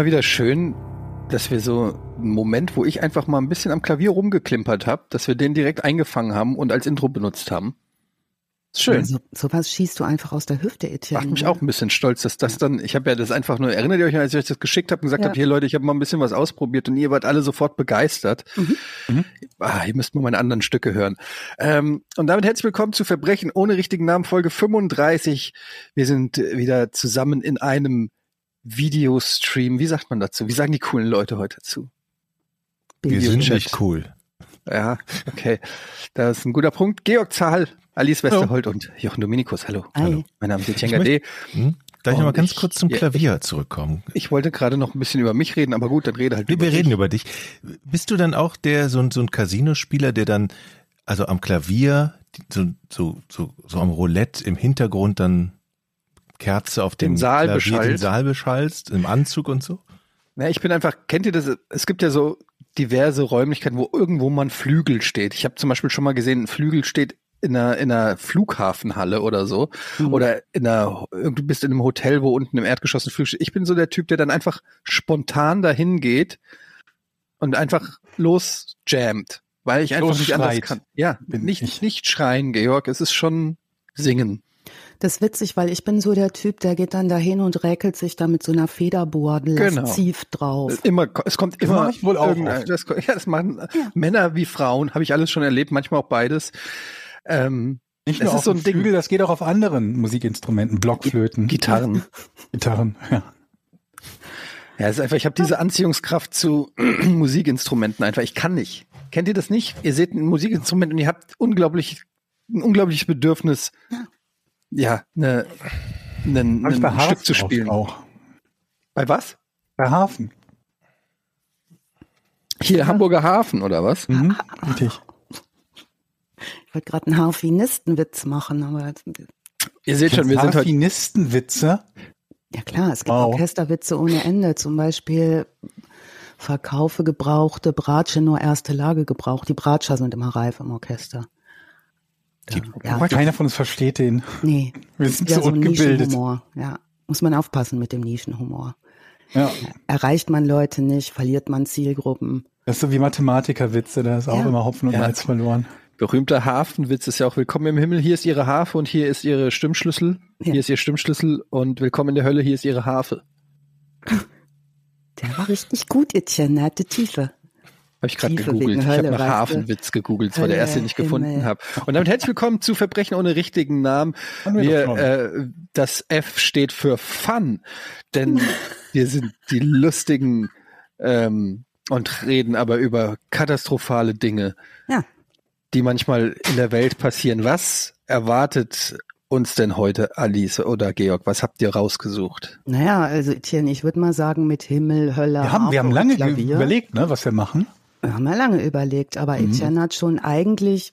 immer wieder schön, dass wir so einen Moment, wo ich einfach mal ein bisschen am Klavier rumgeklimpert habe, dass wir den direkt eingefangen haben und als Intro benutzt haben. Schön. So, sowas schießt du einfach aus der Hüfte, Etienne. Macht mich auch ein bisschen stolz, dass das dann, ich habe ja das einfach nur, erinnert ihr euch, als ich euch das geschickt habe und gesagt Ja. habe, hier Leute, ich habe mal ein bisschen was ausprobiert und ihr wart alle sofort begeistert. Mhm. Ah, ihr müsst mal meine anderen Stücke hören. Ähm, und damit herzlich willkommen zu Verbrechen ohne richtigen Namen, Folge 35. Wir sind wieder zusammen in einem Videostream. Wie sagt man dazu? Wie sagen die coolen Leute heute dazu? Wir sind nicht cool. Ja, okay. Das ist ein guter Punkt. Georg Zahl, Alice Westerholt und Jochen Dominikus. Hallo. Hi. Hallo. Mein Name ist Etienne Gade. Hm? Darf ich Und noch mal ganz ich- kurz zum ja, Klavier zurückkommen? Ich wollte gerade noch ein bisschen über mich reden, aber gut, dann rede halt Wir, über wir reden dich. über dich. Bist du dann auch der so, ein- so ein Casinospieler, der dann also am Klavier so, so, so, so am Roulette im Hintergrund dann Kerze auf dem Saal Klavier, den beschallt. Saal beschallst, im Anzug und so? Ja, ich bin einfach, kennt ihr das? Es gibt ja so diverse Räumlichkeiten, wo irgendwo mal ein Flügel steht. Ich habe zum Beispiel schon mal gesehen, ein Flügel steht in einer, in einer Flughafenhalle oder so. Mhm. Oder in einer, du bist in einem Hotel, wo unten im Erdgeschoss ein Flügel steht. Ich bin so der Typ, der dann einfach spontan dahin geht und einfach los jammt. Weil ich einfach Los nicht anders kann. Ja, Bin nicht, ich. nicht schreien, Georg. Es ist schon singen. Das ist witzig, weil ich bin so der Typ, der geht dann dahin und räkelt sich da mit so einer Federborde Genau. lasziv drauf. Immer, es kommt Das immer. mache ich wohl auch. Das, ja, das machen Männer wie Frauen, habe ich alles schon erlebt, manchmal auch beides. Ähm, Nicht Es nur ist auf so ein Ding. Flügel, das geht auch auf anderen Musikinstrumenten, Blockflöten, Gitarren. Gitarren. Ja. Ja, es ist einfach, ich habe diese Anziehungskraft zu Musikinstrumenten einfach. Ich kann nicht. Kennt ihr das nicht? Ihr seht ein Musikinstrument und ihr habt unglaublich, ein unglaubliches Bedürfnis, ja, ne, ne, bei ein Hafen Stück zu spielen. Auch. Bei was? Bei Hafen. Hier, Hamburger Hafen oder was? Mhm. Richtig. Ich wollte gerade einen Harfinistenwitz machen, aber jetzt- Ihr seht schon, wir sind heute Harfinistenwitze. ja klar, es gibt Wow. Orchesterwitze ohne Ende. Zum Beispiel verkaufe gebrauchte Bratsche nur erste Lage gebraucht. Die Bratscher sind immer reif im Orchester. Die- ja, Keiner von uns versteht den. nee, Wir sind ja so so ungebildet. Nischenhumor. Ja, muss man aufpassen mit dem Nischenhumor. Ja. Erreicht man Leute nicht, verliert man Zielgruppen. Das ist so wie Mathematikerwitze, da ist auch Ja. immer Hopfen und Ja. Malz verloren. berühmter Hafenwitz ist ja auch Willkommen im Himmel, hier ist ihre Harfe und hier ist ihre Stimmschlüssel. Ja. Hier ist ihr Stimmschlüssel und Willkommen in der Hölle, hier ist ihre Harfe. Der war richtig gut, Etienne, der hatte Tiefe. Habe ich gerade gegoogelt. Ich habe nach? Hafenwitz gegoogelt. Das war der erste, den ich gefunden habe. Und damit herzlich willkommen zu Verbrechen ohne richtigen Namen. Haben wir äh, das F steht für Fun, denn wir sind die lustigen ähm, und reden aber über katastrophale Dinge, Ja. die manchmal in der Welt passieren. Was erwartet uns denn heute, Alice oder Georg? Was habt ihr rausgesucht? Naja, also Etienne, ich würde mal sagen, mit Himmel, Hölle, Wir haben, wir haben lange ge- Klavier. überlegt, ne, was wir machen. Wir haben ja lange überlegt, aber Mhm. Etienne hat schon eigentlich,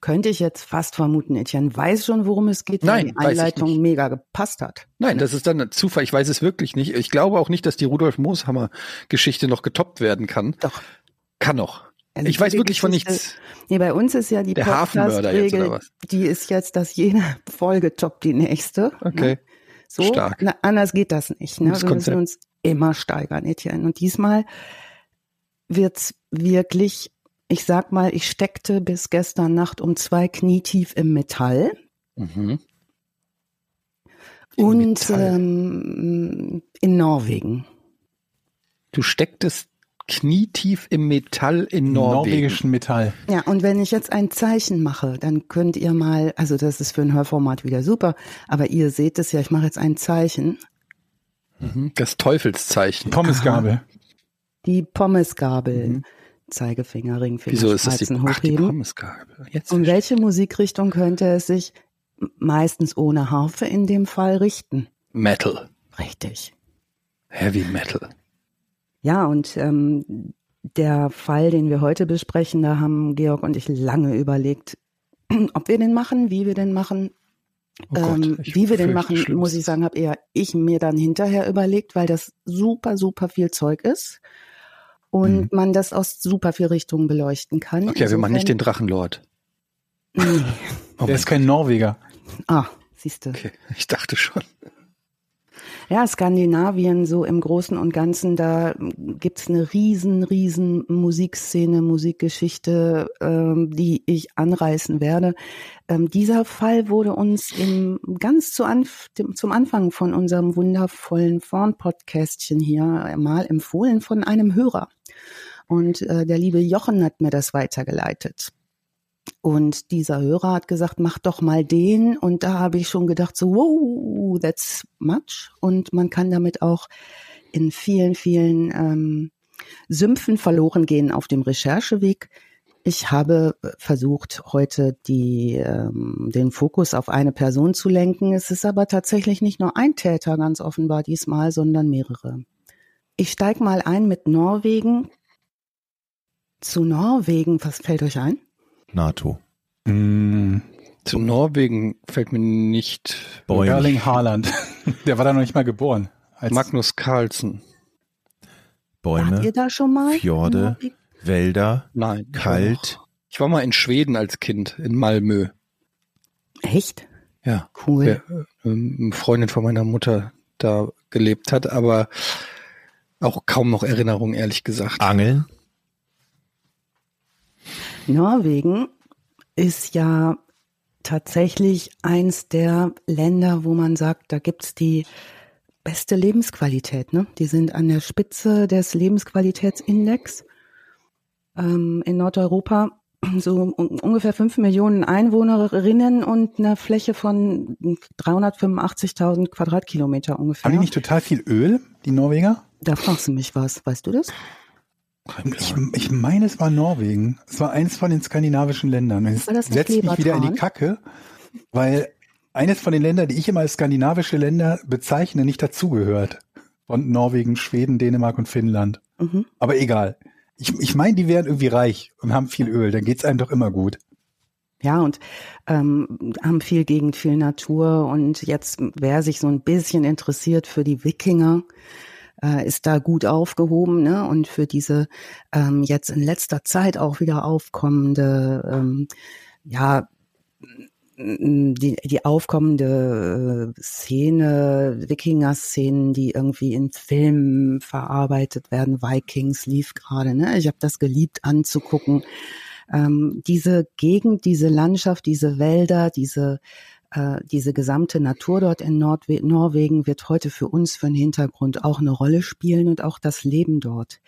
könnte ich jetzt fast vermuten, Etienne weiß schon, worum es geht, weil Nein, die Einleitung mega gepasst hat. Nein, das ist dann ein Zufall. Ich weiß es wirklich nicht. Ich glaube auch nicht, dass die Rudolf Mooshammer Geschichte noch getoppt werden kann. Doch. Kann noch. Also ich weiß wirklich von Geschichte- nichts. Nee, bei uns ist ja die Der Hafenmörder die ist jetzt, dass jede Folge toppt die nächste. Okay. Ne? So, Stark. Na, anders geht das nicht. Ne? Wir müssen uns immer steigern, Etienne. Und diesmal wird's wirklich, ich sag mal, ich steckte bis gestern Nacht um zwei knietief im Metall. Mhm. Im und Metall. ähm, in Norwegen. Du stecktest knietief im Metall in Norwegen. Norwegischen Metall. Ja, und wenn ich jetzt ein Zeichen mache, dann könnt ihr mal, also das ist für ein Hörformat wieder super, aber ihr seht es ja, ich mache jetzt ein Zeichen. Mhm. Das Teufelszeichen. Pommesgabel. Die Pommesgabel, Mhm. Zeigefinger, Ringfinger, Wieso ist das die, Spreizen ach, die hochheben. Pommesgabel? Jetzt um welche Musikrichtung könnte es sich meistens ohne Harfe in dem Fall richten? ich. Metal. Richtig. Heavy Metal. Ja, und ähm, der Fall, den wir heute besprechen, da haben Georg und ich lange überlegt, ob wir den machen, wie wir den machen. Oh Gott, ähm, wie wir den machen, muss ich sagen, habe eher ich mir dann hinterher überlegt, weil das super, super viel Zeug ist und Mhm. man das aus super viel Richtungen beleuchten kann. Okay, wir machen nicht den Drachenlord. Nee. Oh Der ist kein Norweger. Ah, siehst du. Okay, ich dachte schon. Ja, Skandinavien so im Großen und Ganzen, da gibt's eine riesen, riesen Musikszene, Musikgeschichte, ähm, die ich anreißen werde. Ähm, dieser Fall wurde uns im, ganz zu Anf zum Anfang von unserem wundervollen Vorn-Podcastchen hier mal empfohlen von einem Hörer. Und äh, der liebe Jochen hat mir das weitergeleitet. Und dieser Hörer hat gesagt, mach doch mal den. Und da habe ich schon gedacht, so, wow, that's much. Und man kann damit auch in vielen, vielen ähm, Sümpfen verloren gehen auf dem Rechercheweg. Ich habe versucht, heute die, ähm, den Fokus auf eine Person zu lenken. Es ist aber tatsächlich nicht nur ein Täter ganz offenbar diesmal, sondern mehrere. Ich steig mal ein mit Norwegen. Zu Norwegen, was fällt euch ein? NATO. Mm, Zu Norwegen fällt mir nicht Bäume. Erling Haaland. Der war da noch nicht mal geboren. Als Magnus Carlsen. Bäume, Wart ihr da schon mal? Fjorde. Wälder, Nein. kalt. Ich war mal in Schweden als Kind, in Malmö. Echt? Ja. Cool. Der, ähm, eine Freundin von meiner Mutter da gelebt hat, aber auch kaum noch Erinnerung, ehrlich gesagt. Angeln. Norwegen ist ja tatsächlich eins der Länder, wo man sagt, da gibt's die beste Lebensqualität. Ne? Die sind an der Spitze des Lebensqualitätsindex ähm, in Nordeuropa. So un ungefähr fünf Millionen Einwohnerinnen und eine Fläche von 385.000 Quadratkilometer ungefähr. haben die nicht total viel Öl, die Norweger? da fragst du mich was, weißt du das? Ich, ich meine, es war Norwegen. Es war eins von den skandinavischen Ländern. Es setzt mich wieder in die? Kacke, weil eines von den Ländern, die ich immer als skandinavische Länder bezeichne, nicht dazugehört. Von Norwegen, Schweden, Dänemark und Finnland. Mhm. Aber egal. Ich, ich meine, die wären irgendwie reich und haben viel Öl. Dann geht's einem doch immer gut. Ja, und ähm, haben viel Gegend, viel Natur. Und jetzt, wer sich so ein bisschen interessiert für die Wikinger, äh, ist da gut aufgehoben. Ne? Und für diese ähm, jetzt in letzter Zeit auch wieder aufkommende, ähm, ja, die, die aufkommende äh, Szene, Wikinger-Szenen, die irgendwie in Filmen verarbeitet werden. Vikings lief gerade, ne? Ich habe das geliebt anzugucken. Ähm, diese Gegend, diese Landschaft, diese Wälder, diese diese gesamte Natur dort in Nordwe Norwegen wird heute für uns für den Hintergrund auch eine Rolle spielen und auch das Leben dort.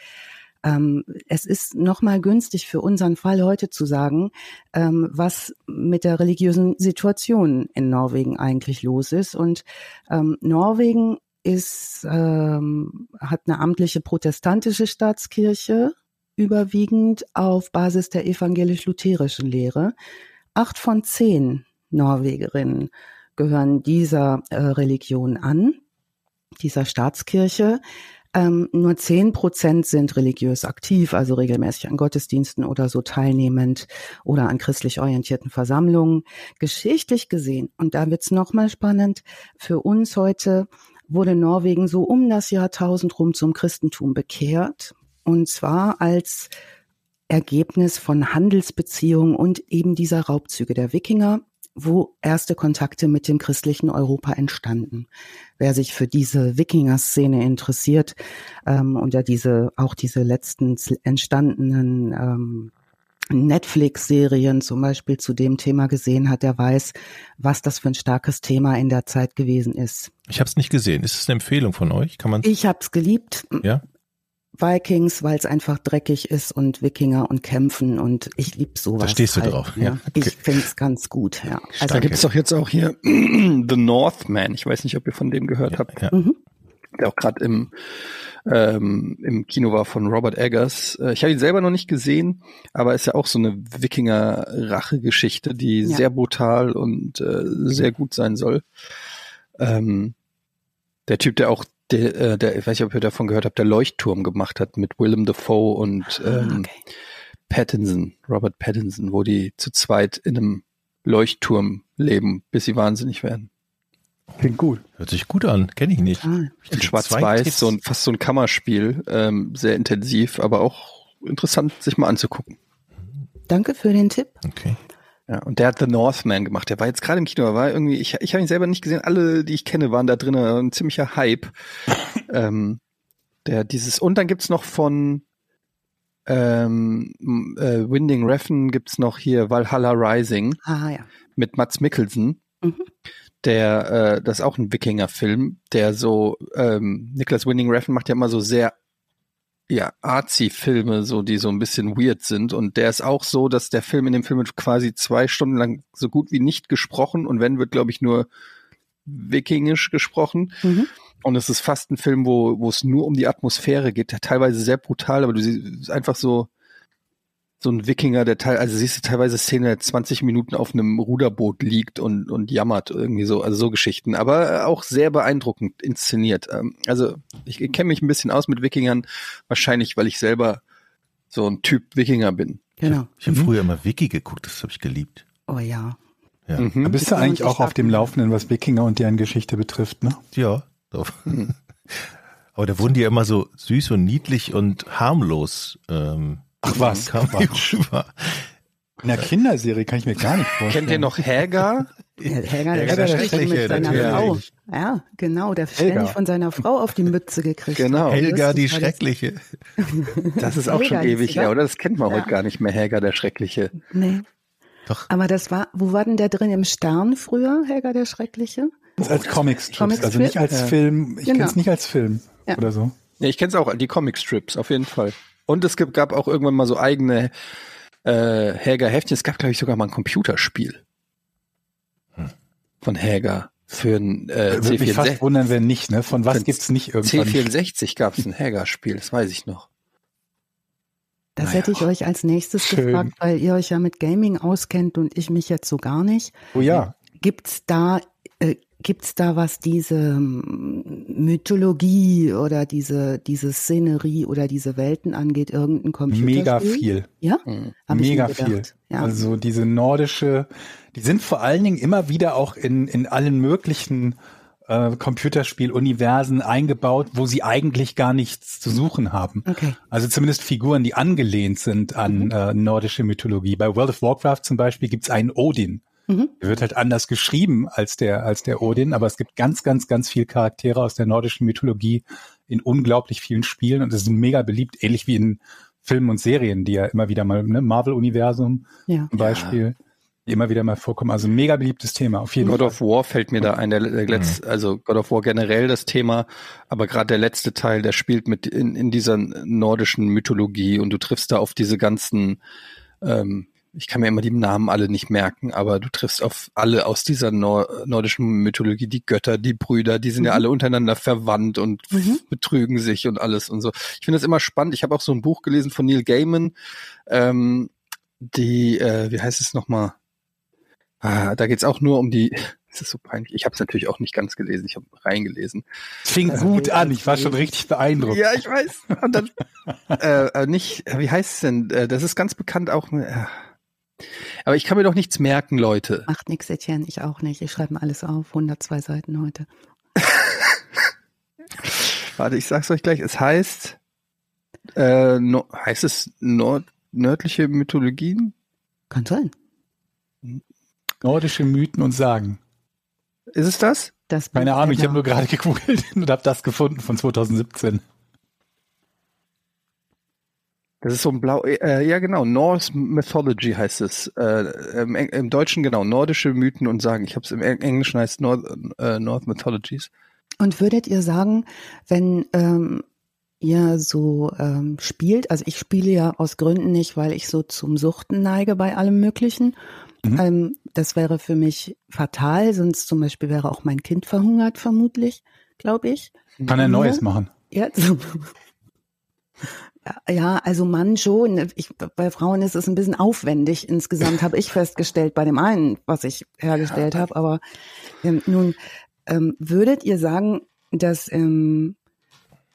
Ähm, es ist nochmal günstig für unseren Fall heute zu sagen, ähm, was mit der religiösen Situation in Norwegen eigentlich los ist. Und ähm, Norwegen ist, ähm, hat eine amtliche protestantische Staatskirche, überwiegend auf Basis der evangelisch-lutherischen Lehre. Acht von zehn Norwegerinnen gehören dieser äh, Religion an, dieser Staatskirche. Ähm, nur zehn Prozent sind religiös aktiv, also regelmäßig an Gottesdiensten oder so teilnehmend oder an christlich orientierten Versammlungen. Geschichtlich gesehen, und da wird's nochmal spannend, für uns heute wurde Norwegen so um das Jahrtausend rum zum Christentum bekehrt. Und zwar als Ergebnis von Handelsbeziehungen und eben dieser Raubzüge der Wikinger, wo erste Kontakte mit dem christlichen Europa entstanden. Wer sich für diese Wikinger-Szene interessiert ähm, und ja diese auch diese letzten entstandenen ähm, Netflix-Serien zum Beispiel zu dem Thema gesehen hat, der weiß, was das für ein starkes Thema in der Zeit gewesen ist. Ich habe es nicht gesehen. Ist es eine Empfehlung von euch? Kann man? Ich habe es geliebt. Ja. Vikings, weil es einfach dreckig ist und Wikinger und Kämpfen und ich lieb sowas. Da stehst du halt, drauf, Ja. ja. Okay. Ich find's ganz gut, ja. Also, Da gibt's doch jetzt auch hier The Northman. Ich weiß nicht, ob ihr von dem gehört habt. Ja. mhm. der auch gerade im, ähm, im Kino war von Robert Eggers. Äh, ich habe ihn selber noch nicht gesehen, aber ist ja auch so eine Wikinger-Rache-Geschichte, die Ja. sehr brutal und äh, sehr gut sein soll. Ähm, der Typ, der auch, der, äh, der, ich weiß nicht, ob ihr davon gehört habt, der Leuchtturm gemacht hat mit Willem Dafoe und Ah, ähm, okay. Pattinson, Robert Pattinson, wo die zu zweit in einem Leuchtturm leben, bis sie wahnsinnig werden. Klingt gut. Hört sich gut an. Kenne ich nicht. In Schwarz-Weiß, so ein, fast so ein Kammerspiel, ähm, sehr intensiv, aber auch interessant, sich mal anzugucken. danke für den Tipp. Okay. Ja, und der hat The Northman gemacht. Der war jetzt gerade im Kino, war irgendwie, ich, ich habe ihn selber nicht gesehen. Alle, die ich kenne, waren da drin. Ein ziemlicher Hype. ähm, der dieses und dann gibt's noch von ähm, äh, Winding Refn gibt's noch hier Valhalla Rising Ah ja. mit Mats Mikkelsen. Mhm. Der, äh, das ist auch ein Wikinger-Film, der so, ähm, Nicholas Winding Refn macht ja immer so sehr ja, Arzi-Filme, so die so ein bisschen weird sind. Und der ist auch so, dass der Film in dem Film wird quasi zwei Stunden lang so gut wie nicht gesprochen und wenn wird, glaube ich, nur wikingisch gesprochen. Mhm. Und es ist fast ein Film, wo, wo es nur um die Atmosphäre geht, teilweise sehr brutal, aber du siehst einfach so, so ein Wikinger, der teil, also siehst du teilweise Szene, der 20 Minuten auf einem Ruderboot liegt und, und jammert irgendwie so, also so Geschichten, aber auch sehr beeindruckend inszeniert. Ähm, Also ich, kenne mich ein bisschen aus mit Wikingern, wahrscheinlich, weil ich selber so ein Typ Wikinger bin. Genau. Ich habe früher immer Wiki geguckt, das habe ich geliebt. Oh ja. Ja. Mhm. Da bist du eigentlich auch auf dem Laufenden, was Wikinger und deren Geschichte betrifft, ne? Ja, doch. Aber da wurden die ja immer so süß und niedlich und harmlos. Ähm, Ach was, kam rüber. In der Kinderserie kann ich mir gar nicht vorstellen. Kennt ihr noch Häger? Der Helga, Helga der, der ständig Schreckliche, mit seiner. Frau. Ja, genau, der Helga. ständig von seiner Frau auf die Mütze gekriegt Genau. hat. Helga Das die ist Schreckliche. Das ist auch Helga schon ewig her, oder? Das kennt man Ja. heute gar nicht mehr, Häger der Schreckliche. Nee. Doch. Aber das war, wo war denn der drin? Im Stern früher, Helga der Schreckliche? als Comicstrips, Comicstrip? also nicht als Ja. Film. Ich Genau. kenne es nicht als Film Ja. oder so. Ja, ich kenne es auch, die Comicstrips, auf jeden Fall. Und es gibt, gab auch irgendwann mal so eigene äh, Häger-Heftchen. Es gab, glaube ich, sogar mal ein Computerspiel von Häger für ein äh, Würde mich fast C64. wundern, wenn nicht, ne? Von was Für gibt's nicht irgendwann? C64 gab es ein Häger-Spiel, das weiß ich noch. Das Naja. hätte ich euch als nächstes Schön. gefragt, weil ihr euch ja mit Gaming auskennt und ich mich jetzt so gar nicht. Oh ja. Gibt's da, äh, gibt's da was diese ähm, Mythologie oder diese, diese Szenerie oder diese Welten angeht, irgendein Computerspiel? Mega viel. Ja? Mhm. Mega viel. Ja. Also diese nordische, die sind vor allen Dingen immer wieder auch in, in allen möglichen äh, Computerspiel-Universen eingebaut, wo sie eigentlich gar nichts zu suchen haben. okay. Also zumindest Figuren, die angelehnt sind an Mhm. äh, nordische Mythologie. Bei World of Warcraft zum Beispiel gibt's einen Odin. Mhm. Der wird halt anders geschrieben als der, als der Odin, aber es gibt ganz, ganz, ganz viel Charaktere aus der nordischen Mythologie in unglaublich vielen Spielen und es sind mega beliebt, ähnlich wie in Filmen und Serien, die ja immer wieder mal, ne, Marvel-Universum Ja. zum Beispiel, die immer wieder mal vorkommen. Also ein mega beliebtes Thema, auf jeden God Fall. of War fällt mir da ein, der, der letzte, also God of War generell das Thema, aber gerade der letzte Teil, der spielt mit in, in dieser nordischen Mythologie und du triffst da auf diese ganzen, ähm, ich kann mir immer die Namen alle nicht merken, aber du triffst auf alle aus dieser Nor nordischen Mythologie, die Götter, die Brüder, die sind ja Mhm. alle untereinander verwandt und Mhm. betrügen sich und alles und so. Ich finde das immer spannend. Ich habe auch so ein Buch gelesen von Neil Gaiman, ähm, die, äh, wie heißt es nochmal? Ah, da geht's auch nur um die, es ist so peinlich, ich habe es natürlich auch nicht ganz gelesen, ich habe reingelesen. Es fing Also gut an, ich war schon richtig beeindruckt. Ja, ich weiß. Und dann, äh, äh, nicht, wie heißt es denn? Äh, das ist ganz bekannt auch. Äh, aber ich kann mir doch nichts merken, Leute. Macht nix, Etienne, ich auch nicht. Ich schreibe mir alles auf. 102 Seiten heute. Warte, ich sag's euch gleich. Es heißt, äh, no, heißt es Nord, nördliche Mythologien? Kann sein. Nordische Mythen und Sagen. Ist es das? Das Keine Ahnung, ich habe nur gerade gegoogelt und habe das gefunden von 2017. Das ist so ein blau, äh, ja genau, Norse Mythology heißt es. Äh, im, Im Deutschen genau, nordische Mythen und Sagen. Ich habe es im Eng- Englischen heißt North, äh, North Mythologies. Und würdet ihr sagen, wenn ähm, ihr so ähm, spielt, also ich spiele ja aus Gründen nicht, weil ich so zum Suchten neige bei allem Möglichen. Mhm. Ähm, das wäre für mich fatal, sonst zum Beispiel wäre auch mein Kind verhungert, vermutlich, glaube ich. Kann er Neues machen. Ja, so. Ja, Ja, also Mann schon. Ich, bei Frauen ist es ein bisschen aufwendig insgesamt, habe ich festgestellt bei dem einen, was ich hergestellt habe. Aber ähm, nun, ähm, würdet ihr sagen, dass, ähm,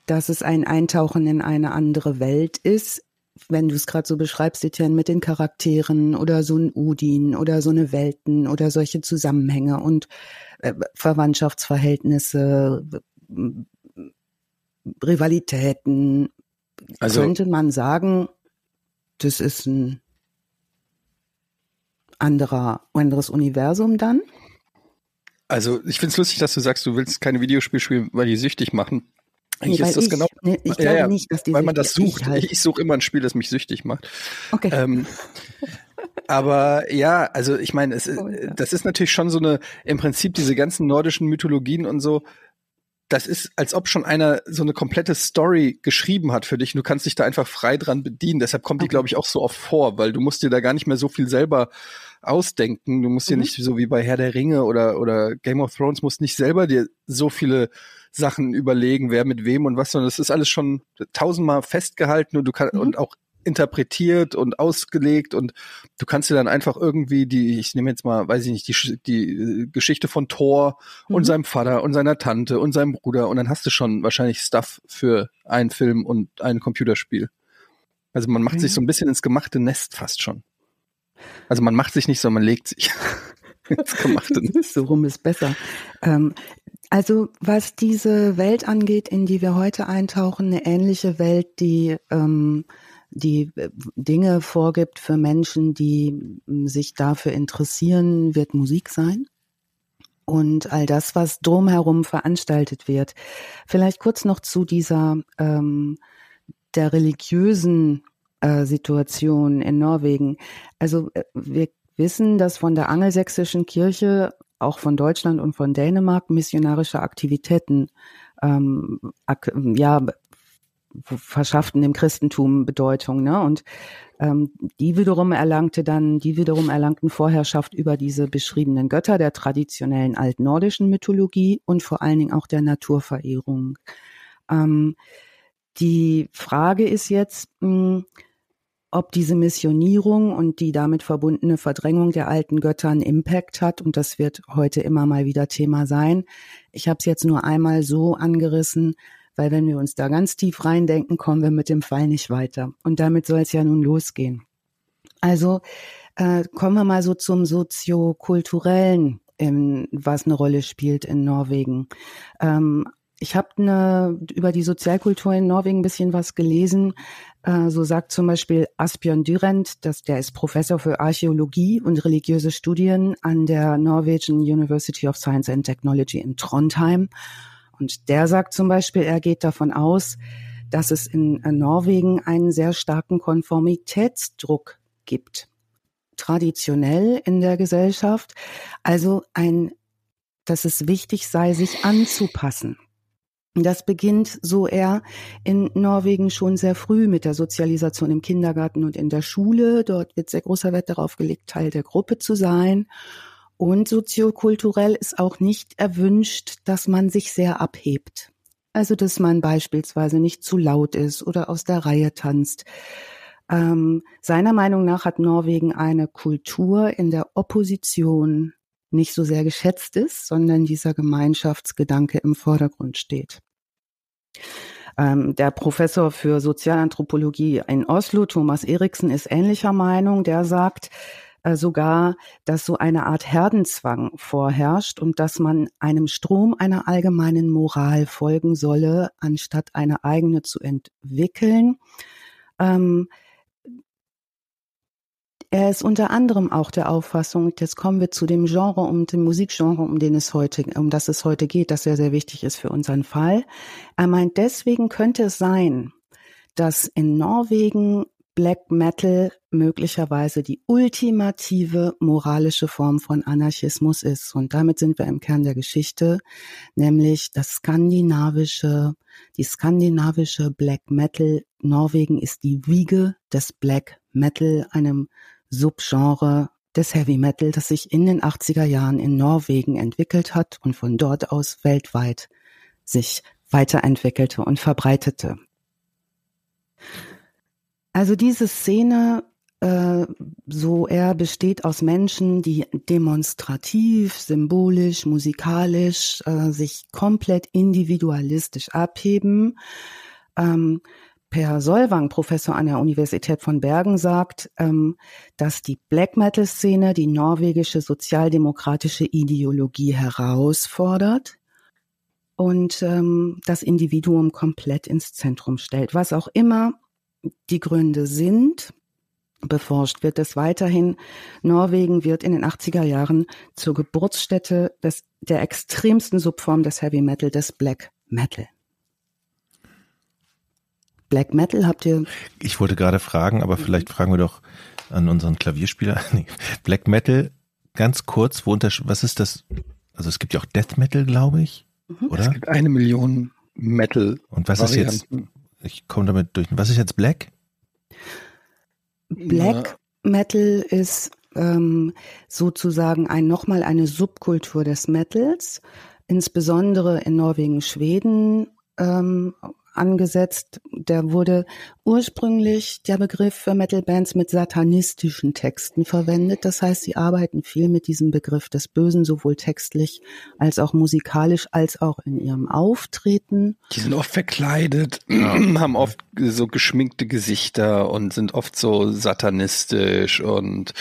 dass es ein Eintauchen in eine andere Welt ist, wenn du es gerade so beschreibst, Etienne, mit den Charakteren oder so ein Udin oder so eine Welten oder solche Zusammenhänge und äh, Verwandtschaftsverhältnisse, w- Rivalitäten, Also könnte man sagen, das ist ein anderer, anderes Universum dann? Also ich finde es lustig, dass du sagst, du willst keine Videospiele spielen, weil die süchtig machen. Eigentlich nee, ist das ich, genau. Nee, ich glaube ja, nicht, dass die weil man das sucht. Ich, halt. ich suche immer ein Spiel, das mich süchtig macht. Okay. Ähm, aber ja, also ich meine, Oh, ja. das ist natürlich schon so eine, im Prinzip diese ganzen nordischen Mythologien und so, das ist, als ob schon einer so eine komplette Story geschrieben hat für dich. Du kannst dich da einfach frei dran bedienen. Deshalb kommt die, Okay. glaube ich, auch so oft vor, weil du musst dir da gar nicht mehr so viel selber ausdenken. Du musst dir Mhm. nicht so wie bei Herr der Ringe oder, oder Game of Thrones, musst nicht selber dir so viele Sachen überlegen, wer mit wem und was, sondern das ist alles schon tausendmal festgehalten und du kannst, Mhm. und auch interpretiert und ausgelegt und du kannst dir dann einfach irgendwie die, ich nehme jetzt mal, weiß ich nicht, die, die äh, Geschichte von Thor und Mhm. seinem Vater und seiner Tante und seinem Bruder und dann hast du schon wahrscheinlich Stuff für einen Film und ein Computerspiel. Also man macht Okay. sich so ein bisschen ins gemachte Nest fast schon. Also man macht sich nicht, sondern man legt sich ins gemachte Nest. so rum ist besser. Ähm, also was diese Welt angeht, in die wir heute eintauchen, eine ähnliche Welt, die ähm, die äh, Dinge vorgibt für Menschen, die m, sich dafür interessieren, wird Musik sein. Und all das, was drumherum veranstaltet wird. Vielleicht kurz noch zu dieser ähm, der religiösen äh, Situation in Norwegen. Also äh, wir wissen, dass von der angelsächsischen Kirche, auch von Deutschland und von Dänemark, missionarische Aktivitäten ähm, ak ja, verschafften dem Christentum Bedeutung. Ne? Und ähm, die wiederum erlangte dann, die wiederum erlangten Vorherrschaft über diese beschriebenen Götter der traditionellen altnordischen Mythologie und vor allen Dingen auch der Naturverehrung. Ähm, die Frage ist jetzt, mh, ob diese Missionierung und die damit verbundene Verdrängung der alten Götter einen Impact hat. Und das wird heute immer mal wieder Thema sein. Ich habe es jetzt nur einmal so angerissen, weil wenn wir uns da ganz tief reindenken, kommen wir mit dem Fall nicht weiter. Und damit soll es ja nun losgehen. Also äh, kommen wir mal so zum soziokulturellen, ähm, was eine Rolle spielt in Norwegen. Ähm, ich habe ne, über die Sozialkultur in Norwegen ein bisschen was gelesen. Äh, so sagt zum Beispiel Asbjørn Dyrent, dass der ist Professor für Archäologie und religiöse Studien an der Norwegian University of Science and Technology in Trondheim. Und der sagt zum Beispiel, er geht davon aus, dass es in äh, Norwegen einen sehr starken Konformitätsdruck gibt. Traditionell in der Gesellschaft. Also ein, dass es wichtig sei, sich anzupassen. Das beginnt so eher in Norwegen schon sehr früh mit der Sozialisation im Kindergarten und in der Schule. Dort wird sehr großer Wert darauf gelegt, Teil der Gruppe zu sein. Und soziokulturell ist auch nicht erwünscht, dass man sich sehr abhebt. Also, dass man beispielsweise nicht zu laut ist oder aus der Reihe tanzt. Ähm, seiner Meinung nach hat Norwegen eine Kultur, in der Opposition nicht so sehr geschätzt ist, sondern dieser Gemeinschaftsgedanke im Vordergrund steht. Ähm, der Professor für Sozialanthropologie in Oslo, Thomas Eriksen, ist ähnlicher Meinung. Der sagt sogar, dass so eine Art Herdenzwang vorherrscht und dass man einem Strom einer allgemeinen Moral folgen solle, anstatt eine eigene zu entwickeln. Ähm, er ist unter anderem auch der Auffassung, jetzt kommen wir zu dem Genre, um dem Musikgenre, um den es heute, um das es heute geht, das sehr, sehr wichtig ist für unseren Fall. Er meint, deswegen könnte es sein, dass in Norwegen Black Metal möglicherweise die ultimative moralische Form von Anarchismus ist. Und damit sind wir im Kern der Geschichte, nämlich das skandinavische, die skandinavische Black Metal. Norwegen ist die Wiege des Black Metal, einem Subgenre des Heavy Metal, das sich in den 80er Jahren in Norwegen entwickelt hat und von dort aus weltweit sich weiterentwickelte und verbreitete. Also diese Szene, äh, so er besteht aus Menschen, die demonstrativ, symbolisch, musikalisch äh, sich komplett individualistisch abheben. Ähm, Per Solvang, Professor an der Universität von Bergen, sagt, ähm, dass die Black Metal-Szene die norwegische sozialdemokratische Ideologie herausfordert und ähm, das Individuum komplett ins Zentrum stellt. Was auch immer die Gründe sind, beforscht wird es weiterhin. Norwegen wird in den 80er Jahren zur Geburtsstätte des, der extremsten Subform des Heavy Metal, des Black Metal. Black Metal habt ihr? Ich wollte gerade fragen, aber vielleicht fragen wir doch an unseren Klavierspieler. Black Metal, ganz kurz, wo unter, was ist das? Also es gibt ja auch Death Metal, glaube ich, mhm. oder? Es gibt eine Million Metal. Und was Varianten. ist jetzt? Ich komme damit durch. Was ist jetzt Black? Black ja. Metal ist ähm, sozusagen ein nochmal eine Subkultur des Metals, insbesondere in Norwegen, Schweden ähm, angesetzt. Der wurde ursprünglich der Begriff für Metal-Bands mit satanistischen Texten verwendet. Das heißt, sie arbeiten viel mit diesem Begriff des Bösen, sowohl textlich als auch musikalisch, als auch in ihrem Auftreten. Die sind oft verkleidet, haben oft so geschminkte Gesichter und sind oft so satanistisch und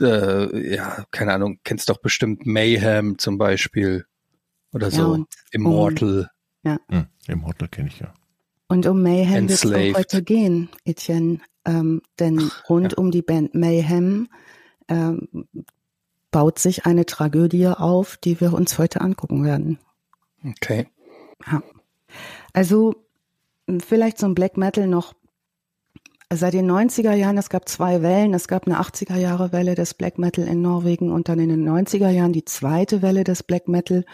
äh, ja, keine Ahnung, kennst doch bestimmt Mayhem zum Beispiel oder so, ja, Immortal. Ja. Hm, Im Hotel kenne ich ja. Und um Mayhem wird es auch heute gehen, Etienne. Ähm, denn rund ja. um die Band Mayhem ähm, baut sich eine Tragödie auf, die wir uns heute angucken werden. Okay. Ja. Also vielleicht zum Black Metal noch seit den 90er Jahren, es gab zwei Wellen. Es gab eine 80er Jahre Welle des Black Metal in Norwegen und dann in den 90er Jahren die zweite Welle des Black Metal.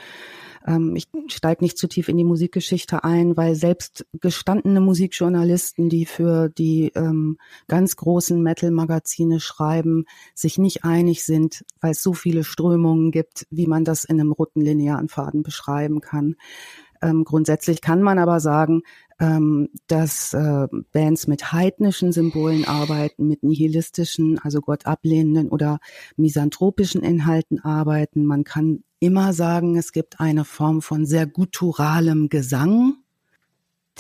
Ähm, ich steige nicht zu tief in die Musikgeschichte ein, weil selbst gestandene Musikjournalisten, die für die ähm, ganz großen Metal-Magazine schreiben, sich nicht einig sind, weil es so viele Strömungen gibt, wie man das in einem roten linearen Faden beschreiben kann. Ähm, grundsätzlich kann man aber sagen, ähm, dass äh, Bands mit heidnischen Symbolen arbeiten, mit nihilistischen, also Gott ablehnenden oder misanthropischen Inhalten arbeiten. Man kann immer sagen, es gibt eine Form von sehr gutturalem Gesang,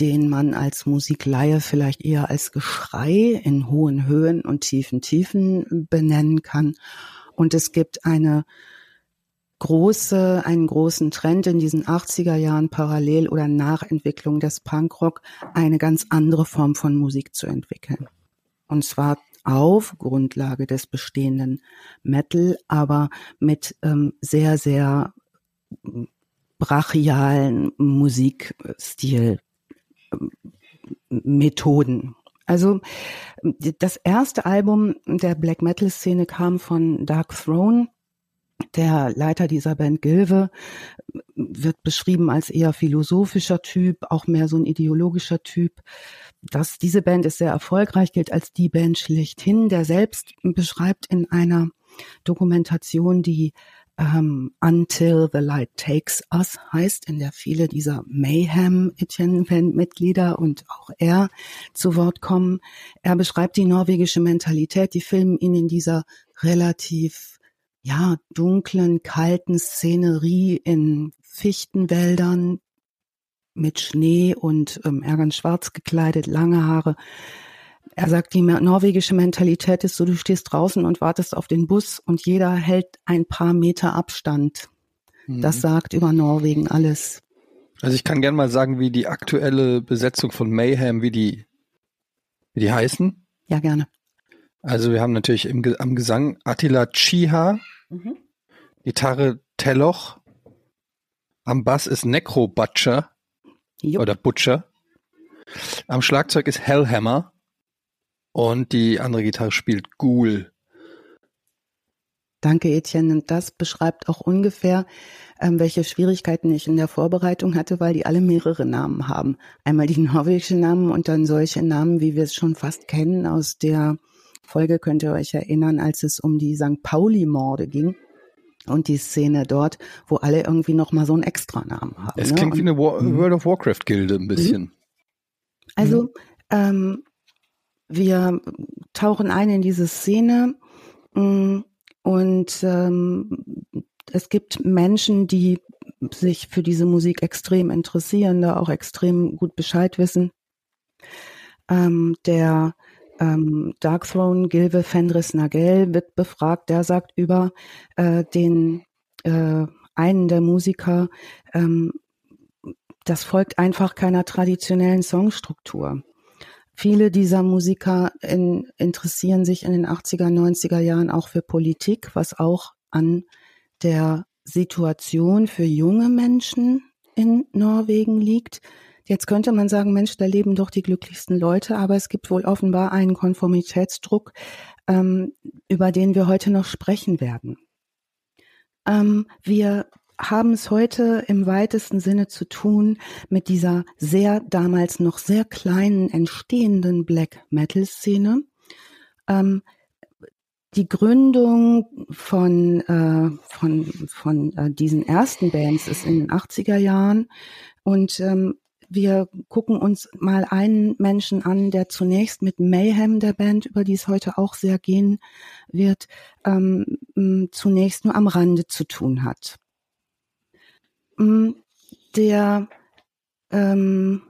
den man als Musikleihe vielleicht eher als Geschrei in hohen Höhen und tiefen Tiefen benennen kann. Und es gibt eine große, einen großen Trend in diesen 80er Jahren parallel oder Nachentwicklung des Punkrock, eine ganz andere Form von Musik zu entwickeln. Und zwar auf Grundlage des bestehenden Metal, aber mit ähm, sehr, sehr brachialen Musikstil ähm, Methoden. Also das erste Album der Black Metal Szene kam von Dark Throne. Der Leiter dieser Band Gilve wird beschrieben als eher philosophischer Typ, auch mehr so ein ideologischer Typ dass diese Band ist sehr erfolgreich, gilt als die Band schlechthin. Der selbst beschreibt in einer Dokumentation, die ähm, Until the Light Takes Us heißt, in der viele dieser Mayhem Etienne-Mitglieder und auch er zu Wort kommen. Er beschreibt die norwegische Mentalität, die filmen ihn in dieser relativ ja, dunklen, kalten Szenerie in Fichtenwäldern, mit Schnee und ähm, er ganz schwarz gekleidet, lange Haare. Er sagt, die norwegische Mentalität ist so, du stehst draußen und wartest auf den Bus und jeder hält ein paar Meter Abstand. Mhm. Das sagt über Norwegen alles. Also ich kann gerne mal sagen, wie die aktuelle Besetzung von Mayhem, wie die, wie die heißen. Ja, gerne. Also wir haben natürlich im, am Gesang Attila Chiha, mhm. Gitarre Telloch, am Bass ist Necro Butcher, Jupp. oder Butcher. Am Schlagzeug ist Hellhammer und die andere Gitarre spielt Ghoul. Danke, Etienne. Und das beschreibt auch ungefähr, ähm, welche Schwierigkeiten ich in der Vorbereitung hatte, weil die alle mehrere Namen haben. Einmal die norwegischen Namen und dann solche Namen, wie wir es schon fast kennen aus der Folge, könnt ihr euch erinnern, als es um die St. Pauli-Morde ging und die Szene dort, wo alle irgendwie noch mal so einen Extranamen haben. Es ne? klingt und, wie eine War mhm. World of Warcraft Gilde ein bisschen. Mhm. Also mhm. ähm, wir tauchen ein in diese Szene mm, und ähm, es gibt Menschen, die sich für diese Musik extrem interessieren, da auch extrem gut Bescheid wissen. Ähm, der ähm, Darkthrone Gilve Fenris Nagel wird befragt. Der sagt über äh, den äh, einen der Musiker, ähm, das folgt einfach keiner traditionellen Songstruktur. Viele dieser Musiker in, interessieren sich in den 80er, 90er Jahren auch für Politik, was auch an der Situation für junge Menschen in Norwegen liegt. Jetzt könnte man sagen, Mensch, da leben doch die glücklichsten Leute, aber es gibt wohl offenbar einen Konformitätsdruck, ähm, über den wir heute noch sprechen werden. Ähm, wir haben es heute im weitesten Sinne zu tun mit dieser sehr damals noch sehr kleinen entstehenden Black Metal Szene. Ähm, die Gründung von, äh, von, von äh, diesen ersten Bands ist in den 80er Jahren und ähm, wir gucken uns mal einen Menschen an, der zunächst mit Mayhem der Band, über die es heute auch sehr gehen wird, ähm, zunächst nur am Rande zu tun hat. Der ähm,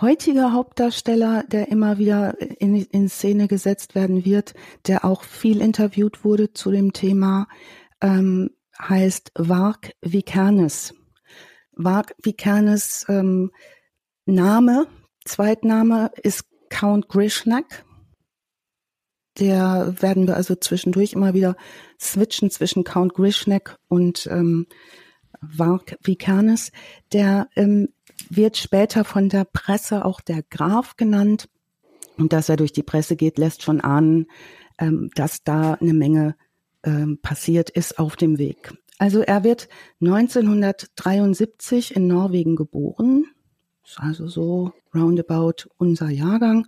heutige Hauptdarsteller, der immer wieder in, in Szene gesetzt werden wird, der auch viel interviewt wurde zu dem Thema, ähm, heißt Vark Vikernes. Vark Vikernes ähm, Name, Zweitname ist Count Grishnak. Der werden wir also zwischendurch immer wieder switchen zwischen Count Grishnak und ähm, Vark Vikernes. Der ähm, wird später von der Presse auch der Graf genannt. Und dass er durch die Presse geht, lässt schon ahnen, ähm, dass da eine Menge ähm, passiert ist auf dem Weg. Also er wird 1973 in Norwegen geboren, also so roundabout unser Jahrgang,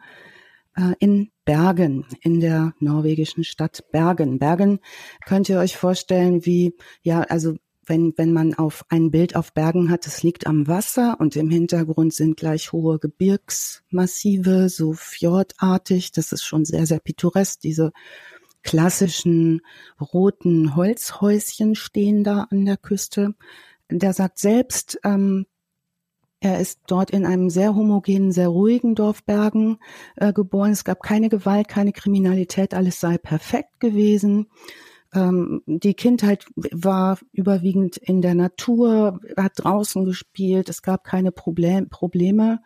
äh, in Bergen, in der norwegischen Stadt Bergen. Bergen könnt ihr euch vorstellen, wie, ja, also wenn, wenn man auf ein Bild auf Bergen hat, es liegt am Wasser und im Hintergrund sind gleich hohe Gebirgsmassive, so fjordartig. Das ist schon sehr, sehr pittoresk. Diese klassischen roten Holzhäuschen stehen da an der Küste. Der sagt selbst, ähm, er ist dort in einem sehr homogenen, sehr ruhigen Dorf Bergen äh, geboren. Es gab keine Gewalt, keine Kriminalität, alles sei perfekt gewesen. Ähm, die Kindheit war überwiegend in der Natur, hat draußen gespielt, es gab keine Problem, Probleme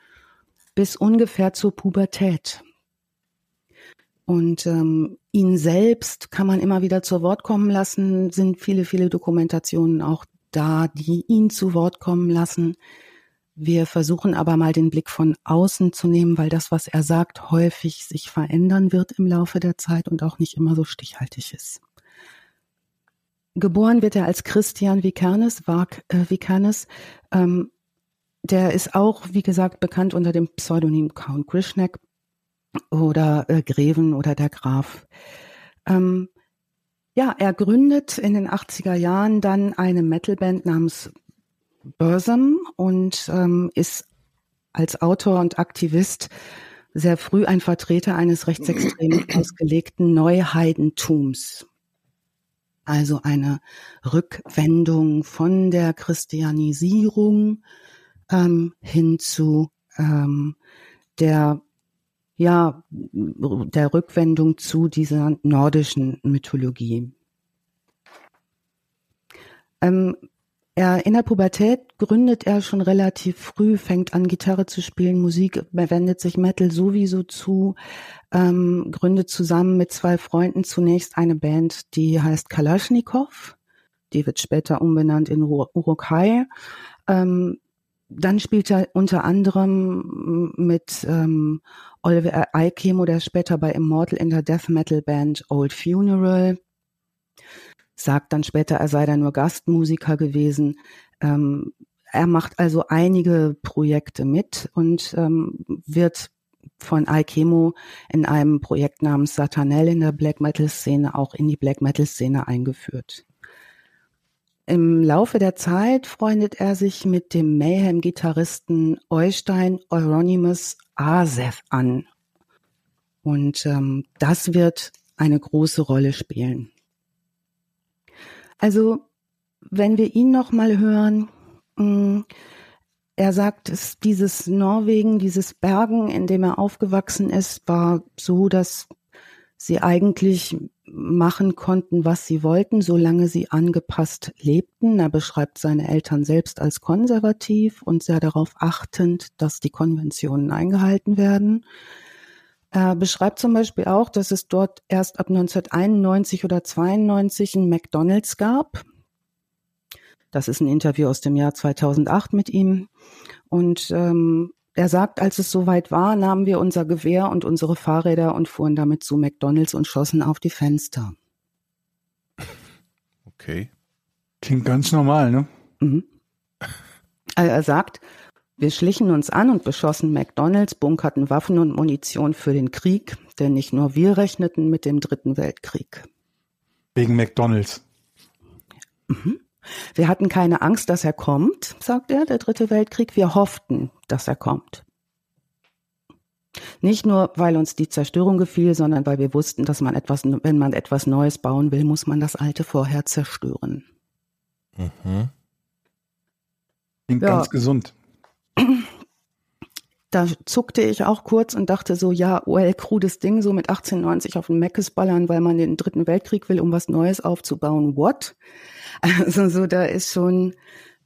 bis ungefähr zur Pubertät. Und ähm, ihn selbst kann man immer wieder zu Wort kommen lassen, sind viele, viele Dokumentationen auch da, die ihn zu Wort kommen lassen. Wir versuchen aber mal den Blick von außen zu nehmen, weil das, was er sagt, häufig sich verändern wird im Laufe der Zeit und auch nicht immer so stichhaltig ist. Geboren wird er als Christian Vikernes, Vark äh, Vikernes. Ähm, der ist auch, wie gesagt, bekannt unter dem Pseudonym Count Grishnak oder äh, Greven oder der Graf. Ähm, ja, er gründet in den 80er Jahren dann eine Metalband namens Bursum und ähm, ist als Autor und Aktivist sehr früh ein Vertreter eines rechtsextrem ausgelegten Neuheidentums also eine Rückwendung von der Christianisierung ähm, hin zu ähm, der ja der Rückwendung zu dieser nordischen Mythologie. Ähm, er in der Pubertät gründet er schon relativ früh, fängt an Gitarre zu spielen, Musik, wendet sich Metal sowieso zu, ähm, gründet zusammen mit zwei Freunden zunächst eine Band, die heißt Kalaschnikow. Die wird später umbenannt in Urukai. Ähm, dann spielt er unter anderem mit ähm, Oliver Aikemo, der später bei Immortal in der Death Metal Band Old Funeral sagt dann später, er sei da nur Gastmusiker gewesen. Ähm, er macht also einige Projekte mit und ähm, wird von Alchemo in einem Projekt namens Satanel in der Black Metal Szene auch in die Black Metal Szene eingeführt. Im Laufe der Zeit freundet er sich mit dem Mayhem-Gitarristen Eustein Euronymous Asef an. Und ähm, das wird eine große Rolle spielen. Also, wenn wir ihn noch mal hören, mh, mm, er sagt, es, dieses Norwegen, dieses Bergen, in dem er aufgewachsen ist, war so, dass sie eigentlich machen konnten, was sie wollten, solange sie angepasst lebten. Er beschreibt seine Eltern selbst als konservativ und sehr darauf achtend, dass die Konventionen eingehalten werden. Er beschreibt zum Beispiel auch, dass es dort erst ab 1991 oder 92 ein McDonald's gab. Das ist ein Interview aus dem Jahr 2008 mit ihm. Und ähm, er sagt, als es soweit war, nahmen wir unser Gewehr und unsere Fahrräder und fuhren damit zu McDonalds und schossen auf die Fenster. Okay. Klingt ganz normal, ne? Mhm. Also er sagt, wir schlichen uns an und beschossen McDonalds, bunkerten Waffen und Munition für den Krieg, denn nicht nur wir rechneten mit dem Dritten Weltkrieg. Wegen McDonalds. Mhm. Wir hatten keine Angst, dass er kommt, sagt er, der Dritte Weltkrieg. Wir hofften, dass er kommt. Nicht nur, weil uns die Zerstörung gefiel, sondern weil wir wussten, dass man etwas, wenn man etwas Neues bauen will, muss man das Alte vorher zerstören. Mhm. Klingt Ja. ganz gesund. Da zuckte ich auch kurz und dachte so, ja, well, krudes Ding, so mit 1890 auf den Meckes ballern, weil man den Dritten Weltkrieg will, um was Neues aufzubauen. What? Also so, da ist schon,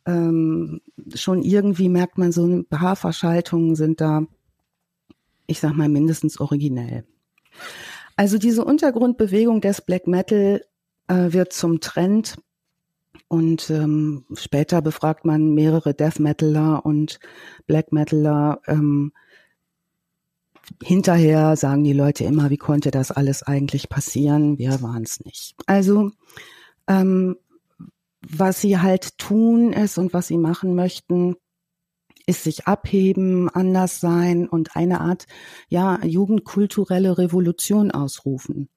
ähm, schon irgendwie merkt man so ein paar Verschaltungen sind da, ich sag mal, mindestens originell. Also diese Untergrundbewegung des Black Metal äh, wird zum Trend und ähm, später befragt man mehrere Death Metaler und Black Metaler. Ähm, hinterher sagen die Leute immer, wie konnte das alles eigentlich passieren? Wir waren es nicht. Also ähm, was sie halt tun ist und was sie machen möchten, ist sich abheben, anders sein und eine Art, ja, jugendkulturelle Revolution ausrufen.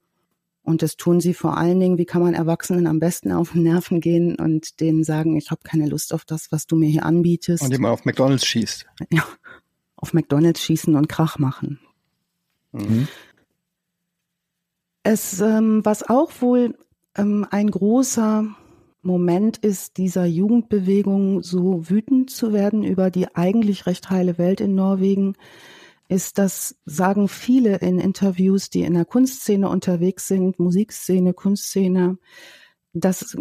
Und das tun sie vor allen Dingen, wie kann man Erwachsenen am besten auf den Nerven gehen und denen sagen, ich habe keine Lust auf das, was du mir hier anbietest. Und man auf McDonalds schießt. ja, auf McDonalds schießen und Krach machen. Mhm. Es, ähm, was auch wohl ähm, ein großer Moment ist, dieser Jugendbewegung so wütend zu werden über die eigentlich recht heile Welt in Norwegen, ist, das sagen viele in Interviews, die in der Kunstszene unterwegs sind, Musikszene, Kunstszene, dass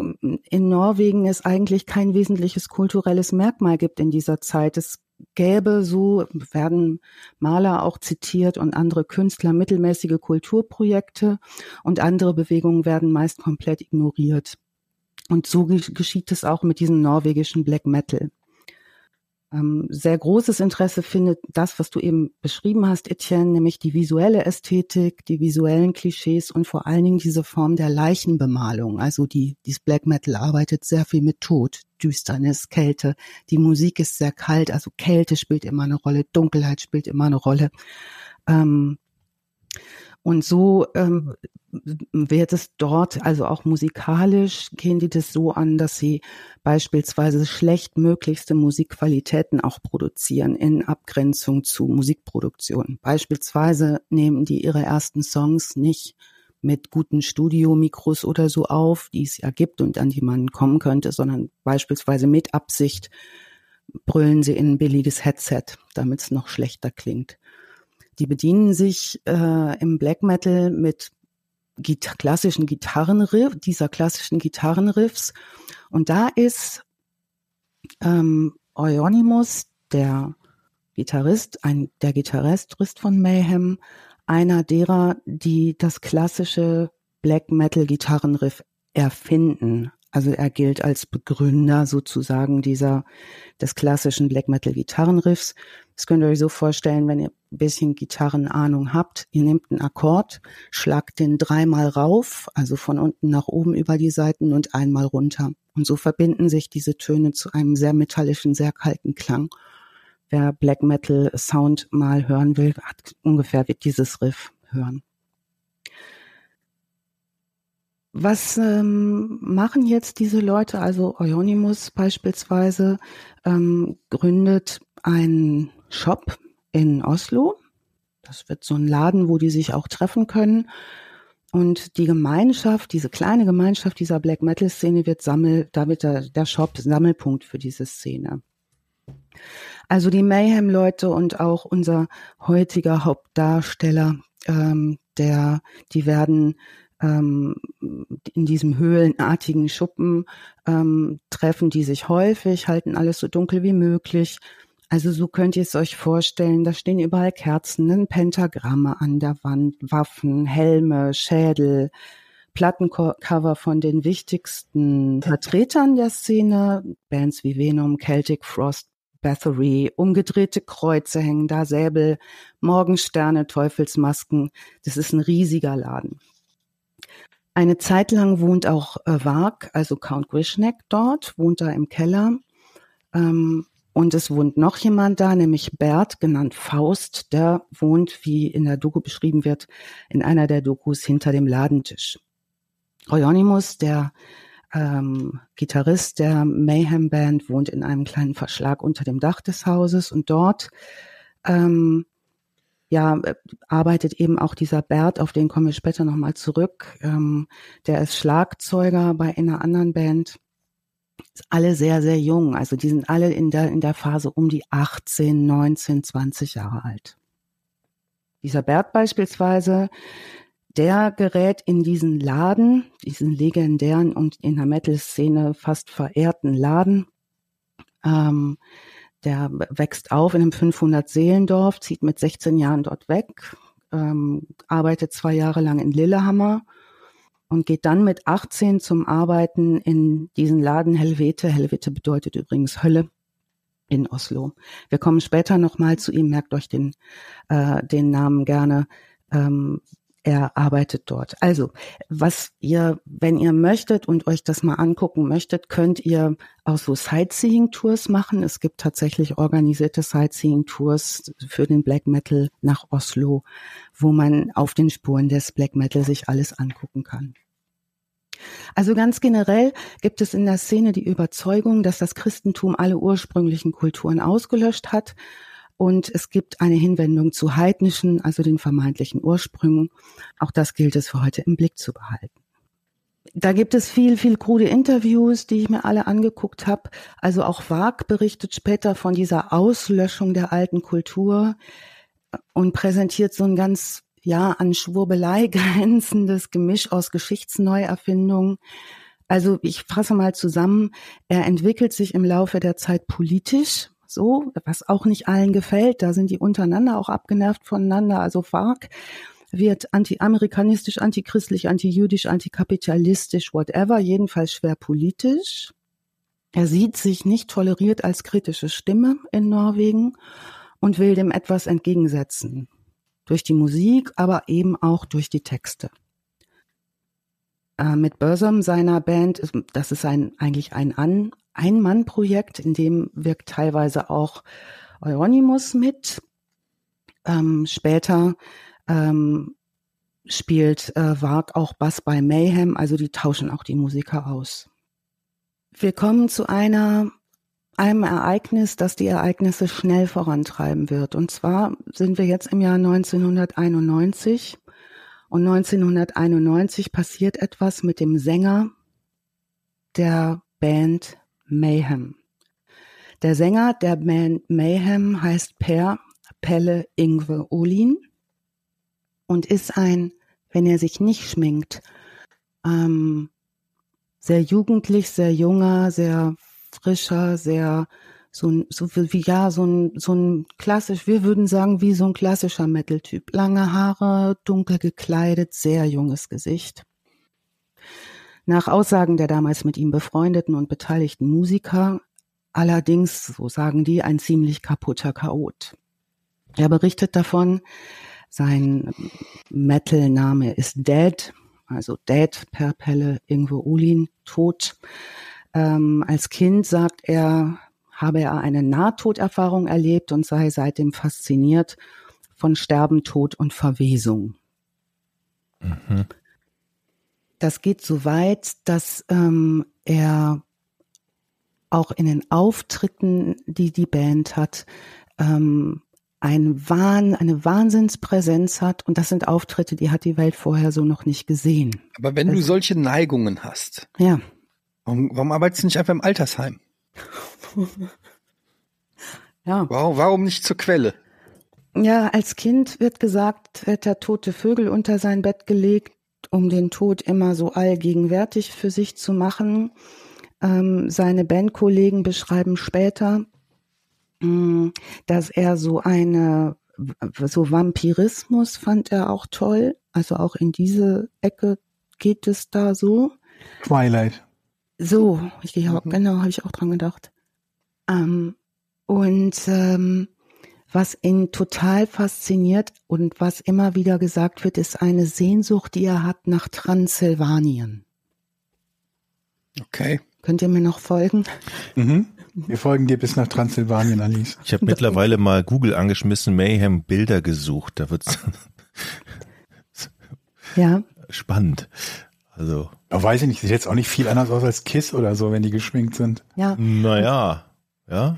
in Norwegen es eigentlich kein wesentliches kulturelles Merkmal gibt in dieser Zeit. Es gäbe, so werden Maler auch zitiert und andere Künstler, mittelmäßige Kulturprojekte und andere Bewegungen werden meist komplett ignoriert. Und so geschieht es auch mit diesem norwegischen Black Metal. Ähm, sehr großes Interesse findet das, was du eben beschrieben hast, Etienne, nämlich die visuelle Ästhetik, die visuellen Klischees und vor allen Dingen diese Form der Leichenbemalung. Also die, dieses Black Metal arbeitet sehr viel mit Tod, Düsternis, Kälte. Die Musik ist sehr kalt, also Kälte spielt immer eine Rolle, Dunkelheit spielt immer eine Rolle. Ähm, und so ähm, wird es dort, also auch musikalisch, gehen die das so an, dass sie beispielsweise schlechtmöglichste Musikqualitäten auch produzieren in Abgrenzung zu Musikproduktion. Beispielsweise nehmen die ihre ersten Songs nicht mit guten Studiomikros oder so auf, die es ja gibt und an die man kommen könnte, sondern beispielsweise mit Absicht brüllen sie in ein billiges Headset, damit es noch schlechter klingt. Die bedienen sich äh, im Black Metal mit Gita klassischen Gitarrenriff, dieser klassischen Gitarrenriffs. Und da ist ähm, Euronymous, der Gitarrist, ein, der Gitarrist von Mayhem, einer derer, die das klassische Black Metal Gitarrenriff erfinden. Also er gilt als Begründer sozusagen dieser, des klassischen Black Metal Gitarrenriffs. Das könnt ihr euch so vorstellen, wenn ihr ein bisschen Gitarrenahnung habt. Ihr nehmt einen Akkord, schlagt den dreimal rauf, also von unten nach oben über die Seiten und einmal runter. Und so verbinden sich diese Töne zu einem sehr metallischen, sehr kalten Klang. Wer Black Metal Sound mal hören will, hat ungefähr wird dieses Riff hören. Was ähm, machen jetzt diese Leute? Also Euronymous beispielsweise ähm, gründet einen Shop in Oslo. Das wird so ein Laden, wo die sich auch treffen können. Und die Gemeinschaft, diese kleine Gemeinschaft dieser Black Metal Szene wird sammel, da wird der, der Shop Sammelpunkt für diese Szene. Also die Mayhem-Leute und auch unser heutiger Hauptdarsteller ähm, der, die werden ähm, in diesem höhlenartigen Schuppen ähm, treffen die sich häufig, halten alles so dunkel wie möglich. Also so könnt ihr es euch vorstellen, da stehen überall Kerzen, Pentagramme an der Wand, Waffen, Helme, Schädel, Plattencover von den wichtigsten Vertretern der Szene, Bands wie Venom, Celtic Frost, Bathory, umgedrehte Kreuze hängen da, Säbel, Morgensterne, Teufelsmasken. Das ist ein riesiger Laden. Eine Zeit lang wohnt auch äh, Varg, also Count Grishnek dort, wohnt da im Keller. Ähm, und es wohnt noch jemand da, nämlich Bert, genannt Faust. Der wohnt, wie in der Doku beschrieben wird, in einer der Dokus hinter dem Ladentisch. Euonymus, der ähm, Gitarrist der Mayhem Band, wohnt in einem kleinen Verschlag unter dem Dach des Hauses und dort ähm, ja, arbeitet eben auch dieser Bert, auf den kommen wir später nochmal zurück. Ähm, der ist Schlagzeuger bei einer anderen Band. Alle sehr, sehr jung. Also die sind alle in der, in der Phase um die 18, 19, 20 Jahre alt. Dieser Bert beispielsweise, der gerät in diesen Laden, diesen legendären und in der Metal-Szene fast verehrten Laden. Ähm, der wächst auf in einem 500-Seelendorf, zieht mit 16 Jahren dort weg, ähm, arbeitet zwei Jahre lang in Lillehammer und geht dann mit 18 zum Arbeiten in diesen Laden Helvete. Helvete bedeutet übrigens Hölle in Oslo. Wir kommen später nochmal zu ihm, merkt euch den, äh, den Namen gerne. Ähm, er arbeitet dort. Also, was ihr, wenn ihr möchtet und euch das mal angucken möchtet, könnt ihr auch so Sightseeing-Tours machen. Es gibt tatsächlich organisierte Sightseeing-Tours für den Black Metal nach Oslo, wo man auf den Spuren des Black Metal sich alles angucken kann. Also ganz generell gibt es in der Szene die Überzeugung, dass das Christentum alle ursprünglichen Kulturen ausgelöscht hat und es gibt eine Hinwendung zu heidnischen, also den vermeintlichen Ursprüngen. Auch das gilt es für heute im Blick zu behalten. Da gibt es viel, viel krude Interviews, die ich mir alle angeguckt habe. Also auch Wag berichtet später von dieser Auslöschung der alten Kultur und präsentiert so ein ganz, ja, an Schwurbelei grenzendes Gemisch aus Geschichtsneuerfindungen. Also ich fasse mal zusammen, er entwickelt sich im Laufe der Zeit politisch, so, was auch nicht allen gefällt. Da sind die untereinander auch abgenervt voneinander. Also FARC wird anti-amerikanistisch, antichristlich, antijüdisch, antikapitalistisch, whatever, jedenfalls schwer politisch. Er sieht sich nicht toleriert als kritische Stimme in Norwegen und will dem etwas entgegensetzen. Durch die Musik, aber eben auch durch die Texte. Äh, mit Bursam, seiner Band, das ist ein, eigentlich ein An ein-Mann-Projekt, in dem wirkt teilweise auch Euronymous mit. Ähm, später ähm, spielt äh, Wag auch Bass bei Mayhem, also die tauschen auch die Musiker aus. Wir kommen zu einer einem Ereignis, das die Ereignisse schnell vorantreiben wird. Und zwar sind wir jetzt im Jahr 1991 und 1991 passiert etwas mit dem Sänger der Band Mayhem. Der Sänger der Band Mayhem heißt Per Pelle Ingwe Olin und ist ein, wenn er sich nicht schminkt, ähm, sehr jugendlich, sehr junger, sehr frischer, sehr so, so wie ja so ein so ein klassisch, wir würden sagen wie so ein klassischer Metal-Typ, lange Haare, dunkel gekleidet, sehr junges Gesicht. Nach Aussagen der damals mit ihm befreundeten und beteiligten Musiker allerdings, so sagen die, ein ziemlich kaputter Chaot. Er berichtet davon, sein Metal-Name ist Dead, also Dead per Pelle Ingwe Ulin, tot. Ähm, als Kind sagt er, habe er eine Nahtoderfahrung erlebt und sei seitdem fasziniert von Sterben, Tod und Verwesung. Mhm. Das geht so weit, dass ähm, er auch in den Auftritten, die die Band hat, ähm, ein Wahn, eine Wahnsinnspräsenz hat. Und das sind Auftritte, die hat die Welt vorher so noch nicht gesehen. Aber wenn also, du solche Neigungen hast, ja. Warum, warum arbeitest du nicht einfach im Altersheim? ja. Warum, warum nicht zur Quelle? Ja, als Kind wird gesagt, wird der tote Vögel unter sein Bett gelegt, um den Tod immer so allgegenwärtig für sich zu machen. Ähm, seine Bandkollegen beschreiben später, mh, mm, dass er so eine, so Vampirismus fand er auch toll. Also auch in diese Ecke geht es da so. Twilight. So, ich, ja, mhm. genau, habe ich auch dran gedacht. Ähm, und ähm, was ihn total fasziniert und was immer wieder gesagt wird, ist eine Sehnsucht, die er hat nach Transsilvanien. Okay. Könnt ihr mir noch folgen? Mhm. Wir folgen dir bis nach Transsilvanien, Alice. Ich habe mittlerweile mal Google angeschmissen, Mayhem Bilder gesucht. Da wird's ja. spannend. Also. Aber weiß ich nicht, sieht jetzt auch nicht viel anders aus als Kiss oder so, wenn die geschminkt sind. Ja. Naja, ja.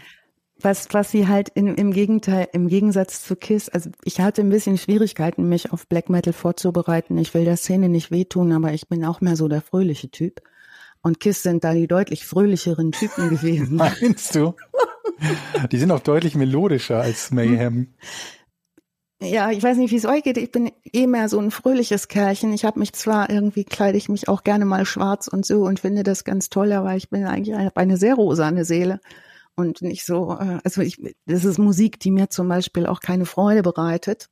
Was, was sie halt in, im Gegenteil, im Gegensatz zu Kiss, also ich hatte ein bisschen Schwierigkeiten, mich auf Black Metal vorzubereiten. Ich will der Szene nicht wehtun, aber ich bin auch mehr so der fröhliche Typ. Und Kiss sind da die deutlich fröhlicheren Typen gewesen. Meinst du? Die sind auch deutlich melodischer als Mayhem. Ja, ich weiß nicht, wie es euch geht. Ich bin eh mehr so ein fröhliches Kerlchen. Ich habe mich zwar irgendwie kleide ich mich auch gerne mal schwarz und so und finde das ganz toll, aber ich bin eigentlich eine, eine sehr rosane Seele und nicht so. Äh, also ich, das ist Musik, die mir zum Beispiel auch keine Freude bereitet.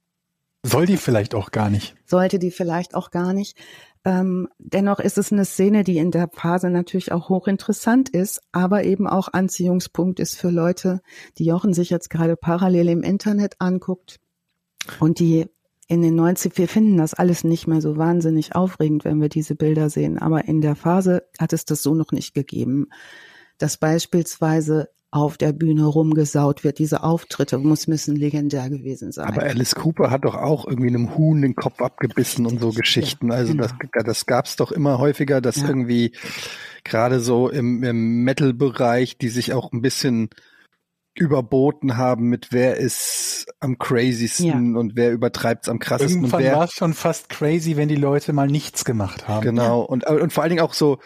Soll die vielleicht auch gar nicht? Sollte die vielleicht auch gar nicht. Ähm, dennoch ist es eine Szene, die in der Phase natürlich auch hochinteressant ist, aber eben auch Anziehungspunkt ist für Leute, die Jochen sich jetzt gerade parallel im Internet anguckt und die in den 90 wir finden das alles nicht mehr so wahnsinnig aufregend, wenn wir diese Bilder sehen, aber in der Phase hat es das so noch nicht gegeben, dass beispielsweise auf der Bühne rumgesaut wird. Diese Auftritte muss müssen legendär gewesen sein. Aber Alice Cooper hat doch auch irgendwie einem Huhn den Kopf abgebissen und so Geschichten. Ja, also genau. das, das gab's doch immer häufiger, dass ja. irgendwie gerade so im, im Metal-Bereich, die sich auch ein bisschen überboten haben mit wer ist am crazysten ja. und wer übertreibt's am krassesten. Irgendwann war es schon fast crazy, wenn die Leute mal nichts gemacht haben. Genau. Und, und vor allen Dingen auch so,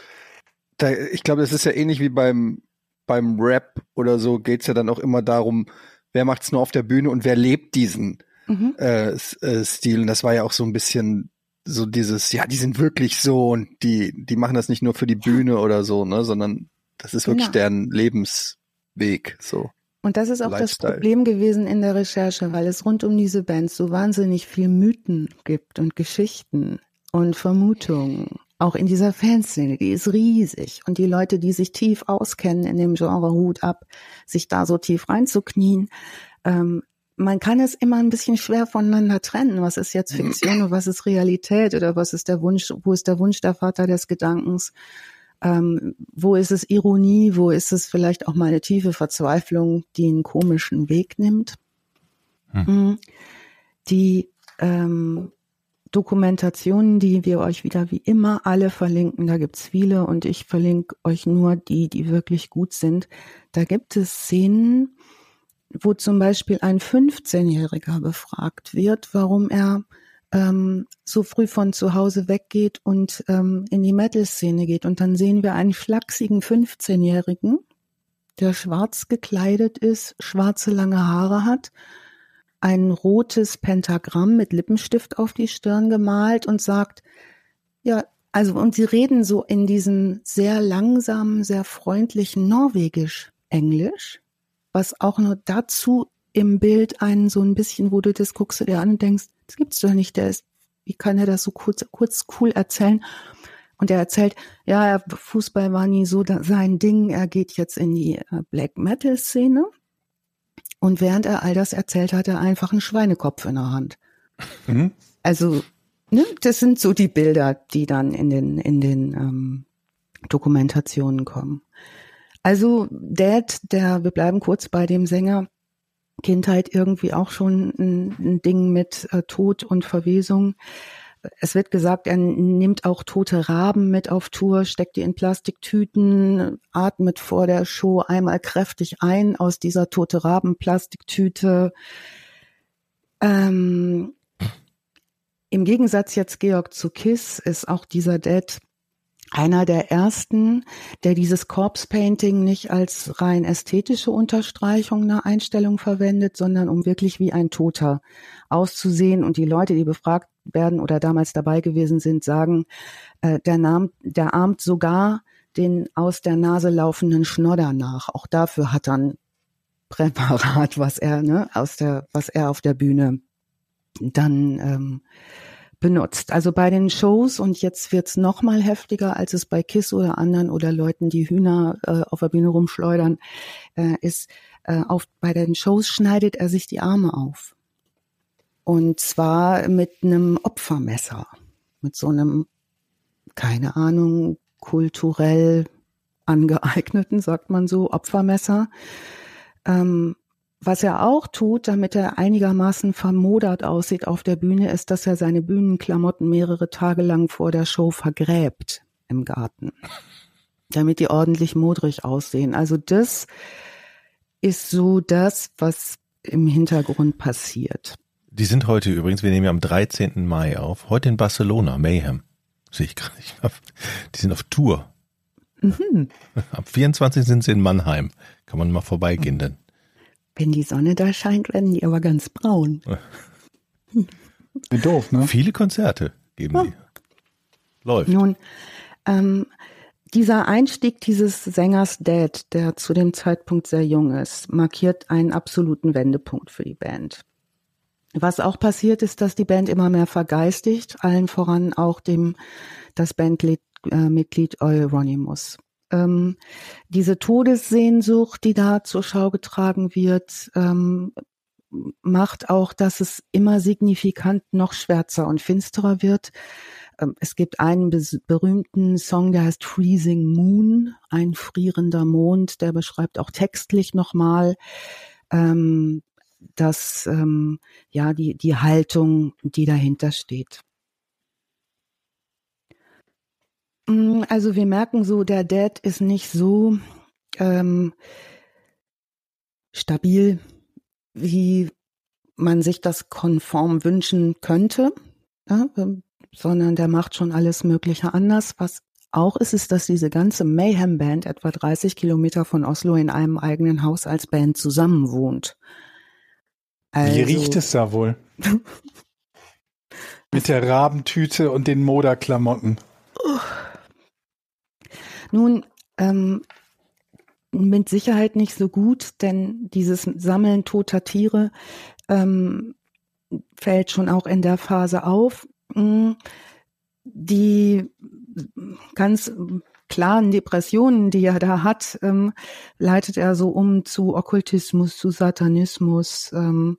da, ich glaube, das ist ja ähnlich wie beim beim Rap oder so geht's ja dann auch immer darum, wer macht's nur auf der Bühne und wer lebt diesen mhm. äh, äh, Stil. Und das war ja auch so ein bisschen so dieses, ja, die sind wirklich so und die, die machen das nicht nur für die Bühne oder so, ne, sondern das ist wirklich genau. deren Lebensweg, so. Und das ist auch Lifestyle. das Problem gewesen in der Recherche, weil es rund um diese Bands so wahnsinnig viel Mythen gibt und Geschichten und Vermutungen auch in dieser Fanszene, die ist riesig. Und die Leute, die sich tief auskennen in dem Genre Hut ab, sich da so tief reinzuknien, ähm, man kann es immer ein bisschen schwer voneinander trennen. Was ist jetzt Fiktion und was ist Realität oder was ist der Wunsch, wo ist der Wunsch der Vater des Gedankens? Ähm, wo ist es Ironie? Wo ist es vielleicht auch mal eine tiefe Verzweiflung, die einen komischen Weg nimmt? Hm. Mhm. Die ähm, Dokumentationen, die wir euch wieder wie immer alle verlinken. Da gibt's viele und ich verlinke euch nur die, die wirklich gut sind. Da gibt es Szenen, wo zum Beispiel ein 15-Jähriger befragt wird, warum er ähm, so früh von zu Hause weggeht und ähm, in die Metal-Szene geht. Und dann sehen wir einen flachsigen 15-Jährigen, der schwarz gekleidet ist, schwarze lange Haare hat ein rotes Pentagramm mit Lippenstift auf die Stirn gemalt und sagt, ja, also, und sie reden so in diesem sehr langsamen, sehr freundlichen Norwegisch-Englisch, was auch nur dazu im Bild einen so ein bisschen, wo du das guckst dir an und denkst, das gibt's doch nicht, der ist, wie kann er das so kurz, kurz cool erzählen? Und er erzählt, ja, Fußball war nie so sein Ding, er geht jetzt in die äh, Black Metal Szene und während er all das erzählt, hat er einfach einen Schweinekopf in der Hand. Mhm. Also, ne, das sind so die Bilder, die dann in den, in den ähm, Dokumentationen kommen. Also Dad, der, wir bleiben kurz bei dem Sänger, Kindheit irgendwie auch schon ein, ein Ding mit äh, Tod und Verwesung. Es wird gesagt, er nimmt auch tote Raben mit auf Tour, steckt die in Plastiktüten, atmet vor der Show einmal kräftig ein aus dieser tote Raben Plastiktüte. Ähm, Im Gegensatz jetzt Georg zu Kiss ist auch dieser Dad einer der ersten, der dieses Corpse Painting nicht als rein ästhetische Unterstreichung einer Einstellung verwendet, sondern um wirklich wie ein Toter auszusehen. Und die Leute, die befragt werden oder damals dabei gewesen sind, sagen, äh, der, nahm, der ahmt sogar den aus der Nase laufenden Schnodder nach. Auch dafür hat er ein Präparat, was er, ne, aus der, was er auf der Bühne dann ähm, benutzt. Also bei den Shows und jetzt wird's noch mal heftiger, als es bei Kiss oder anderen oder Leuten, die Hühner äh, auf der Bühne rumschleudern, äh, ist äh, auf bei den Shows schneidet er sich die Arme auf und zwar mit einem Opfermesser, mit so einem keine Ahnung kulturell angeeigneten, sagt man so, Opfermesser. Ähm, was er auch tut, damit er einigermaßen vermodert aussieht auf der Bühne, ist, dass er seine Bühnenklamotten mehrere Tage lang vor der Show vergräbt im Garten, damit die ordentlich modrig aussehen. Also das ist so das, was im Hintergrund passiert. Die sind heute übrigens, wir nehmen ja am 13. Mai auf, heute in Barcelona, Mayhem. Sehe ich gerade. Die sind auf Tour. Mhm. Am 24. sind sie in Mannheim. Kann man mal vorbeigehen dann. Wenn die Sonne da scheint, werden die aber ganz braun. Wie doof, ne? Viele Konzerte geben ja. die. Läuft. Nun, ähm, dieser Einstieg dieses Sängers Dad, der zu dem Zeitpunkt sehr jung ist, markiert einen absoluten Wendepunkt für die Band. Was auch passiert ist, dass die Band immer mehr vergeistigt, allen voran auch dem das Bandmitglied äh, Euronymous ähm, diese Todessehnsucht, die da zur Schau getragen wird, ähm, macht auch, dass es immer signifikant noch schwärzer und finsterer wird. Ähm, es gibt einen berühmten Song, der heißt Freezing Moon, ein frierender Mond, der beschreibt auch textlich nochmal, ähm, dass ähm, ja die die Haltung, die dahinter steht. Mm, also wir merken so, der Dad ist nicht so ähm, stabil, wie man sich das konform wünschen könnte, ja, ähm, sondern der macht schon alles Mögliche anders. Was auch ist, ist, dass diese ganze Mayhem Band etwa 30 Kilometer von Oslo in einem eigenen Haus als Band zusammenwohnt. Also, Wie riecht es da wohl? Mit der Rabentüte und den Moderklamotten. Nun, ähm, mit Sicherheit nicht so gut, denn dieses Sammeln toter Tiere ähm, fällt schon auch in der Phase auf. Mm, die ganz klaren Depressionen, die er da hat, ähm, leitet er so um zu Okkultismus, zu Satanismus. Ähm,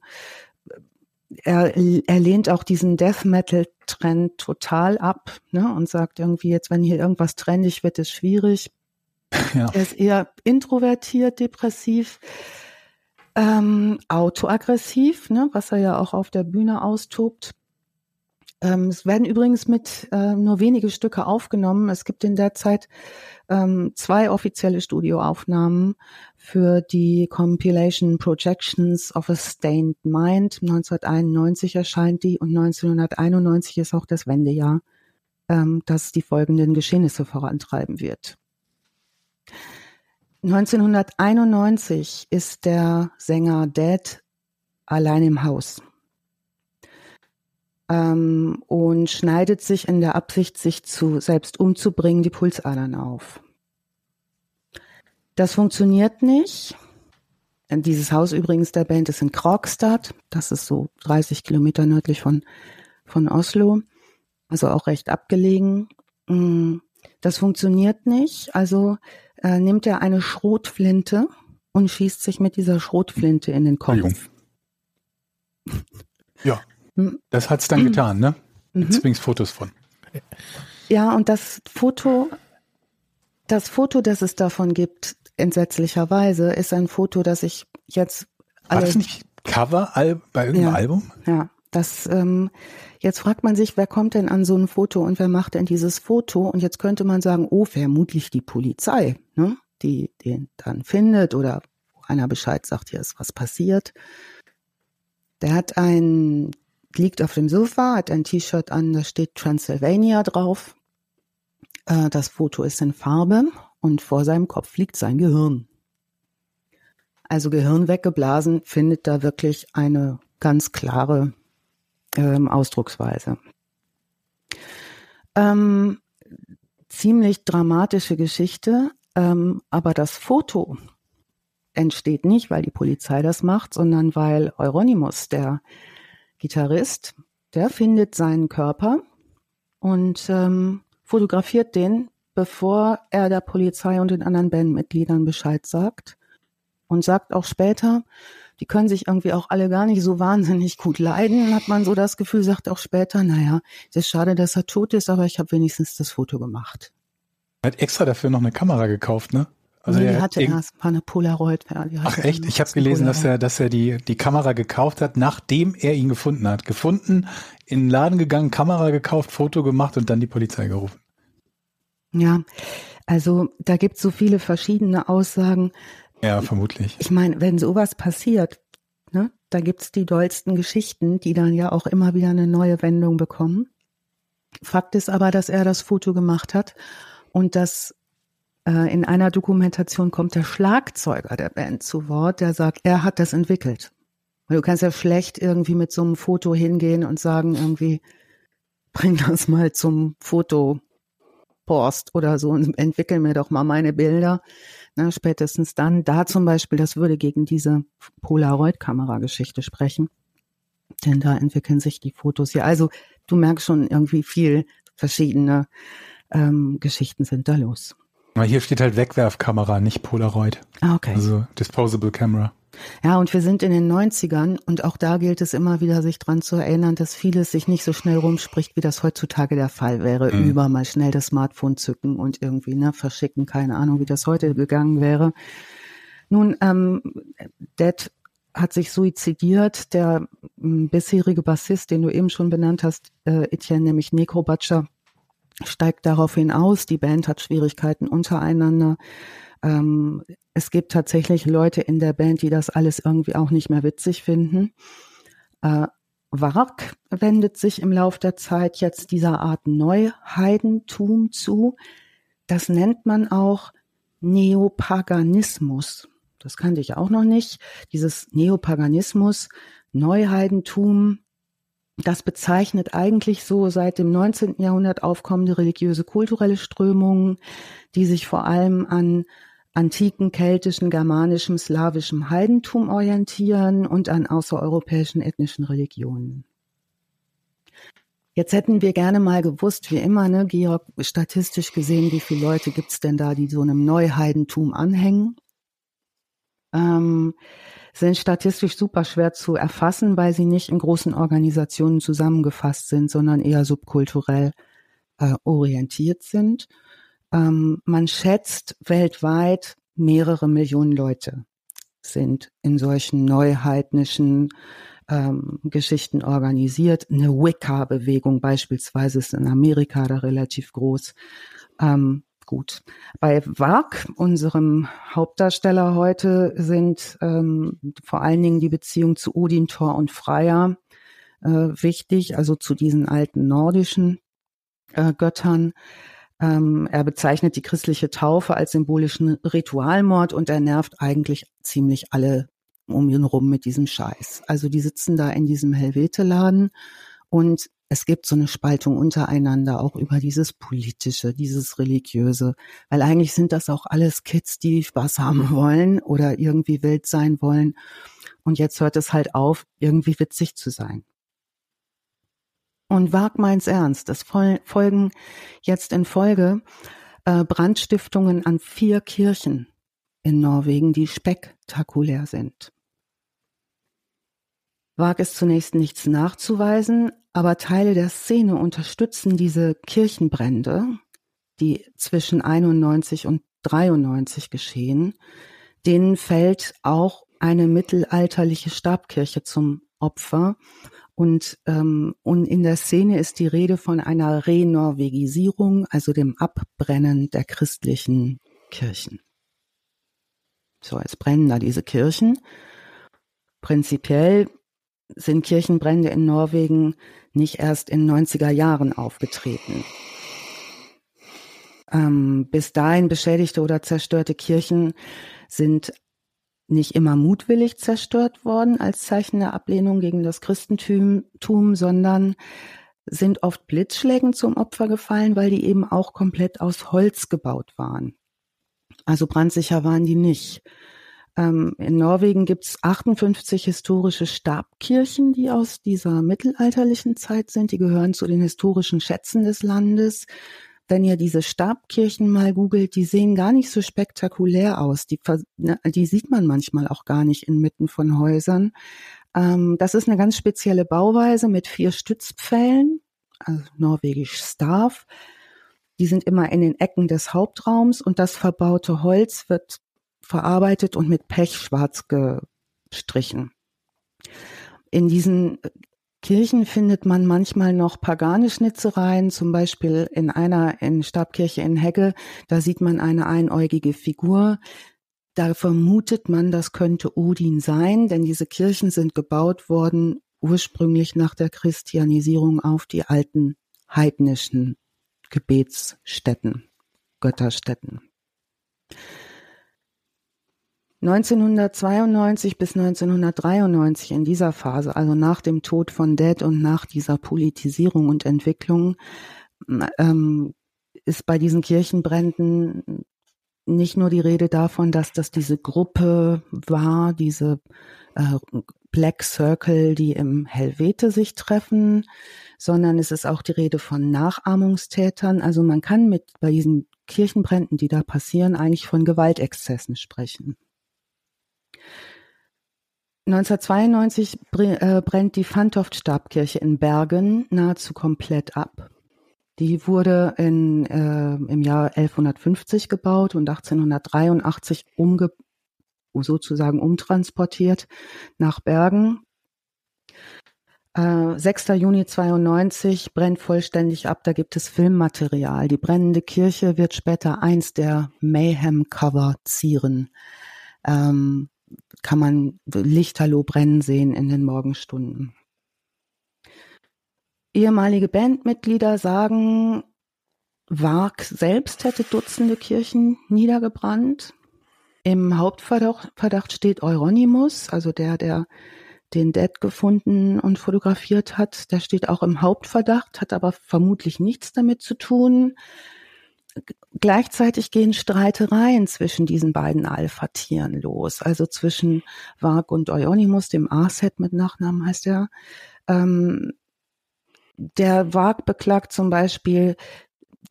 er, er lehnt auch diesen Death Metal Trend total ab ne, und sagt irgendwie jetzt, wenn hier irgendwas trendig wird, ist schwierig. Ja. Er ist eher introvertiert, depressiv, ähm, autoaggressiv, ne, was er ja auch auf der Bühne austobt. Ähm, es werden übrigens mit äh, nur wenige Stücke aufgenommen. Es gibt in der Zeit ähm, zwei offizielle Studioaufnahmen für die Compilation Projections of a Stained Mind. 1991 erscheint die und 1991 ist auch das Wendejahr, ähm, das die folgenden Geschehnisse vorantreiben wird. 1991 ist der Sänger Dead allein im Haus ähm, und schneidet sich in der Absicht, sich zu selbst umzubringen, die Pulsadern auf. Das funktioniert nicht. Dieses Haus übrigens der Band ist in Krogstad. Das ist so 30 Kilometer nördlich von, von Oslo. Also auch recht abgelegen. Mm, das funktioniert nicht. Also äh, nimmt er eine Schrotflinte und schießt sich mit dieser Schrotflinte in den Kopf. Ja. Hm. Das hat's dann getan, ne? Jetzt mhm. Fotos von. Ja, und das Foto, das Foto, das es davon gibt, entsetzlicherweise, ist ein Foto, das ich jetzt. War das nicht Cover bei irgendeinem ja, Album? Ja, das. Ähm, jetzt fragt man sich, wer kommt denn an so ein Foto und wer macht denn dieses Foto? Und jetzt könnte man sagen, oh, vermutlich die Polizei, ne? Die den dann findet oder einer Bescheid sagt, hier ist was passiert. Der hat ein liegt auf dem Sofa, hat ein T-Shirt an, da steht Transylvania drauf. Äh, das Foto ist in Farbe und vor seinem Kopf liegt sein Gehirn. Also Gehirn weggeblasen findet da wirklich eine ganz klare ähm, Ausdrucksweise. Ähm, ziemlich dramatische Geschichte, ähm, aber das Foto entsteht nicht, weil die Polizei das macht, sondern weil Euronymous, der Gitarrist, der findet seinen Körper und ähm, fotografiert den, bevor er der Polizei und den anderen Bandmitgliedern Bescheid sagt und sagt auch später, die können sich irgendwie auch alle gar nicht so wahnsinnig gut leiden, hat man so das Gefühl, sagt auch später, naja, es ist schade, dass er tot ist, aber ich habe wenigstens das Foto gemacht. Er hat extra dafür noch eine Kamera gekauft, ne? Also nee, er hatte erst eine Polaroid. Ach echt? Ich habe gelesen, Polaroid. dass er, dass er die, die Kamera gekauft hat, nachdem er ihn gefunden hat. Gefunden, in den Laden gegangen, Kamera gekauft, Foto gemacht und dann die Polizei gerufen. Ja, also da gibt es so viele verschiedene Aussagen. Ja, vermutlich. Ich meine, wenn sowas passiert, ne, da gibt's die dollsten Geschichten, die dann ja auch immer wieder eine neue Wendung bekommen. Fakt ist aber, dass er das Foto gemacht hat und dass in einer Dokumentation kommt der Schlagzeuger der Band zu Wort, der sagt, er hat das entwickelt. Und du kannst ja schlecht irgendwie mit so einem Foto hingehen und sagen irgendwie, bring das mal zum Fotopost oder so und entwickel mir doch mal meine Bilder. Na, spätestens dann, da zum Beispiel, das würde gegen diese Polaroid-Kamera-Geschichte sprechen. Denn da entwickeln sich die Fotos ja. Also du merkst schon irgendwie viel verschiedene ähm, Geschichten sind da los. Hier steht halt Wegwerfkamera, nicht Polaroid. Ah, okay. Also Disposable Camera. Ja, und wir sind in den 90ern und auch da gilt es immer wieder, sich dran zu erinnern, dass vieles sich nicht so schnell rumspricht, wie das heutzutage der Fall wäre. Mhm. Über mal schnell das Smartphone zücken und irgendwie ne, verschicken, keine Ahnung, wie das heute gegangen wäre. Nun, ähm, Dead hat sich suizidiert. Der bisherige Bassist, den du eben schon benannt hast, äh, Etienne, nämlich Neko Butcher, steigt daraufhin aus. Die Band hat Schwierigkeiten untereinander. Ähm, es gibt tatsächlich Leute in der Band, die das alles irgendwie auch nicht mehr witzig finden. Äh, Wark wendet sich im Lauf der Zeit jetzt dieser Art Neuheidentum zu. Das nennt man auch Neopaganismus. Das kannte ich auch noch nicht. Dieses Neopaganismus, Neuheidentum, das bezeichnet eigentlich so seit dem 19. Jahrhundert aufkommende religiöse kulturelle Strömungen, die sich vor allem an antiken keltischen, germanischem, slawischem Heidentum orientieren und an außereuropäischen ethnischen Religionen. Jetzt hätten wir gerne mal gewusst, wie immer, ne, Georg, statistisch gesehen, wie viele Leute gibt's denn da, die so einem Neuheidentum anhängen? Ähm, sind statistisch super schwer zu erfassen, weil sie nicht in großen Organisationen zusammengefasst sind, sondern eher subkulturell äh, orientiert sind. Ähm, man schätzt weltweit mehrere Millionen Leute sind in solchen neuheidnischen ähm, Geschichten organisiert. Eine Wicca-Bewegung beispielsweise ist in Amerika da relativ groß. Ähm, gut. Bei Wag, unserem Hauptdarsteller heute, sind ähm, vor allen Dingen die Beziehung zu Odin, Thor und Freya äh, wichtig, also zu diesen alten nordischen äh, Göttern. Ähm, er bezeichnet die christliche Taufe als symbolischen Ritualmord und er nervt eigentlich ziemlich alle um ihn rum mit diesem Scheiß. Also die sitzen da in diesem Helvete-Laden und es gibt so eine Spaltung untereinander, auch über dieses Politische, dieses Religiöse, weil eigentlich sind das auch alles Kids, die Spaß haben wollen oder irgendwie wild sein wollen. Und jetzt hört es halt auf, irgendwie witzig zu sein. Und wag meins ernst, es folgen jetzt in Folge äh, Brandstiftungen an vier Kirchen in Norwegen, die spektakulär sind. Wag es zunächst nichts nachzuweisen, aber Teile der Szene unterstützen diese Kirchenbrände, die zwischen 91 und 93 geschehen. Denen fällt auch eine mittelalterliche Stabkirche zum Opfer. Und, ähm, und in der Szene ist die Rede von einer Renorvegisierung, also dem Abbrennen der christlichen Kirchen. So, es brennen da diese Kirchen. Prinzipiell sind Kirchenbrände in Norwegen nicht erst in 90er Jahren aufgetreten. Ähm, bis dahin beschädigte oder zerstörte Kirchen sind nicht immer mutwillig zerstört worden als Zeichen der Ablehnung gegen das Christentum, sondern sind oft Blitzschlägen zum Opfer gefallen, weil die eben auch komplett aus Holz gebaut waren. Also brandsicher waren die nicht. Ähm, in Norwegen gibt es 58 historische Stabkirchen, die aus dieser mittelalterlichen Zeit sind. Die gehören zu den historischen Schätzen des Landes wenn ihr diese Stabkirchen mal googelt, die sehen gar nicht so spektakulär aus. Die, ne, die sieht man manchmal auch gar nicht inmitten von Häusern. Ähm, das ist eine ganz spezielle Bauweise mit vier Stützpfählen, also norwegisch Stav. Die sind immer in den Ecken des Hauptraums und das verbaute Holz wird verarbeitet und mit Pech schwarz gestrichen. In diesen Kirchen findet man manchmal noch pagane Schnitzereien, zum Beispiel in einer in Stabkirche in Hegge, da sieht man eine einäugige Figur. Da vermutet man, das könnte Odin sein, denn diese Kirchen sind gebaut worden ursprünglich nach der Christianisierung auf die alten heidnischen Gebetsstätten, Götterstätten. 1992 bis 1993 in dieser Phase, also nach dem Tod von Dead und nach dieser Politisierung und Entwicklung, ähm, ist bei diesen Kirchenbränden nicht nur die Rede davon, dass das diese Gruppe war, diese äh, Black Circle, die im Helvete sich treffen, sondern es ist auch die Rede von Nachahmungstätern. Also man kann mit bei diesen Kirchenbränden, die da passieren, eigentlich von Gewaltexzessen sprechen. 1992 äh, brennt die Fantoft-Stabkirche in Bergen nahezu komplett ab. Die wurde in, äh, im Jahr 1150 gebaut und 1883 umge sozusagen umtransportiert nach Bergen. Äh, 6. Juni 92 brennt vollständig ab, da gibt es Filmmaterial. Die brennende Kirche wird später eins der Mayhem-Cover zieren. Ähm, kann man Lichterloh brennen sehen in den Morgenstunden. Ehemalige Bandmitglieder sagen, Wag selbst hätte Dutzende Kirchen niedergebrannt. Im Hauptverdacht steht Euronymous, also der, der den Dead gefunden und fotografiert hat. Der steht auch im Hauptverdacht, hat aber vermutlich nichts damit zu tun gleichzeitig gehen Streitereien zwischen diesen beiden Alpha-Tieren los, also zwischen Varg und Euonymus, dem Arset mit Nachnamen heißt er. Ähm, der Varg beklagt zum Beispiel,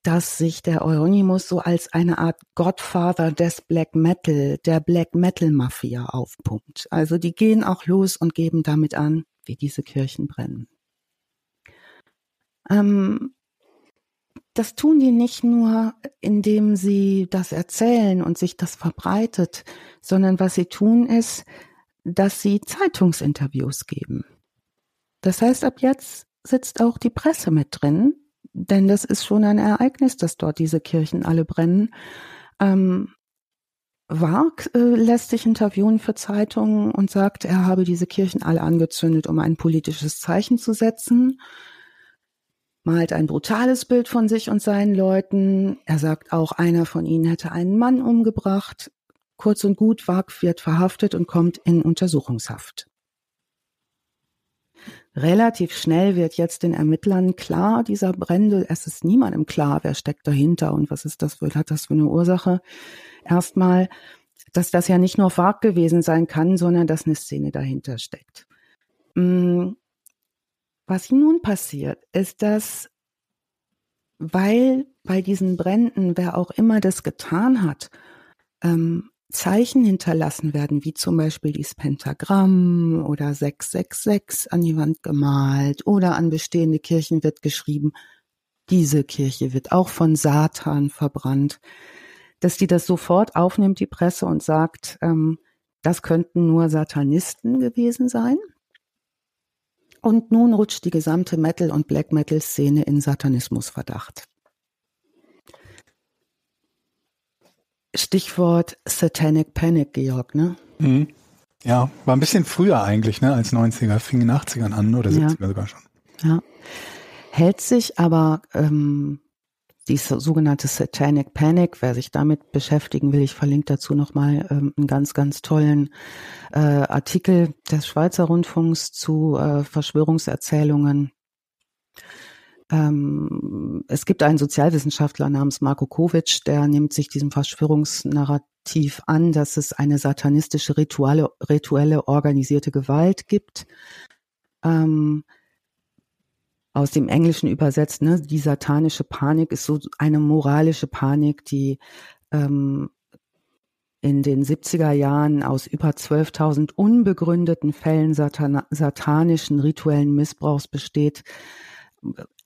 dass sich der Euonymus so als eine Art Godfather des Black Metal, der Black Metal Mafia aufpumpt. Also die gehen auch los und geben damit an, wie diese Kirchen brennen. Ähm, das tun die nicht nur, indem sie das erzählen und sich das verbreitet, sondern was sie tun ist, dass sie Zeitungsinterviews geben. Das heißt, ab jetzt sitzt auch die Presse mit drin, denn das ist schon ein Ereignis, dass dort diese Kirchen alle brennen. Ähm, Warg äh, lässt sich interviewen für Zeitungen und sagt, er habe diese Kirchen alle angezündet, um ein politisches Zeichen zu setzen malt ein brutales Bild von sich und seinen Leuten. Er sagt auch, einer von ihnen hätte einen Mann umgebracht. Kurz und gut, Wag wird verhaftet und kommt in Untersuchungshaft. Relativ schnell wird jetzt den Ermittlern klar, dieser Brände, es ist niemandem klar, wer steckt dahinter und was ist das, hat das für eine Ursache. Erstmal, dass das ja nicht nur Wag gewesen sein kann, sondern dass eine Szene dahinter steckt. Mm, was nun passiert, ist, dass weil bei diesen Bränden, wer auch immer das getan hat, ähm, Zeichen hinterlassen werden, wie zum Beispiel dieses Pentagramm oder 666 an die Wand gemalt oder an bestehende Kirchen wird geschrieben, diese Kirche wird auch von Satan verbrannt, dass die das sofort aufnimmt, die Presse, und sagt, ähm, das könnten nur Satanisten gewesen sein. Und nun rutscht die gesamte Metal- und Black Metal-Szene in Satanismusverdacht. Stichwort Satanic Panic, Georg, ne? Mhm. Ja, war ein bisschen früher eigentlich, ne, als 90er, fing in den 80ern an oder 70er ja. sogar schon. Ja. Hält sich aber ähm, die sogenannte Satanic Panic. Wer sich damit beschäftigen will, ich verlinke dazu nochmal ähm, einen ganz, ganz tollen äh, Artikel des Schweizer Rundfunks zu äh, Verschwörungserzählungen. Ähm, es gibt einen Sozialwissenschaftler namens Marko Kovic, der nimmt sich diesem Verschwörungsnarrativ an, dass es eine satanistische rituelle, rituelle organisierte Gewalt gibt. Ähm, aus dem Englischen übersetzt, ne, die satanische Panik ist so eine moralische Panik, die ähm, in den 70er Jahren aus über 12.000 unbegründeten Fällen satan satanischen rituellen Missbrauchs besteht.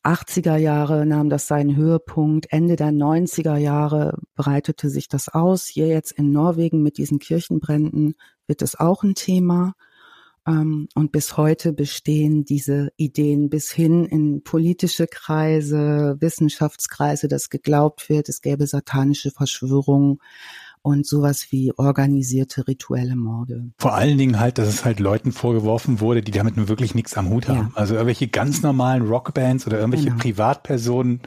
80er Jahre nahm das seinen Höhepunkt. Ende der 90er Jahre breitete sich das aus. Hier jetzt in Norwegen mit diesen Kirchenbränden wird es auch ein Thema. Ähm, und bis heute bestehen diese Ideen bis hin in politische Kreise, Wissenschaftskreise, dass geglaubt wird, es gäbe satanische Verschwörungen und sowas wie organisierte rituelle Morde. Vor allen Dingen halt, dass es halt Leuten vorgeworfen wurde, die damit nur wirklich nichts am Hut haben. Ja. Also irgendwelche ganz normalen Rockbands oder irgendwelche genau. Privatpersonen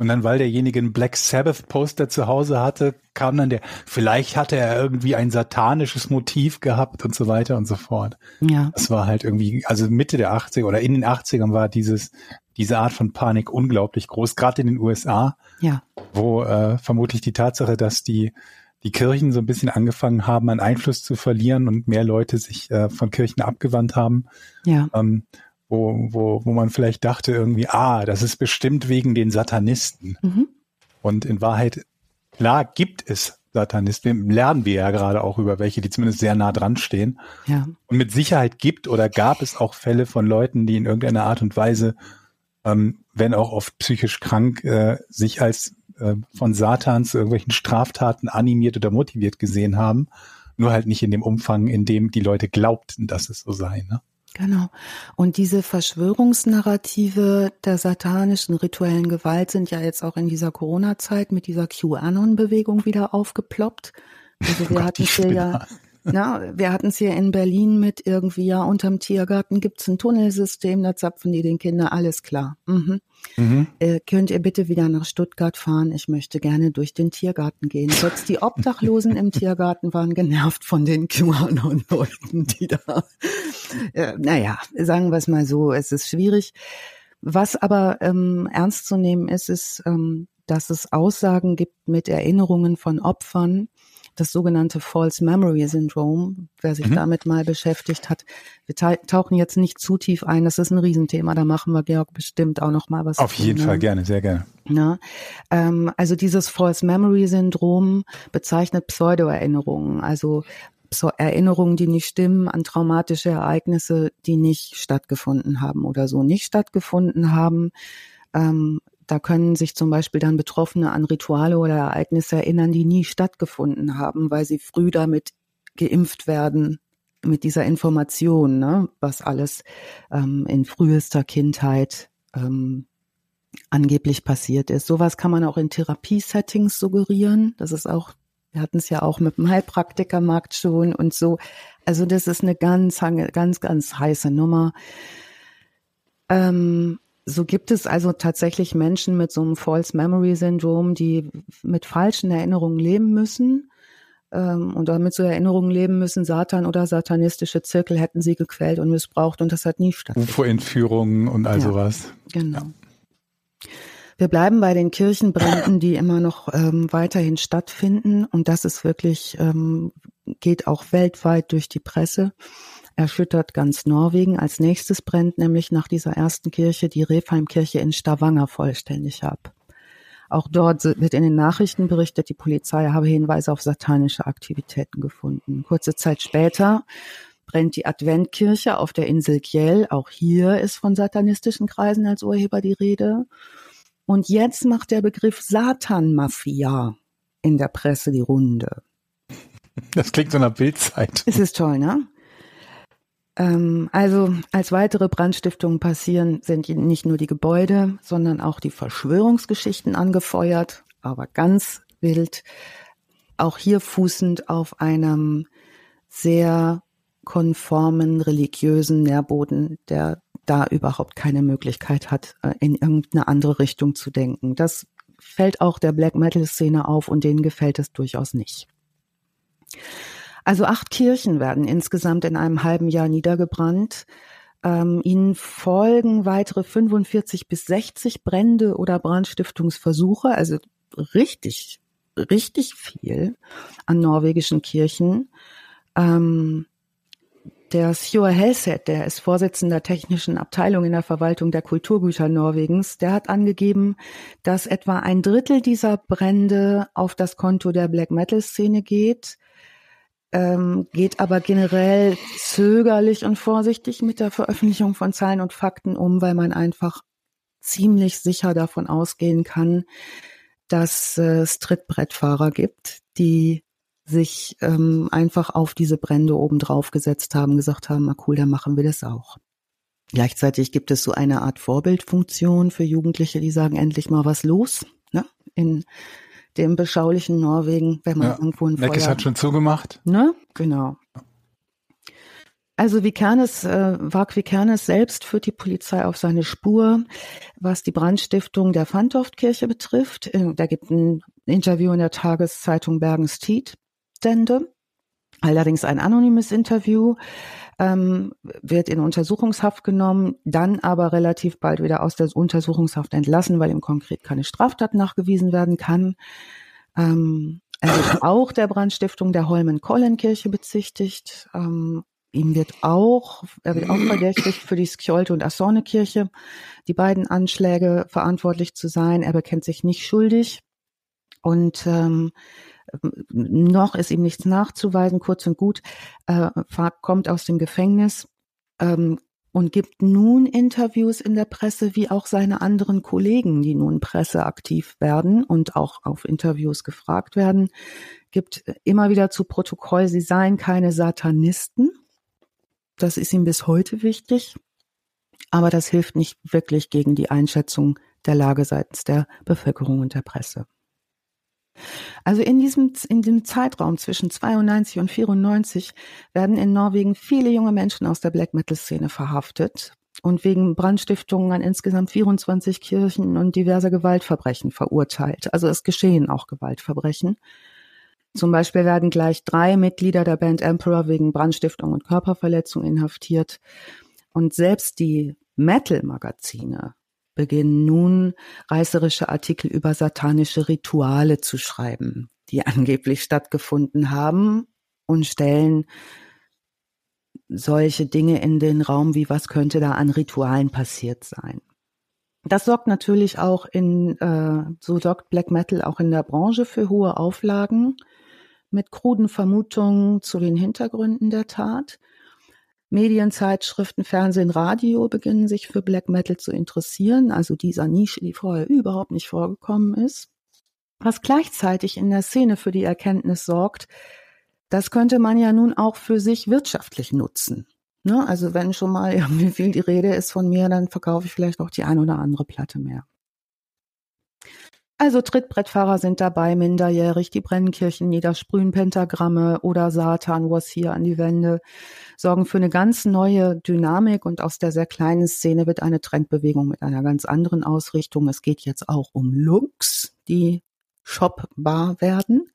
und dann, weil derjenige ein Black Sabbath Poster zu Hause hatte, kam dann der, vielleicht hatte er irgendwie ein satanisches Motiv gehabt und so weiter und so fort. Ja. Das war halt irgendwie, also Mitte der 80er oder in den 80ern war dieses, diese Art von Panik unglaublich groß, gerade in den USA. Ja. Wo äh, vermutlich die Tatsache, dass die die Kirchen so ein bisschen angefangen haben, an Einfluss zu verlieren und mehr Leute sich äh, von Kirchen abgewandt haben. Ja. Ähm, wo, wo, wo man vielleicht dachte irgendwie, ah, das ist bestimmt wegen den Satanisten. Mhm. Und in Wahrheit, klar gibt es Satanisten, lernen wir ja gerade auch über welche, die zumindest sehr nah dran stehen. Ja. Und mit Sicherheit gibt oder gab es auch Fälle von Leuten, die in irgendeiner Art und Weise, ähm, wenn auch oft psychisch krank, äh, sich als äh, von Satan zu irgendwelchen Straftaten animiert oder motiviert gesehen haben. Nur halt nicht in dem Umfang, in dem die Leute glaubten, dass es so sei. Ne? Genau. Und diese Verschwörungsnarrative der satanischen rituellen Gewalt sind ja jetzt auch in dieser Corona-Zeit mit dieser QAnon-Bewegung wieder aufgeploppt. Also wir oh hatten hier ja na, wir hatten es hier in Berlin mit irgendwie, ja, unterm Tiergarten gibt's ein Tunnelsystem, da zapfen die den Kindern, alles klar. Mhm. Mhm. Äh, könnt ihr bitte wieder nach Stuttgart fahren? Ich möchte gerne durch den Tiergarten gehen. Selbst die Obdachlosen im Tiergarten waren genervt von den QAnon-Leuten, die da, äh, naja, sagen wir es mal so, es ist schwierig. Was aber ähm, ernst zu nehmen ist, ist, ähm, dass es Aussagen gibt mit Erinnerungen von Opfern, das sogenannte False Memory Syndrome, wer sich mhm. damit mal beschäftigt hat. Wir tauchen jetzt nicht zu tief ein, das ist ein Riesenthema, da machen wir Georg bestimmt auch noch mal was. Auf jeden ne? Fall gerne, sehr gerne. Ja, ähm, also dieses False Memory Syndrom bezeichnet Pseudo-Erinnerungen, also Erinnerungen, die nicht stimmen, an traumatische Ereignisse, die nicht stattgefunden haben oder so nicht stattgefunden haben. Ähm, da können sich zum Beispiel dann Betroffene an Rituale oder Ereignisse erinnern, die nie stattgefunden haben, weil sie früh damit geimpft werden mit dieser Information, ne, was alles ähm, in frühester Kindheit ähm, angeblich passiert ist. Sowas kann man auch in Therapiesettings suggerieren. Das ist auch, wir hatten es ja auch mit dem Heilpraktikermarkt schon und so. Also das ist eine ganz, ganz, ganz heiße Nummer. Ähm, so gibt es also tatsächlich Menschen mit so einem False Memory Syndrom, die mit falschen Erinnerungen leben müssen. Ähm, und damit so Erinnerungen leben müssen, Satan oder satanistische Zirkel hätten sie gequält und missbraucht und das hat nie stattgefunden. UFO-Entführungen und all ja, sowas. Genau. Ja. Wir bleiben bei den Kirchenbränden, die immer noch ähm, weiterhin stattfinden. Und das ist wirklich, ähm, geht auch weltweit durch die Presse erschüttert ganz Norwegen. Als nächstes brennt nämlich nach dieser ersten Kirche die Refheimkirche in Stavanger vollständig ab. Auch dort wird in den Nachrichten berichtet, die Polizei habe Hinweise auf satanische Aktivitäten gefunden. Kurze Zeit später brennt die Adventkirche auf der Insel Kjell. Auch hier ist von satanistischen Kreisen als Urheber die Rede. Und jetzt macht der Begriff Satan-Mafia in der Presse die Runde. Das klingt so nach Bildzeit. Es ist toll, ne? Ähm, also als weitere Brandstiftungen passieren, sind nicht nur die Gebäude, sondern auch die Verschwörungsgeschichten angefeuert, aber ganz wild. Auch hier fußend auf einem sehr konformen religiösen Nährboden, der da überhaupt keine Möglichkeit hat, äh, in irgendeine andere Richtung zu denken. Das fällt auch der Black Metal Szene auf und denen gefällt es durchaus nicht. Also acht Kirchen werden insgesamt in einem halben Jahr niedergebrannt. Ähm, ihnen folgen weitere 45 bis 60 Brände oder Brandstiftungsversuche, also richtig, richtig viel an norwegischen Kirchen. Ähm, der Sjur Helset, der ist Vorsitzender technischen Abteilung in der Verwaltung der Kulturgüter Norwegens, der hat angegeben, dass etwa ein Drittel dieser Brände auf das Konto der Black Metal Szene geht, ähm, geht aber generell zögerlich und vorsichtig mit der Veröffentlichung von Zahlen und Fakten um, weil man einfach ziemlich sicher davon ausgehen kann, dass äh, es Trittbrettfahrer gibt, die sich ähm, einfach auf diese Brände oben drauf gesetzt haben, gesagt haben, na cool, dann machen wir das auch. Gleichzeitig gibt es so eine Art Vorbildfunktion für Jugendliche, die sagen, endlich mal was los. Ne? In dem beschaulichen Norwegen, wenn man ja, irgendwo ein Feuer... hat schon zugemacht. Ne? Genau. Also Vikernes, äh, Vag Vikernes selbst führt die Polizei auf seine Spur, was die Brandstiftung der Fantoft-Kirche betrifft. Äh, da gibt ein Interview in der Tageszeitung Bergens Tiet. Stände. Allerdings ein anonymes Interview ähm, wird in Untersuchungshaft genommen, dann aber relativ bald wieder aus der Untersuchungshaft entlassen, weil ihm konkret keine Straftat nachgewiesen werden kann. Ähm, er wird auch der Brandstiftung der Holmen-Kollen-Kirche bezichtigt. Ähm, ihm wird auch, er wird auch verdächtigt für die Skjolte und Assorne-Kirche, die beiden Anschläge verantwortlich zu sein. Er bekennt sich nicht schuldig. Und ähm, noch ist ihm nichts nachzuweisen, kurz und gut. Äh, kommt aus dem Gefängnis ähm, und gibt nun Interviews in der Presse, wie auch seine anderen Kollegen, die nun presseaktiv werden und auch auf Interviews gefragt werden, gibt immer wieder zu Protokoll, sie seien keine Satanisten. Das ist ihm bis heute wichtig. Aber das hilft nicht wirklich gegen die Einschätzung der Lage seitens der Bevölkerung und der Presse. Also in diesem, in dem Zeitraum zwischen 92 und 94 werden in Norwegen viele junge Menschen aus der Black Metal Szene verhaftet und wegen Brandstiftungen an insgesamt 24 Kirchen und diverser Gewaltverbrechen verurteilt. Also es geschehen auch Gewaltverbrechen. Zum Beispiel werden gleich drei Mitglieder der Band Emperor wegen Brandstiftung und Körperverletzung inhaftiert. Und selbst die Metal-Magazine beginnen nun reißerische Artikel über satanische Rituale zu schreiben, die angeblich stattgefunden haben und stellen solche Dinge in den Raum wie was könnte da an Ritualen passiert sein. Das sorgt natürlich auch in, äh, so sorgt Black Metal auch in der Branche für hohe Auflagen mit kruden Vermutungen zu den Hintergründen der Tat. Medienzeitschriften, Fernsehen, Radio beginnen sich für Black Metal zu interessieren, also dieser Nische, die vorher überhaupt nicht vorgekommen ist. Was gleichzeitig in der Szene für die Erkenntnis sorgt, das könnte man ja nun auch für sich wirtschaftlich nutzen. Ne? Also wenn schon mal irgendwie viel die Rede ist von mir, dann verkaufe ich vielleicht auch die ein oder andere Platte mehr. Also Trittbrettfahrer sind dabei, minderjährig, die Brennkirchen niedersprühen Pentagramme oder Satan was hier an die Wände, sorgen für eine ganz neue Dynamik und aus der sehr kleinen Szene wird eine Trendbewegung mit einer ganz anderen Ausrichtung. Es geht jetzt auch um Looks, die shopbar werden.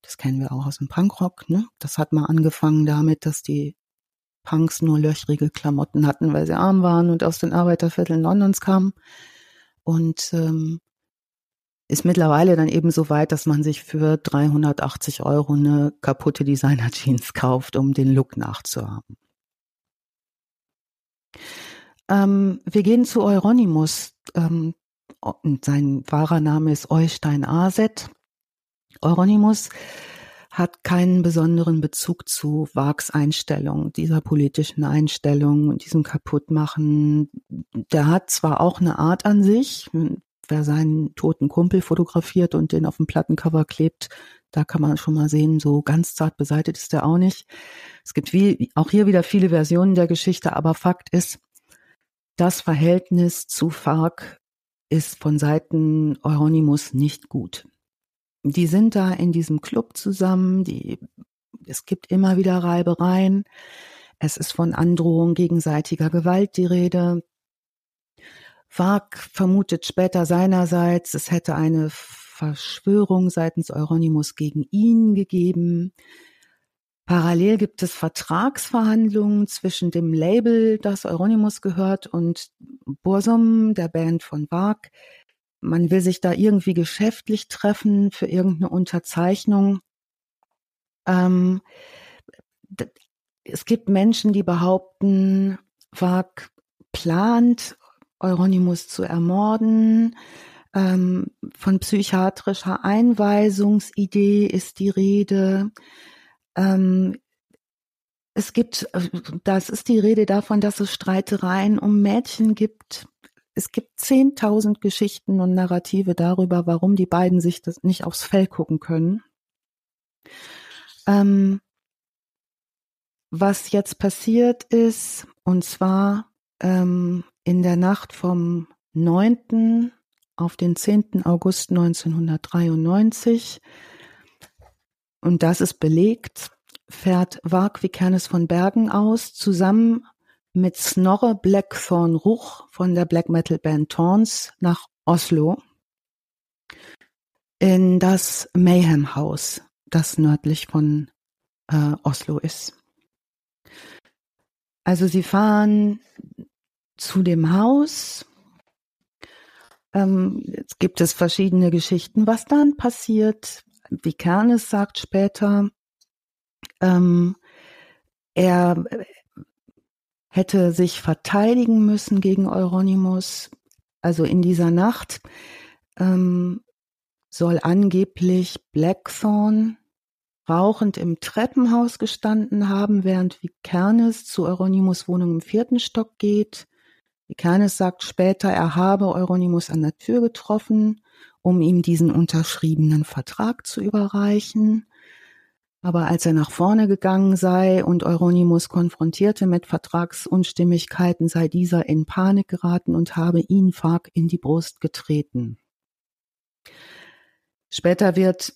Das kennen wir auch aus dem Punkrock, ne? Das hat mal angefangen damit, dass die Punks nur löchrige Klamotten hatten, weil sie arm waren und aus den Arbeitervierteln Londons kamen. Und ähm, ist mittlerweile dann eben so weit, dass man sich für 380 Euro eine kaputte Designer-Jeans kauft, um den Look nachzuhaben. Ähm, wir gehen zu Euronymous. Ähm, sein wahrer Name ist Eustein Aset. Euronymous hat keinen besonderen Bezug zu Wags Einstellung, dieser politischen Einstellung und diesem Kaputtmachen. Der hat zwar auch eine Art an sich, wer seinen toten Kumpel fotografiert und den auf dem Plattencover klebt, da kann man schon mal sehen, so ganz zart beseitigt ist er auch nicht. Es gibt wie, auch hier wieder viele Versionen der Geschichte, aber Fakt ist, das Verhältnis zu Fark ist von Seiten Euronymous nicht gut. Die sind da in diesem Club zusammen, die, es gibt immer wieder Reibereien. Es ist von Androhung gegenseitiger Gewalt die Rede. Wag vermutet später seinerseits, es hätte eine Verschwörung seitens Euronymous gegen ihn gegeben. Parallel gibt es Vertragsverhandlungen zwischen dem Label, das Euronymous gehört, und Bursum, der Band von Wag. Man will sich da irgendwie geschäftlich treffen für irgendeine Unterzeichnung. Ähm, es gibt Menschen, die behaupten, Wag plant, Euronymous zu ermorden. Ähm, von psychiatrischer Einweisungsidee ist die Rede. Ähm, es gibt, das ist die Rede davon, dass es Streitereien um Mädchen gibt. Es gibt zehntausend Geschichten und Narrative darüber, warum die beiden sich das nicht aufs Fell gucken können. Ähm, was jetzt passiert ist, und zwar ähm, in der Nacht vom 9. auf den 10. August 1993, und das ist belegt, fährt Varg Vikernes von Bergen aus, zusammen mit Snorre Blackthorn Ruch von der Black Metal Band Tawns nach Oslo in das Mayhem House, das nördlich von äh, Oslo ist. Also sie fahren zu dem Haus. Ähm, jetzt gibt es verschiedene Geschichten, was dann passiert. Wie Kernes sagt später, ähm, er hätte sich verteidigen müssen gegen Euronymous. Also in dieser Nacht ähm, soll angeblich Blackthorn rauchend im Treppenhaus gestanden haben, während Vikernes zu Euronymous Wohnung im vierten Stock geht. Vikernes sagt später, er habe Euronymous an der Tür getroffen, um ihm diesen unterschriebenen Vertrag zu überreichen. Aber als er nach vorne gegangen sei und Euronymous konfrontierte mit Vertragsunstimmigkeiten, sei dieser in Panik geraten und habe ihn Fark in die Brust getreten. Später wird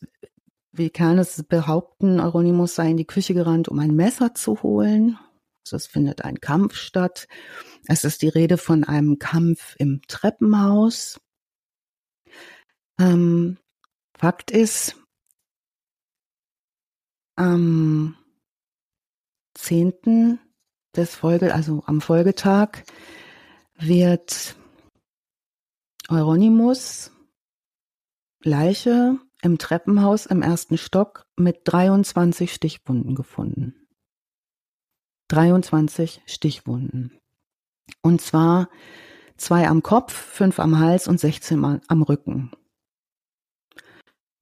wie kann es behaupten, Euronymous sei in die Küche gerannt, um ein Messer zu holen. Es findet ein Kampf statt. Es ist die Rede von einem Kampf im Treppenhaus. Ähm, Fakt ist, am 10. des Folge, also am Folgetag, wird Euronymous Leiche im Treppenhaus im ersten Stock mit 23 Stichwunden gefunden. 23 Stichwunden. Und zwar zwei am Kopf, fünf am Hals und 16 am Rücken.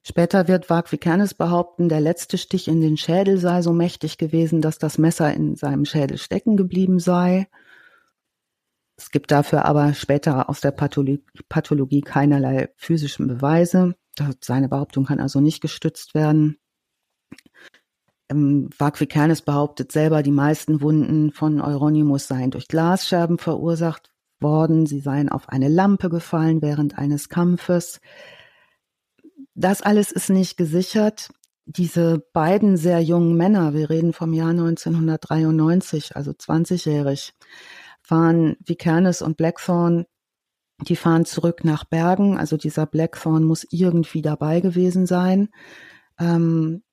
Später wird Vagvikernes behaupten, der letzte Stich in den Schädel sei so mächtig gewesen, dass das Messer in seinem Schädel stecken geblieben sei. Es gibt dafür aber später aus der Pathologie, Pathologie keinerlei physischen Beweise. Seine Behauptung kann also nicht gestützt werden. Ähm, Vaquicanis behauptet selber, die meisten Wunden von Euronymous seien durch Glasscherben verursacht worden. Sie seien auf eine Lampe gefallen während eines Kampfes. Das alles ist nicht gesichert. Diese beiden sehr jungen Männer, wir reden vom Jahr 1993, also 20-jährig, waren Vikernes und Blackthorn die fahren zurück nach Bergen. Also dieser Blackthorn muss irgendwie dabei gewesen sein. Ähm,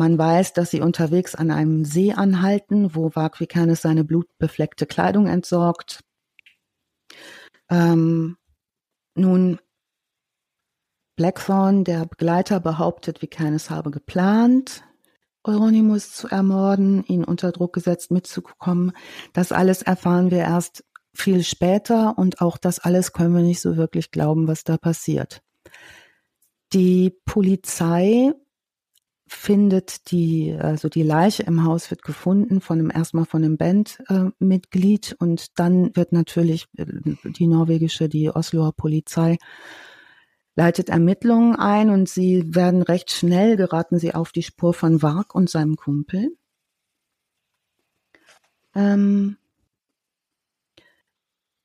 man weiß, dass sie unterwegs an einem See anhalten, wo Vaquicanis seine blutbefleckte Kleidung entsorgt. Ähm, nun, Blackthorn, der Begleiter, behauptet, Vicanis habe geplant, Euronymous zu ermorden, ihn unter Druck gesetzt mitzukommen. Das alles erfahren wir erst viel später und auch das alles können wir nicht so wirklich glauben, was da passiert. Die Polizei findet die, also die Leiche im Haus wird gefunden von einem, erstmal von einem Bandmitglied äh, und dann wird natürlich äh, die norwegische, die Osloer Polizei leitet Ermittlungen ein und sie werden recht schnell geraten sie auf die Spur von Warg und seinem Kumpel. Ähm,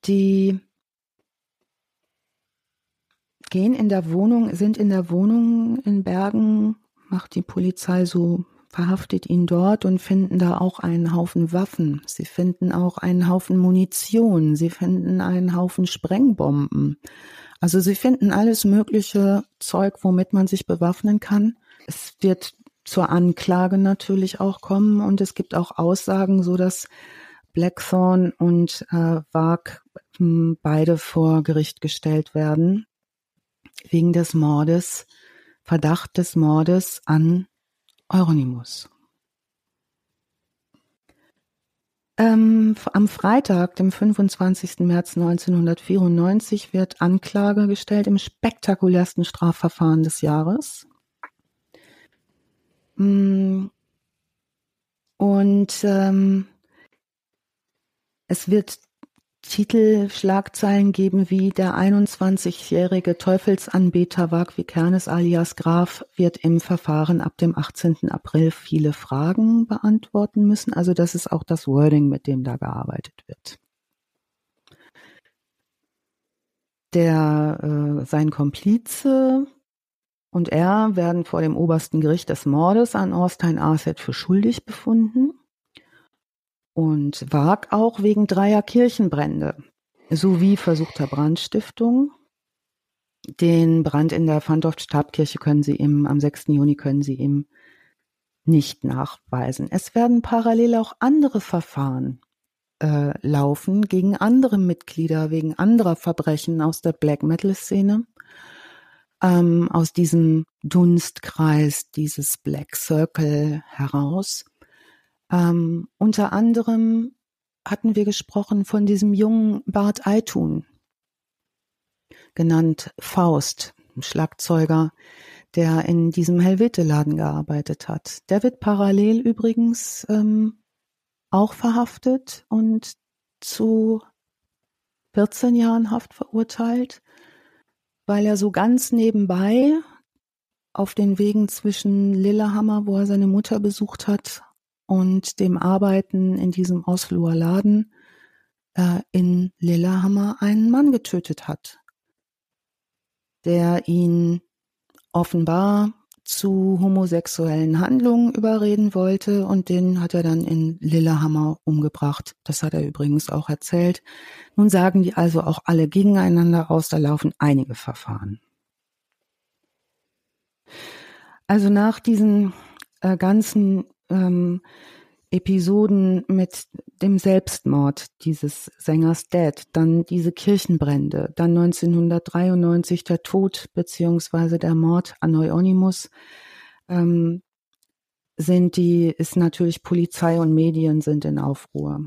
die gehen in der Wohnung, sind in der Wohnung in Bergen, macht die Polizei so, verhaftet ihn dort und finden da auch einen Haufen Waffen. Sie finden auch einen Haufen Munition. Sie finden einen Haufen Sprengbomben. Also sie finden alles mögliche Zeug, womit man sich bewaffnen kann. Es wird zur Anklage natürlich auch kommen und es gibt auch Aussagen, so dass Blackthorn und äh, Wag hm, beide vor Gericht gestellt werden wegen des Mordes, Verdacht des Mordes an Euronymous. Ähm, am Freitag, dem 25. März 1994, wird Anklage gestellt im spektakulärsten Strafverfahren des Jahres. Mm. Und ähm, es wird Titelschlagzeilen geben wie der 21-jährige Teufelsanbeter Wag Vikernes alias Graf wird im Verfahren ab dem 18. April viele Fragen beantworten müssen. Also das ist auch das Wording, mit dem da gearbeitet wird. Der äh, sein Komplize und er werden vor dem obersten Gericht des Mordes an Orstein Arset für schuldig befunden und Wag auch wegen dreier Kirchenbrände sowie versuchter Brandstiftung. Den Brand in der Pfanndorf-Stabkirche können Sie ihm, am 6. Juni können Sie ihm nicht nachweisen. Es werden parallel auch andere Verfahren äh, laufen gegen andere Mitglieder wegen anderer Verbrechen aus der Black Metal-Szene, ähm, aus diesem Dunstkreis, dieses Black Circle heraus. Ähm, unter anderem hatten wir gesprochen von diesem jungen Bart Eitun, genannt Faust, Schlagzeuger, der in diesem Helvete-Laden gearbeitet hat. Der wird parallel übrigens ähm, auch verhaftet und zu 14 Jahren Haft verurteilt, weil er so ganz nebenbei auf den Wegen zwischen Lillehammer, wo er seine Mutter besucht hat, und dem Arbeiten in diesem Osloer Laden äh, in Lillehammer einen Mann getötet hat, der ihn offenbar zu homosexuellen Handlungen überreden wollte und den hat er dann in Lillehammer umgebracht. Das hat er übrigens auch erzählt. Nun sagen die also auch alle gegeneinander aus, da laufen einige Verfahren. Also nach diesen äh, ganzen ähm, Episoden mit dem Selbstmord dieses Sängers Dead, dann diese Kirchenbrände, dann 1993 der Tod beziehungsweise der Mord an Euonymus, ähm, sind die, ist natürlich Polizei und Medien sind in Aufruhr.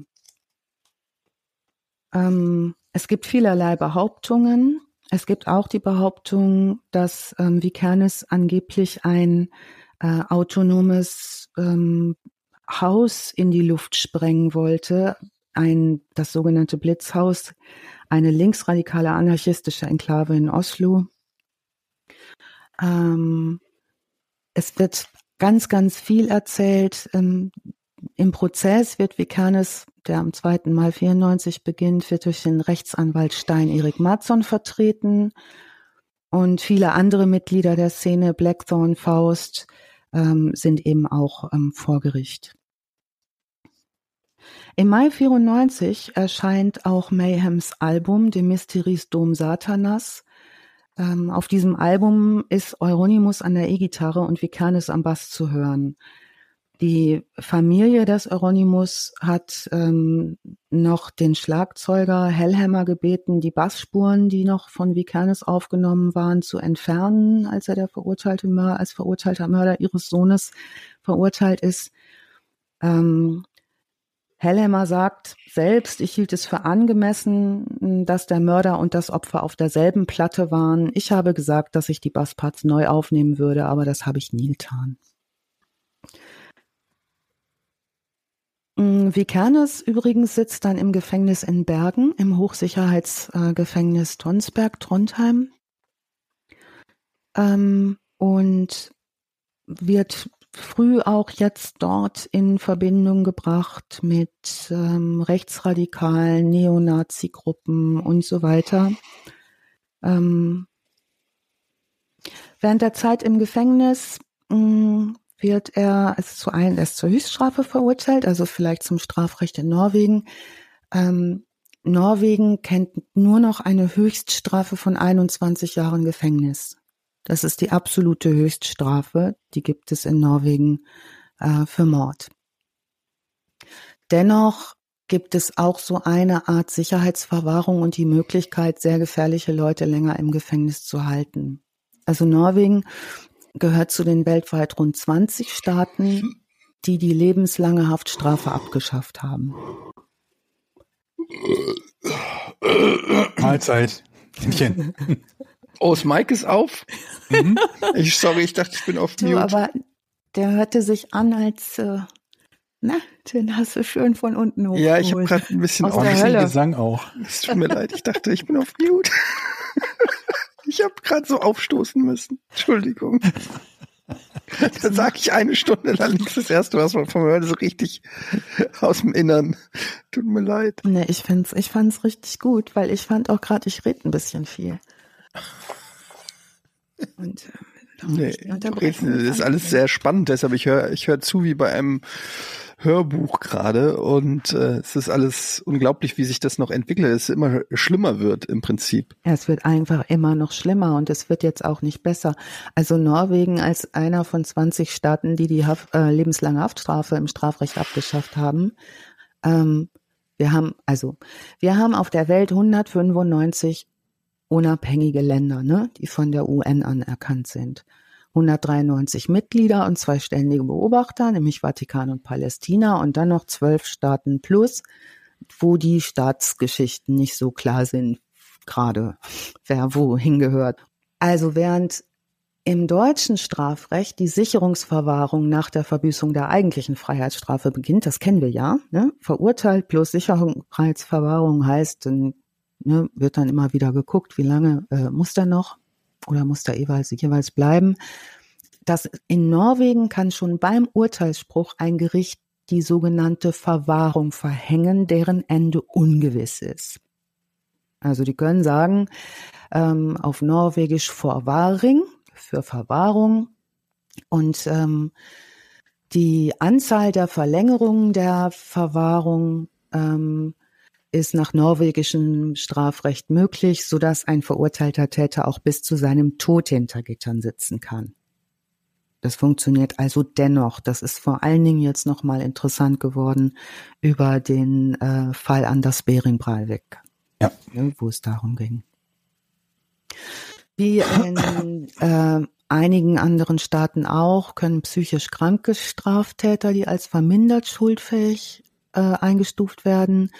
Ähm, es gibt vielerlei Behauptungen. Es gibt auch die Behauptung, dass ähm, Vikernes angeblich ein äh, autonomes ähm, Haus in die Luft sprengen wollte, ein das sogenannte Blitzhaus, eine linksradikale anarchistische Enklave in Oslo. Ähm, es wird ganz, ganz viel erzählt. Ähm, Im Prozess wird Vikernes, der am 2. Mai 94 beginnt, wird durch den Rechtsanwalt Stein Erik Matson vertreten und viele andere Mitglieder der Szene, Blackthorn, Faust, ähm, sind eben auch ähm, vor Gericht. Im Mai 94 erscheint auch Mayhems Album De Mysteries Dom Satanas. Ähm, auf diesem Album ist Euronymous an der E-Gitarre und Vikanis am Bass zu hören. Die Familie des Euronymous hat ähm, noch den Schlagzeuger Hellhammer gebeten, die Bassspuren, die noch von Vikanis aufgenommen waren, zu entfernen, als er der verurteilte Mörder, als verurteilter Mörder ihres Sohnes verurteilt ist. Ähm, Hellhammer sagt selbst, ich hielt es für angemessen, dass der Mörder und das Opfer auf derselben Platte waren. Ich habe gesagt, dass ich die Bassparts neu aufnehmen würde, aber das habe ich nie getan. Vikernes übrigens sitzt dann im Gefängnis in Bergen, im Hochsicherheitsgefängnis Tonsberg, Trondheim. Ähm, und wird früh auch jetzt dort in Verbindung gebracht mit ähm, rechtsradikalen Neonazi-Gruppen und so weiter. Ähm, während der Zeit im Gefängnis mm, wird er also zu einem erst zur Höchststrafe verurteilt, also vielleicht zum Strafrecht in Norwegen. Ähm, Norwegen kennt nur noch eine Höchststrafe von 21 Jahren Gefängnis. Das ist die absolute Höchststrafe, die gibt es in Norwegen äh, für Mord. Dennoch gibt es auch so eine Art Sicherheitsverwahrung und die Möglichkeit, sehr gefährliche Leute länger im Gefängnis zu halten. Also Norwegen gehört zu den weltweit rund 20 Staaten, die die lebenslange Haftstrafe abgeschafft haben. Mahlzeit. Händchen. Oh, das Mike ist auf. Mhm. Ich, sorry, ich dachte, ich bin auf Mute. aber der hörte sich an, als äh, na, den hast du schön von unten hoch. Ja, ich habe gerade ein bisschen Aus der Hölle. Gesang auch. Es tut mir leid, ich dachte, ich bin auf Mute. ich habe gerade so aufstoßen müssen. Entschuldigung. Da sage ich eine Stunde lang nichts das erste, was man von mir hört, so richtig aus dem Innern. Tut mir leid. Nee, ich fand's, ich fand's richtig gut, weil ich fand auch gerade, ich rede ein bisschen viel. Und äh, nee, das ist alles sehr spannend, deshalb ich höre ich hör zu wie bei einem Hörbuch gerade und äh, es ist alles unglaublich, wie sich das noch entwickelt, es immer schlimmer wird im Prinzip. Ja, es wird einfach immer noch schlimmer und es wird jetzt auch nicht besser. Also Norwegen als einer von 20 Staaten, die die Haft, äh, lebenslange Haftstrafe im Strafrecht abgeschafft haben. Ähm, wir haben also wir haben auf der Welt 195 unabhängige Länder, ne, die von der UN anerkannt sind. 193 Mitglieder und zwei ständige Beobachter, nämlich Vatikan und Palästina und dann noch zwölf Staaten plus, wo die Staatsgeschichten nicht so klar sind, gerade wer wo hingehört. Also während im deutschen Strafrecht die Sicherungsverwahrung nach der Verbüßung der eigentlichen Freiheitsstrafe beginnt, das kennen wir ja. Ne? Verurteilt plus Sicherungsverwahrung heißt, ne, wird dann immer wieder geguckt, wie lange äh, muss der noch oder muss da jeweils, jeweils bleiben. Das in Norwegen kann schon beim Urteilsspruch ein Gericht die sogenannte Verwahrung verhängen, deren Ende ungewiss ist. Also die können sagen, ähm, auf Norwegisch Vorwaring für Verwahrung und ähm, die Anzahl der Verlängerungen der Verwahrung ähm, ist nach norwegischem Strafrecht möglich, so dass ein verurteilter Täter auch bis zu seinem Tod hinter Gittern sitzen kann. Das funktioniert also dennoch. Das ist vor allen Dingen jetzt nochmal interessant geworden über den äh, Fall Anders Bering Breivik, ja. Ne, wo es darum ging. Wie in äh, einigen anderen Staaten auch, können psychisch kranke Straftäter, die als vermindert schuldfähig äh, eingestuft werden,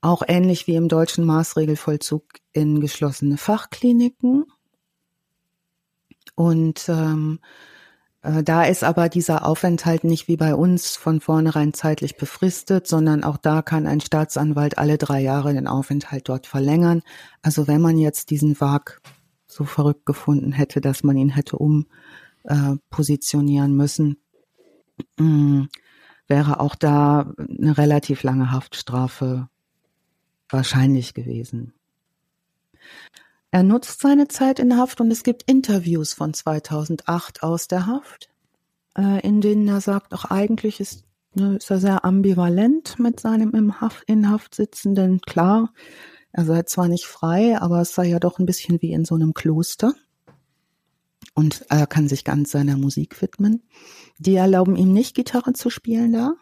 auch ähnlich wie im deutschen Maßregelvollzug in geschlossene Fachkliniken. Und ähm, äh, da ist aber dieser Aufenthalt nicht wie bei uns von vornherein zeitlich befristet, sondern auch da kann ein Staatsanwalt alle drei Jahre den Aufenthalt dort verlängern. Also wenn man jetzt diesen Wag so verrückt gefunden hätte, dass man ihn hätte umpositionieren äh, müssen, mh, mm, wäre auch da eine relativ lange Haftstrafe wahrscheinlich gewesen. Er nutzt seine Zeit in Haft und es gibt Interviews von 2008 aus der Haft, äh, in denen er sagt, auch eigentlich ist, ne, ist er sehr ambivalent mit seinem im Haft, in Haft sitzenden. Klar, er sei zwar nicht frei, aber es sei ja doch ein bisschen wie in so einem Kloster. Und er kann sich ganz seiner Musik widmen. Die erlauben ihm nicht, Gitarre zu spielen da.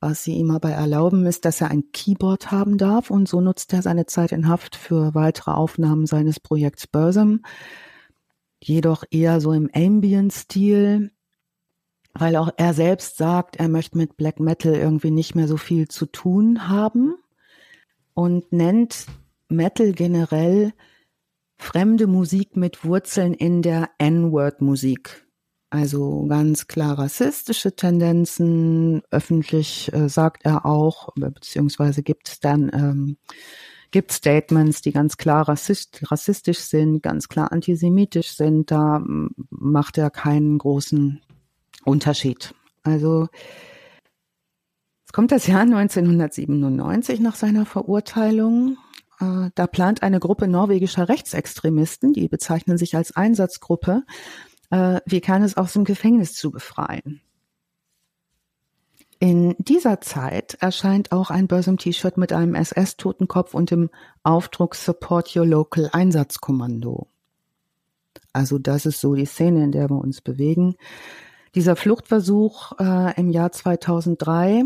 Was sie ihm aber erlauben, ist, dass er ein Keyboard haben darf und so nutzt er seine Zeit in Haft für weitere Aufnahmen seines Projekts Bursum. Jedoch eher so im Ambient-Stil, weil auch er selbst sagt, er möchte mit Black Metal irgendwie nicht mehr so viel zu tun haben und nennt Metal generell fremde Musik mit Wurzeln in der N-Word-Musik. Also ganz klar rassistische Tendenzen. Öffentlich äh, sagt er auch, beziehungsweise gibt es dann ähm, gibt Statements, die ganz klar rassist, rassistisch sind, ganz klar antisemitisch sind. Da macht er keinen großen Unterschied. Also es kommt das Jahr 1997 nach seiner Verurteilung. Äh, da plant eine Gruppe norwegischer Rechtsextremisten, die bezeichnen sich als Einsatzgruppe, äh, wie kann es aus dem Gefängnis zu befreien. in dieser Zeit erscheint auch ein Börsum-T-Shirt mit einem SS-Totenkopf und dem Aufdruck Support Your Local Einsatzkommando. Also das ist so die Szene, in der wir uns bewegen. Dieser Fluchtversuch äh, im Jahr 2003,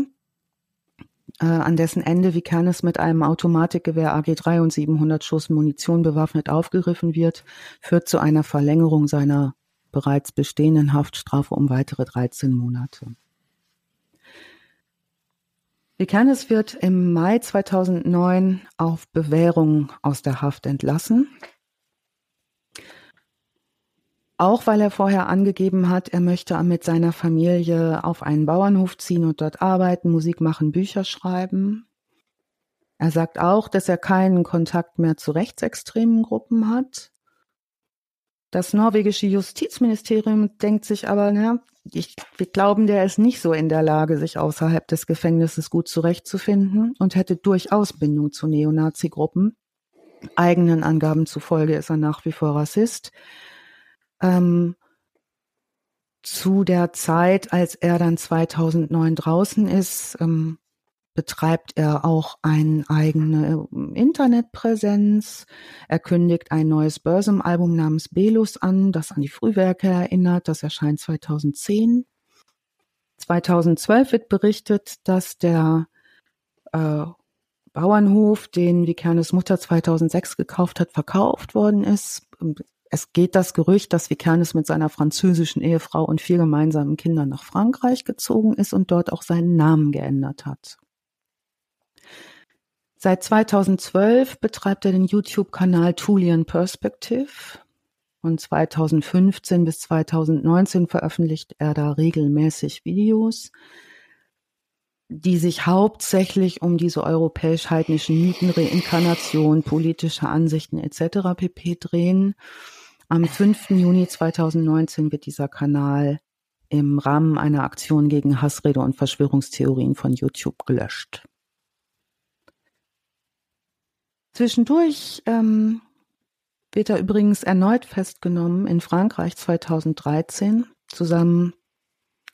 äh, an dessen Ende Vikanes mit einem Automatikgewehr AG3 und 700 Schuss Munition bewaffnet aufgegriffen wird, führt zu einer Verlängerung seiner bereits bestehenden Haftstrafe um weitere 13 Monate. Vikanes wird im Mai 2009 auf Bewährung aus der Haft entlassen. Auch weil er vorher angegeben hat, er möchte mit seiner Familie auf einen Bauernhof ziehen und dort arbeiten, Musik machen, Bücher schreiben. Er sagt auch, dass er keinen Kontakt mehr zu rechtsextremen Gruppen hat. Das norwegische Justizministerium denkt sich aber, na, ich, wir glauben, der ist nicht so in der Lage, sich außerhalb des Gefängnisses gut zurechtzufinden und hätte durchaus Bindung zu Neonazi-Gruppen. Eigenen Angaben zufolge ist er nach wie vor Rassist. Ähm, zu der Zeit, als er dann 2009 draußen ist, ähm, betreibt er auch eine eigene ähm, Internetpräsenz. Er kündigt ein neues Börsum-Album namens Belus an, das an die Frühwerke erinnert. Das erscheint 2010. 2012 wird berichtet, dass der äh, Bauernhof, den Vikernes Mutter 2006 gekauft hat, verkauft worden ist. Es geht das Gerücht, dass Vikernes mit seiner französischen Ehefrau und vier gemeinsamen Kindern nach Frankreich gezogen ist und dort auch seinen Namen geändert hat. Seit 2012 betreibt er den YouTube-Kanal Tulian Perspective und 2015 bis 2019 veröffentlicht er da regelmäßig Videos, die sich hauptsächlich um diese europäisch-heidnischen Mythen, Reinkarnation, politische Ansichten etc. pp. drehen. Am 5. Juni 2019 wird dieser Kanal im Rahmen einer Aktion gegen Hassrede und Verschwörungstheorien von YouTube gelöscht. Zwischendurch ähm, wird er übrigens erneut festgenommen in Frankreich 2013. Zusammen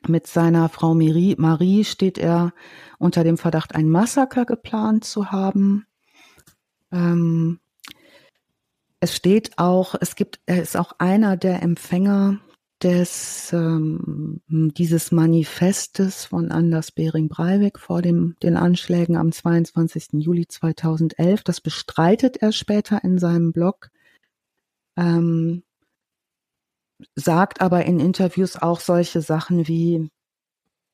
mit seiner Frau Marie, steht er unter dem Verdacht, ein Massaker geplant zu haben. Ähm, es steht auch, es gibt, er ist auch einer der Empfänger des ähm, dieses Manifestes von Anders Bering Breivik vor dem den Anschlägen am 22. Juli 2011. Das bestreitet er später in seinem Blog, ähm, sagt aber in Interviews auch solche Sachen wie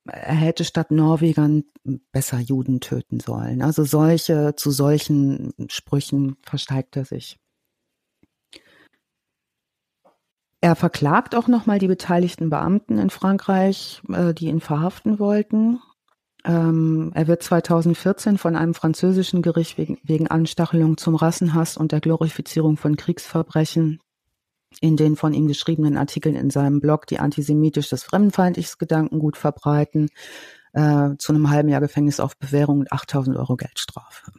er hätte statt Norwegern besser Juden töten sollen. Also solche zu solchen Sprüchen versteigt er sich. Er verklagt auch nochmal die beteiligten Beamten in Frankreich, äh, die ihn verhaften wollten. Ähm, er wird 2014 von einem französischen Gericht wegen, wegen Anstachelung zum Rassenhass und der Glorifizierung von Kriegsverbrechen in den von ihm geschriebenen Artikeln in seinem Blog, die antisemitisches fremdenfeindliches Gedankengut verbreiten, äh, zu einem halben Jahr Gefängnis auf Bewährung und 8000 Euro Geldstrafe.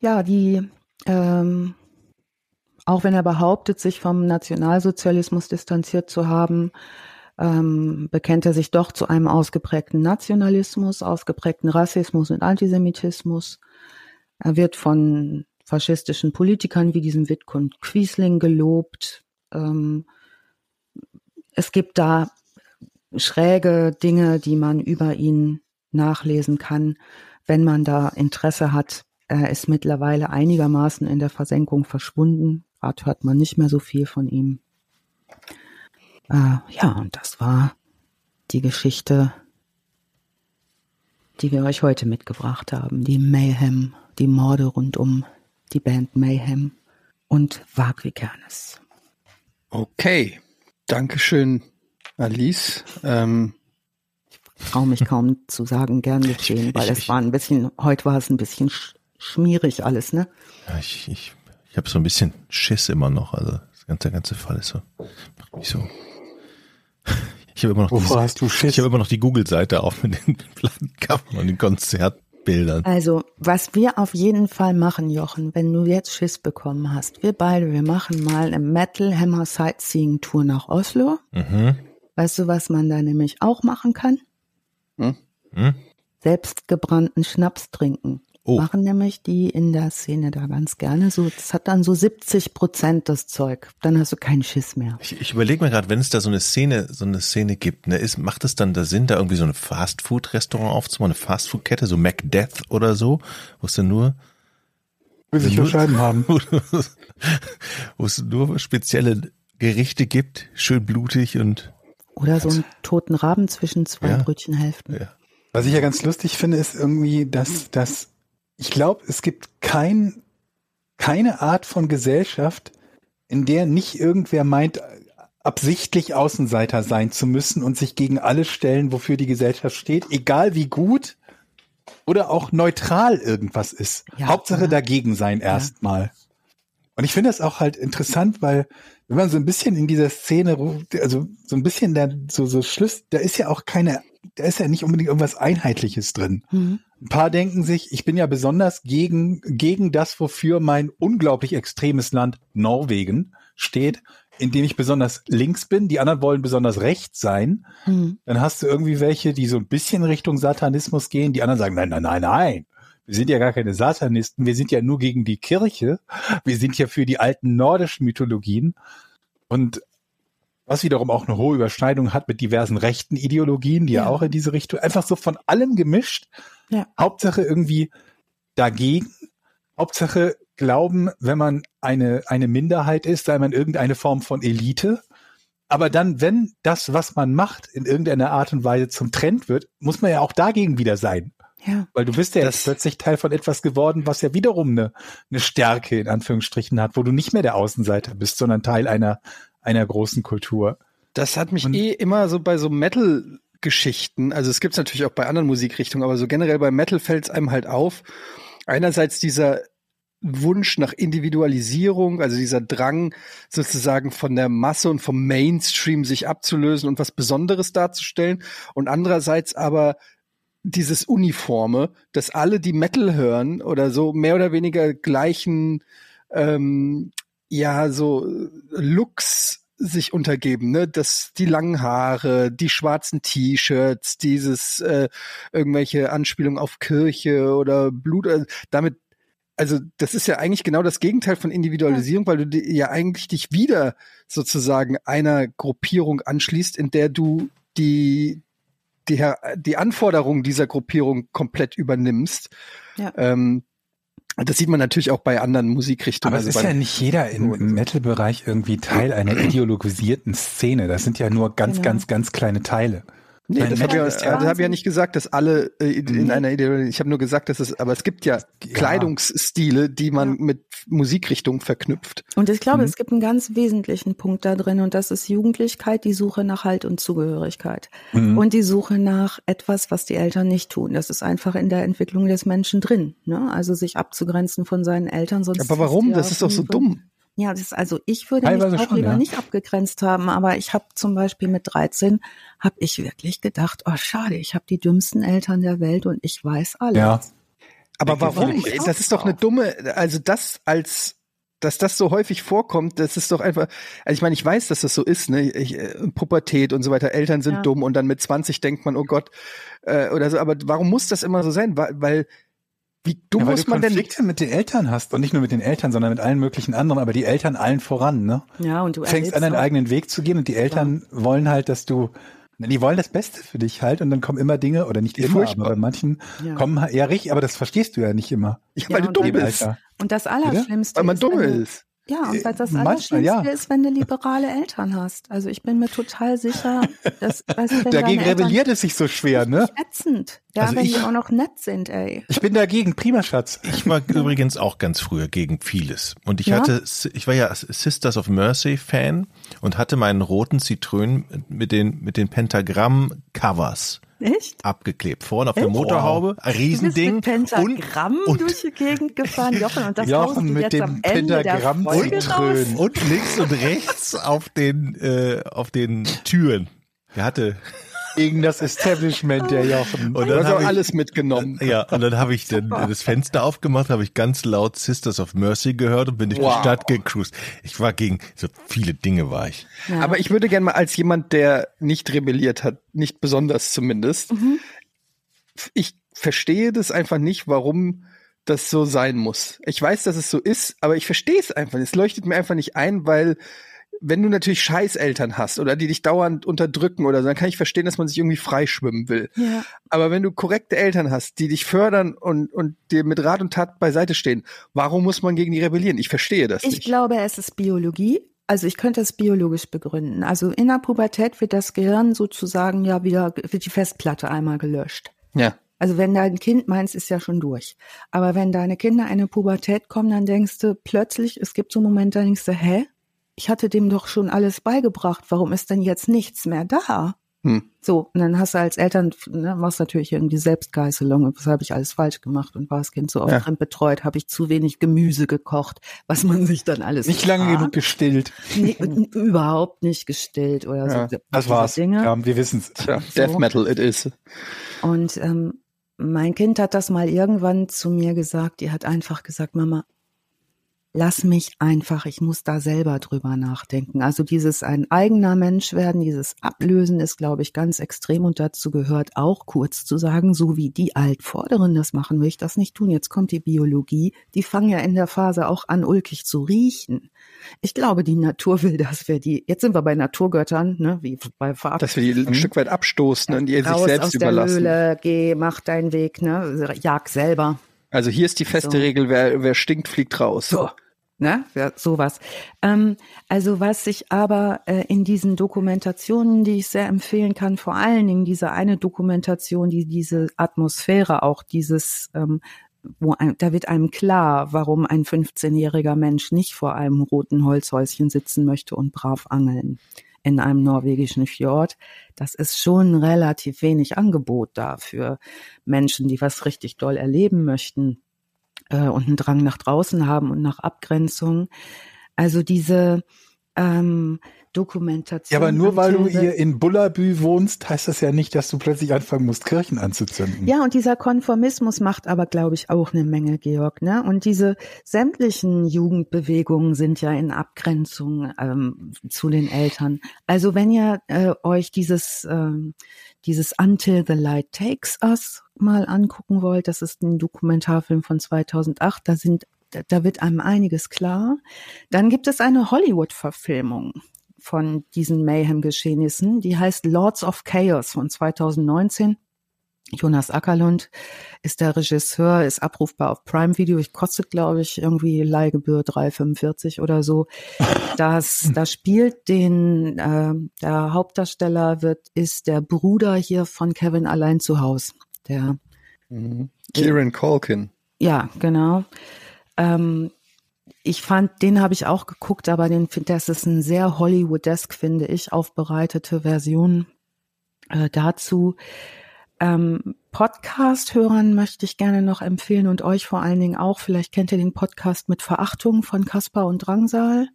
Ja, die, ähm, auch wenn er behauptet, sich vom Nationalsozialismus distanziert zu haben, ähm, bekennt er sich doch zu einem ausgeprägten Nationalismus, ausgeprägten Rassismus und Antisemitismus. Er wird von faschistischen Politikern wie diesem Wittkund Quiesling gelobt. Ähm, es gibt da schräge Dinge, die man über ihn nachlesen kann, wenn man da Interesse hat, er ist mittlerweile einigermaßen in der Versenkung verschwunden. Gerade hört man nicht mehr so viel von ihm. Äh, ja, und das war die Geschichte, die wir euch heute mitgebracht haben. Die Mayhem, die Morde rund um die Band Mayhem und Wagwikernes. Okay, Dankeschön, Alice. Ähm, ich traue mich kaum zu sagen, gern geschehen, weil es war ein bisschen, heute war es ein bisschen schmierig alles, ne? Ja, ich, ich, ich habe so ein bisschen Schiss immer noch. Also das ganze, der ganze Fall ist so, macht mich so. Ich habe immer noch Wovor hast du Schiss? Ich habe immer noch die Google-Seite auf mit den Plattencovern und den Konzert Bildern. Also, was wir auf jeden Fall machen, Jochen, wenn du jetzt Schiss bekommen hast, wir beide, wir machen mal eine Metal Hammer Sightseeing Tour nach Oslo. Mhm. Weißt du, was man da nämlich auch machen kann? Hm? Hm? Selbstgebrannten Schnaps trinken. Oh. Machen nämlich die in der Szene da ganz gerne so. Das hat dann so 70 Prozent das Zeug. Dann hast du keinen Schiss mehr. Ich, ich überlege mir gerade, wenn es da so eine Szene, so eine Szene gibt, ne, ist, macht es dann da Sinn, da irgendwie so ein Fastfood-Restaurant aufzumachen, eine Fastfood-Kette, so Macdeath oder so, wo es dann nur, Will sich Nur- Scheiben haben. wo es nur spezielle Gerichte gibt, schön blutig und Oder so einen toten Raben zwischen zwei Ja. Brötchenhälften. ja. Was ich ja ganz lustig finde, ist irgendwie, dass, dass ich glaube, es gibt kein, keine Art von Gesellschaft, in der nicht irgendwer meint, absichtlich Außenseiter sein zu müssen und sich gegen alles stellen, wofür die Gesellschaft steht, egal wie gut oder auch neutral irgendwas ist. Ja, Hauptsache ja. dagegen sein erstmal. Und ich finde das auch halt interessant, weil wenn man so ein bisschen in dieser Szene, also so ein bisschen da so so Schluss, da ist ja auch keine, da ist ja nicht unbedingt irgendwas Einheitliches drin. Mhm. Ein paar denken sich, ich bin ja besonders gegen gegen das, wofür mein unglaublich extremes Land Norwegen steht, in dem ich besonders links bin. Die anderen wollen besonders rechts sein. Mhm. Dann hast du irgendwie welche, die so ein bisschen Richtung Satanismus gehen. Die anderen sagen, nein, nein, nein, nein. Wir sind ja gar keine Satanisten. Wir sind ja nur gegen die Kirche. Wir sind ja für die alten nordischen Mythologien. Und was wiederum auch eine hohe Überschneidung hat mit diversen rechten Ideologien, die ja, Ja. auch in diese Richtung, einfach so von allem gemischt. Ja. Hauptsache irgendwie dagegen. Hauptsache glauben, wenn man eine, eine Minderheit ist, sei man irgendeine Form von Elite. Aber dann, wenn das, was man macht, in irgendeiner Art und Weise zum Trend wird, muss man ja auch dagegen wieder sein. Ja. Weil du bist ja Das- jetzt plötzlich Teil von etwas geworden, was ja wiederum eine, eine Stärke in Anführungsstrichen hat, wo du nicht mehr der Außenseiter bist, sondern Teil einer, einer großen Kultur. Das hat mich Und- eh immer so bei so Metal-Geschichten, also es gibt's natürlich auch bei anderen Musikrichtungen, aber so generell bei Metal fällt's einem halt auf. Einerseits dieser Wunsch nach Individualisierung, also dieser Drang sozusagen von der Masse und vom Mainstream sich abzulösen und was Besonderes darzustellen und andererseits aber dieses Uniforme, dass alle, die Metal hören oder so mehr oder weniger gleichen, ähm, ja, so äh, Looks sich untergeben, ne? Das, die langen Haare, die schwarzen T-Shirts, dieses äh, irgendwelche Anspielungen auf Kirche oder Blut, äh, damit also das ist ja eigentlich genau das Gegenteil von Individualisierung, weil du ja eigentlich dich wieder sozusagen einer Gruppierung anschließt, in der du die die, die Anforderungen dieser Gruppierung komplett übernimmst. Ja. Ähm, das sieht man natürlich auch bei anderen Musikrichtungen. Aber es also ist ja nicht jeder im, im Metal-Bereich irgendwie Teil einer ideologisierten Szene. Das sind ja nur ganz, Genau. ganz, ganz kleine Teile. Nee, das habe ich, ja, hab ich ja nicht gesagt, dass alle äh, in, Nee. einer Ideologie, ich habe nur gesagt, dass es, aber es gibt ja, Kleidungsstile, die man Ja. mit Musikrichtungen verknüpft. Und ich glaube, Mhm. es gibt einen ganz wesentlichen Punkt da drin und das ist Jugendlichkeit, die Suche nach Halt und Zugehörigkeit Mhm. und die Suche nach etwas, was die Eltern nicht tun. Das ist einfach in der Entwicklung des Menschen drin. Ne? Also sich abzugrenzen von seinen Eltern. Sonst Aber warum? ja Das ist doch so dumm. Ja, das ist, also ich würde Teilweise mich auch schon, lieber ja. nicht abgegrenzt haben, aber ich habe zum Beispiel mit 13 habe ich wirklich gedacht, oh schade, ich habe die dümmsten Eltern der Welt und ich weiß alles. Ja. Aber warum? ich auch Das ist doch eine dumme, also das als dass das so häufig vorkommt, das ist doch einfach, also ich meine, ich weiß, dass das so ist, ne, ich, äh, Pubertät und so weiter, Eltern sind Ja. dumm und dann mit 20 denkt man, oh Gott, äh, oder so, aber warum muss das immer so sein? Weil, weil wie dumm ja, muss du man denn, Konflikte mit den Eltern hast und nicht nur mit den Eltern, sondern mit allen möglichen anderen, aber die Eltern allen voran, ne? Ja, und du fängst an, deinen auch- eigenen Weg zu gehen und die Eltern wollen halt, dass du, die wollen das Beste für dich halt und dann kommen immer Dinge, oder nicht immer, Furchtbar. aber bei manchen Ja. kommen halt, ja richtig, aber das verstehst du ja nicht immer. ja, Ja, weil du dumm bist, Alter. Und das Allerschlimmste weil man ist, dumm ist. Ja, und weil das Äh, manchmal, ja. ist, wenn du liberale Eltern hast. Also ich bin mir total sicher, dass weißt du, wenn Dagegen deine Eltern rebelliert es sich so schwer, ne? ätzend. Ja, Also wenn ich- die auch noch nett sind, ey. Ich bin dagegen, prima Schatz. Ich war übrigens auch ganz früher gegen vieles. Und ich Ja? hatte, ich war ja Sisters of Mercy Fan und hatte meinen roten Citroën mit den, mit den Pentagramm-Covers Echt? abgeklebt. Vorne auf der Echt? Motorhaube, ein Du bist Riesending. mit Pentagramm und, durch die Gegend gefahren, Jochen, und das Jochen mit jetzt dem am Ende der Pentagramm und, und links und rechts auf den, äh, auf den Türen. Der hatte, Gegen das Establishment der Jochen. Und dann habe ich alles mitgenommen. Ja, und dann habe ich den, das Fenster aufgemacht, habe ich ganz laut Sisters of Mercy gehört und bin durch wow. die Stadt gecruised. Ich war gegen so viele Dinge war ich. Ja. Aber ich würde gerne mal als jemand, der nicht rebelliert hat, nicht besonders zumindest, mhm. ich verstehe das einfach nicht, warum das so sein muss. Ich weiß, dass es so ist, aber ich verstehe es einfach. Es leuchtet mir einfach nicht ein, weil wenn du natürlich Scheißeltern hast oder die dich dauernd unterdrücken oder so, dann kann ich verstehen, dass man sich irgendwie freischwimmen will. Ja. Aber wenn du korrekte Eltern hast, die dich fördern und, und dir mit Rat und Tat beiseite stehen, warum muss man gegen die rebellieren? Ich verstehe das ich nicht. Ich glaube, es ist Biologie. Also ich könnte es biologisch begründen. Also in der Pubertät wird das Gehirn sozusagen ja wieder, wird die Festplatte einmal gelöscht. Ja. Also wenn dein Kind meins ist ja schon durch. Aber wenn deine Kinder in eine Pubertät kommen, dann denkst du plötzlich, es gibt so Momente, da denkst du, hä? Ich hatte dem doch schon alles beigebracht. Warum ist denn jetzt nichts mehr da? Hm. So, und dann hast du als Eltern, ne, machst natürlich irgendwie Selbstgeißelung, was habe ich alles falsch gemacht und war das Kind so oft ja. betreut, habe ich zu wenig Gemüse gekocht, was man sich dann alles Nicht lange genug gestillt. Nee, überhaupt nicht gestillt oder ja, so. Das war's. Dinge. Ja, wir wissen's. Ja, so. Death Metal it is. Und ähm, mein Kind hat das mal irgendwann zu mir gesagt. Die hat einfach gesagt, Mama, lass mich einfach, ich muss da selber drüber nachdenken. Also dieses ein eigener Mensch werden, dieses Ablösen ist, glaube ich, ganz extrem und dazu gehört auch kurz zu sagen, so wie die Altvorderen das machen, will ich das nicht tun. Jetzt kommt die Biologie, die fangen ja in der Phase auch an, ulkig zu riechen. Ich glaube, die Natur will, dass wir die, jetzt sind wir bei Naturgöttern, ne, wie bei Farben. Dass wir die ein Stück weit abstoßen und die sich selbst aus überlassen. Der Höhle, geh, mach deinen Weg, ne, jag selber. Also hier ist die feste so. Regel, wer, wer stinkt, fliegt raus. So. Ne? Ja, sowas. Ähm, also was sich aber äh, in diesen Dokumentationen, die ich sehr empfehlen kann, vor allen Dingen diese eine Dokumentation, die diese Atmosphäre auch dieses ähm, wo ein, da wird einem klar, warum ein 15-jähriger Mensch nicht vor einem roten Holzhäuschen sitzen möchte und brav angeln in einem norwegischen Fjord. Das ist schon relativ wenig Angebot da für Menschen, die was richtig doll erleben möchten äh, und einen Drang nach draußen haben und nach Abgrenzung. Also diese ähm, Dokumentation. Ja, aber nur weil du hier in Bullabü wohnst, heißt das ja nicht, dass du plötzlich anfangen musst, Kirchen anzuzünden. Ja, und dieser Konformismus macht aber, glaube ich, auch eine Menge, Georg. Ne? Und diese sämtlichen Jugendbewegungen sind ja in Abgrenzung ähm, zu den Eltern. Also wenn ihr äh, euch dieses, ähm, dieses Until the Light Takes Us mal angucken wollt, das ist ein Dokumentarfilm von 2008, da sind da wird einem einiges klar. Dann gibt es eine Hollywood-Verfilmung von diesen Mayhem-Geschehnissen. Die heißt Lords of Chaos von 2019. Jonas Ackerlund ist der Regisseur, ist abrufbar auf Prime Video. Ich kostet, glaube ich, irgendwie Leihgebühr 3,45 oder so. Das, da spielt den, äh, der Hauptdarsteller wird, ist der Bruder hier von Kevin allein zu Haus. Der mhm. Kieran Culkin. Ja, genau. Ähm, ich fand, den habe ich auch geguckt, aber den das ist ein sehr Hollywoodesk, finde ich, aufbereitete Version äh, dazu. Ähm, Podcast-Hörern möchte ich gerne noch empfehlen und euch vor allen Dingen auch. Vielleicht kennt ihr den Podcast mit Verachtung von Kaspar und Drangsal.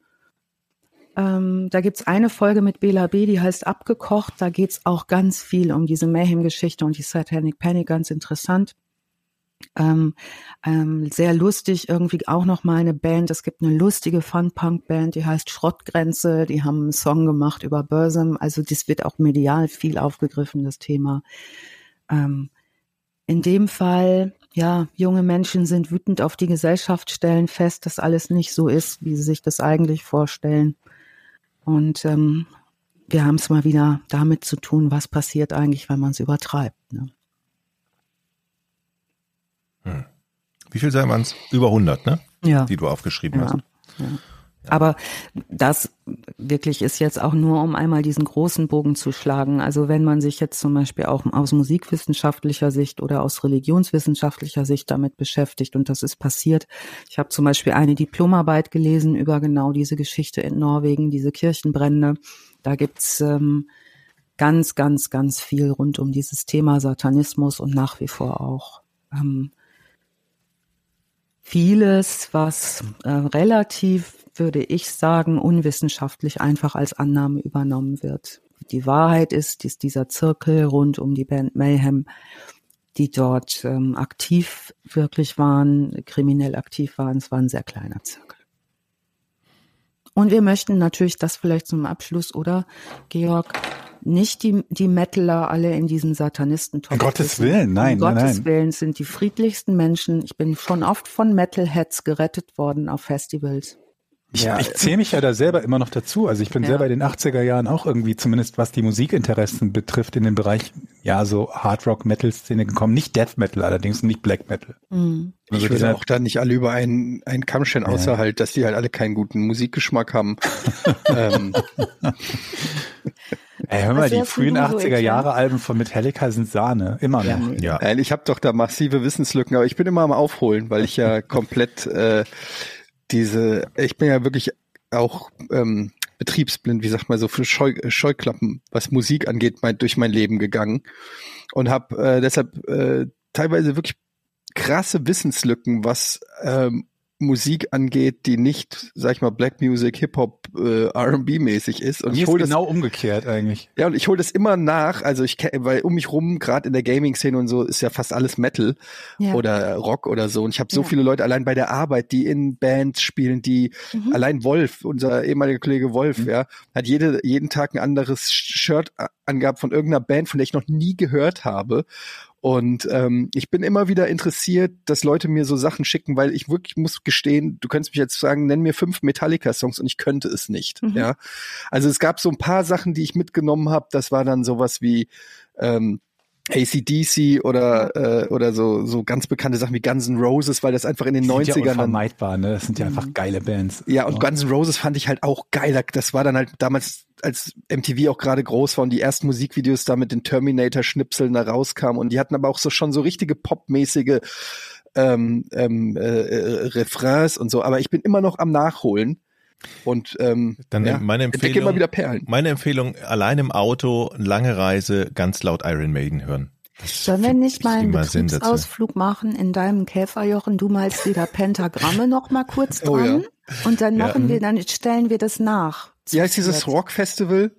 Ähm, da gibt's eine Folge mit Bela B., die heißt Abgekocht. Da geht's auch ganz viel um diese Mayhem-Geschichte und die Satanic Panic, ganz interessant. Ähm, ähm, sehr lustig, irgendwie auch noch mal eine Band. Es gibt eine lustige Fun-Punk-Band, die heißt Schrottgrenze. Die haben einen Song gemacht über Börsem. Also das wird auch medial viel aufgegriffen, das Thema. Ähm, in dem Fall, ja, junge Menschen sind wütend auf die Gesellschaft, stellen fest, dass alles nicht so ist, wie sie sich das eigentlich vorstellen. Und ähm, wir haben es mal wieder damit zu tun, was passiert eigentlich, wenn man es übertreibt. Ne? Hm. Wie viel sei man es? Über 100, ne? Ja. Die du aufgeschrieben ja. hast. Ja. Aber das wirklich ist jetzt auch nur, um einmal diesen großen Bogen zu schlagen. Also wenn man sich jetzt zum Beispiel auch aus musikwissenschaftlicher Sicht oder aus religionswissenschaftlicher Sicht damit beschäftigt und das ist passiert. Ich habe zum Beispiel eine Diplomarbeit gelesen über genau diese Geschichte in Norwegen, diese Kirchenbrände. Da gibt's ähm, ganz, ganz, ganz viel rund um dieses Thema Satanismus und nach wie vor auch ähm, vieles, was äh, relativ, würde ich sagen, unwissenschaftlich einfach als Annahme übernommen wird. die Wahrheit ist, dass dieser Zirkel rund um die Band Mayhem, die dort ähm, aktiv wirklich waren, kriminell aktiv waren, es war ein sehr kleiner Zirkel. Und wir möchten natürlich das vielleicht zum Abschluss, oder Georg, nicht die, die Metaler alle in diesen satanisten Um Gottes Willen, nein, um nein, Gottes nein. Willen sind die friedlichsten Menschen. Ich bin schon oft von Metalheads gerettet worden auf Festivals. Ich, ich zähle mich ja da selber immer noch dazu. Also ich bin Ja. selber in den 80er Jahren auch irgendwie, zumindest was die Musikinteressen betrifft, in den Bereich, ja, so Hard Rock Metal Szene gekommen. Nicht Death Metal allerdings, und nicht Black Metal. Mhm. Ich Also würde dieser- auch da nicht alle über einen, einen Kamm scheren, außer halt, dass die halt alle keinen guten Musikgeschmack haben. ähm, Ey, hör mal, Was die frühen denn du so, 80er Jahre Alben von Metallica sind Sahne. Immer Ja, noch. Ja. Ich habe doch da massive Wissenslücken, aber ich bin immer am Aufholen, weil ich ja komplett äh, diese, ich bin ja wirklich auch ähm, betriebsblind, wie sagt man so, für Scheu, Scheuklappen, was Musik angeht, mein, durch mein Leben gegangen und habe äh, deshalb äh, teilweise wirklich krasse Wissenslücken, was ähm, Musik angeht, die nicht, sag ich mal, Black Music, Hip Hop, äh, R&B mäßig ist. Und Mir ich ist hole das genau umgekehrt eigentlich. ja, und ich hole das immer nach. Also ich kenn- weil um mich rum, gerade in der Gaming-Szene und so, ist ja fast alles Metal Ja. oder Rock oder so. Und ich habe so Ja. viele Leute allein bei der Arbeit, die in Bands spielen, die Mhm. allein Wolf, unser ehemaliger Kollege Wolf, ja, hat jede, jeden Tag ein anderes Shirt angehabt von irgendeiner Band, von der ich noch nie gehört habe. Und ähm, ich bin immer wieder interessiert, dass Leute mir so Sachen schicken, weil ich wirklich muss gestehen, du könntest mich jetzt sagen, nenn mir fünf Metallica-Songs und ich könnte es nicht. Mhm. Ja, also es gab so ein paar Sachen, die ich mitgenommen habe. Das war dann sowas wie ähm, ACDC oder äh, oder so so ganz bekannte Sachen wie Guns N' Roses, weil das einfach in den Die sind ja 90ern unvermeidbar, ne? Das sind ja einfach geile Bands. ja, und Guns N' Roses fand ich halt auch geiler. Das war dann halt damals, als MTV auch gerade groß war und die ersten Musikvideos da mit den Terminator-Schnipseln da rauskamen. Und die hatten aber auch so schon so richtige popmäßige ähm, ähm, äh, äh, Refrains und so. Aber ich bin immer noch am Nachholen. Und ähm, Dann ja, meine Empfehlung, immer wieder Perlen. meine Empfehlung, allein im Auto, lange Reise, ganz laut Iron Maiden hören. Das Sollen wir nicht ich mal einen. Betriebsausflug machen in deinem Käferjochen? Du malst wieder Pentagramme noch mal kurz Oh ja. dran und dann Ja. machen wir, dann stellen wir das nach. Wie heißt dieses? Äh, Rock am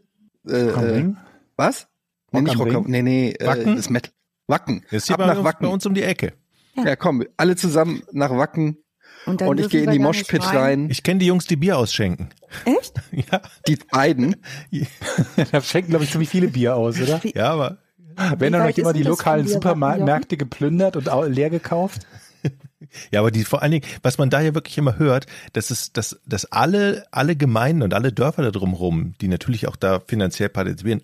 äh, Ring? was? Nee, nicht Rock, nee, nee, äh, Wacken? das Metal. Wacken. Ist hier Ab bei nach uns, Wacken. bei uns um die Ecke. Ja. komm, alle zusammen nach Wacken Und, dann und ich gehe in die nicht Moshpit rein. Ich kenne die Jungs, die Bier ausschenken. Echt? Ja, Die beiden. da schenken, glaube ich, ziemlich viele Bier aus, oder? ja, aber Werden da weit noch immer die lokalen Supermärkte geplündert und leer gekauft? Ja, aber die vor allen Dingen, was man da ja wirklich immer hört, das ist, dass, dass alle, alle Gemeinden und alle Dörfer da drumherum, die natürlich auch da finanziell partizipieren,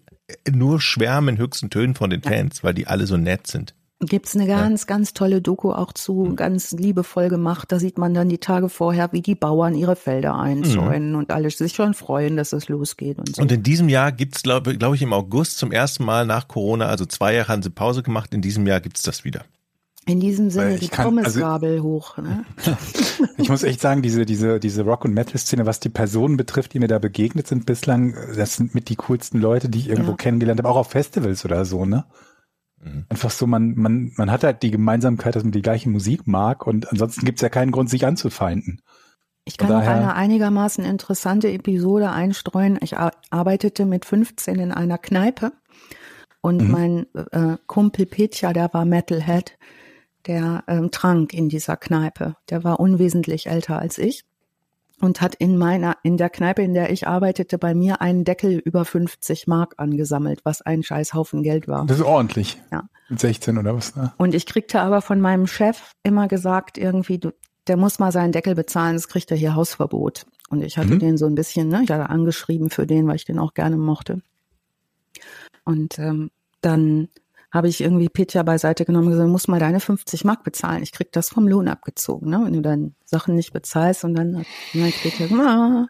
nur schwärmen in höchsten Tönen von den Fans, weil die alle so nett sind. Gibt's eine ganz, ganz tolle Doku auch zu, ganz liebevoll gemacht. Da sieht man dann die Tage vorher, wie die Bauern ihre Felder einzäunen und alle sich schon freuen, dass es losgeht und so. Und in diesem Jahr gibt's glaube glaub ich, im August zum ersten Mal nach Corona, also zwei Jahre haben sie Pause gemacht, in diesem Jahr gibt's das wieder. In diesem Sinne die kann- also- Pommesgabel hoch. Ne? Ich muss echt sagen, diese, diese, diese Rock- und Metal-Szene, was die Personen betrifft, die mir da begegnet sind bislang, das sind mit die coolsten Leute, die ich irgendwo Ja. kennengelernt habe, auch auf Festivals oder so, ne? Einfach so, man, man, man hat halt die Gemeinsamkeit, dass man die gleiche Musik mag und ansonsten gibt's ja keinen Grund, sich anzufeinden. Ich kann Von noch daher- eine einigermaßen interessante Episode einstreuen. Ich ar- arbeitete mit 15 in einer Kneipe und Mhm. mein äh, Kumpel Petja, der war Metalhead, der ähm, trank in dieser Kneipe. Der war unwesentlich älter als ich und hat in meiner, in der Kneipe, in der ich arbeitete, bei mir einen Deckel über 50 Mark angesammelt, was ein scheiß Haufen Geld war. Das ist ordentlich. Ja. Mit 16 oder was, ne? Und ich kriegte aber von meinem Chef immer gesagt, irgendwie, du, der muss mal seinen Deckel bezahlen, sonst kriegt er hier Hausverbot. Und ich hatte Mhm. den so ein bisschen, ne, ich hatte angeschrieben für den, weil ich den auch gerne mochte. Und ähm, dann habe ich irgendwie Petja beiseite genommen und gesagt, du musst mal deine 50 Mark bezahlen. Ich krieg das vom Lohn abgezogen, ne? Wenn du dann Sachen nicht bezahlst und dann hat Petja gesagt, ah,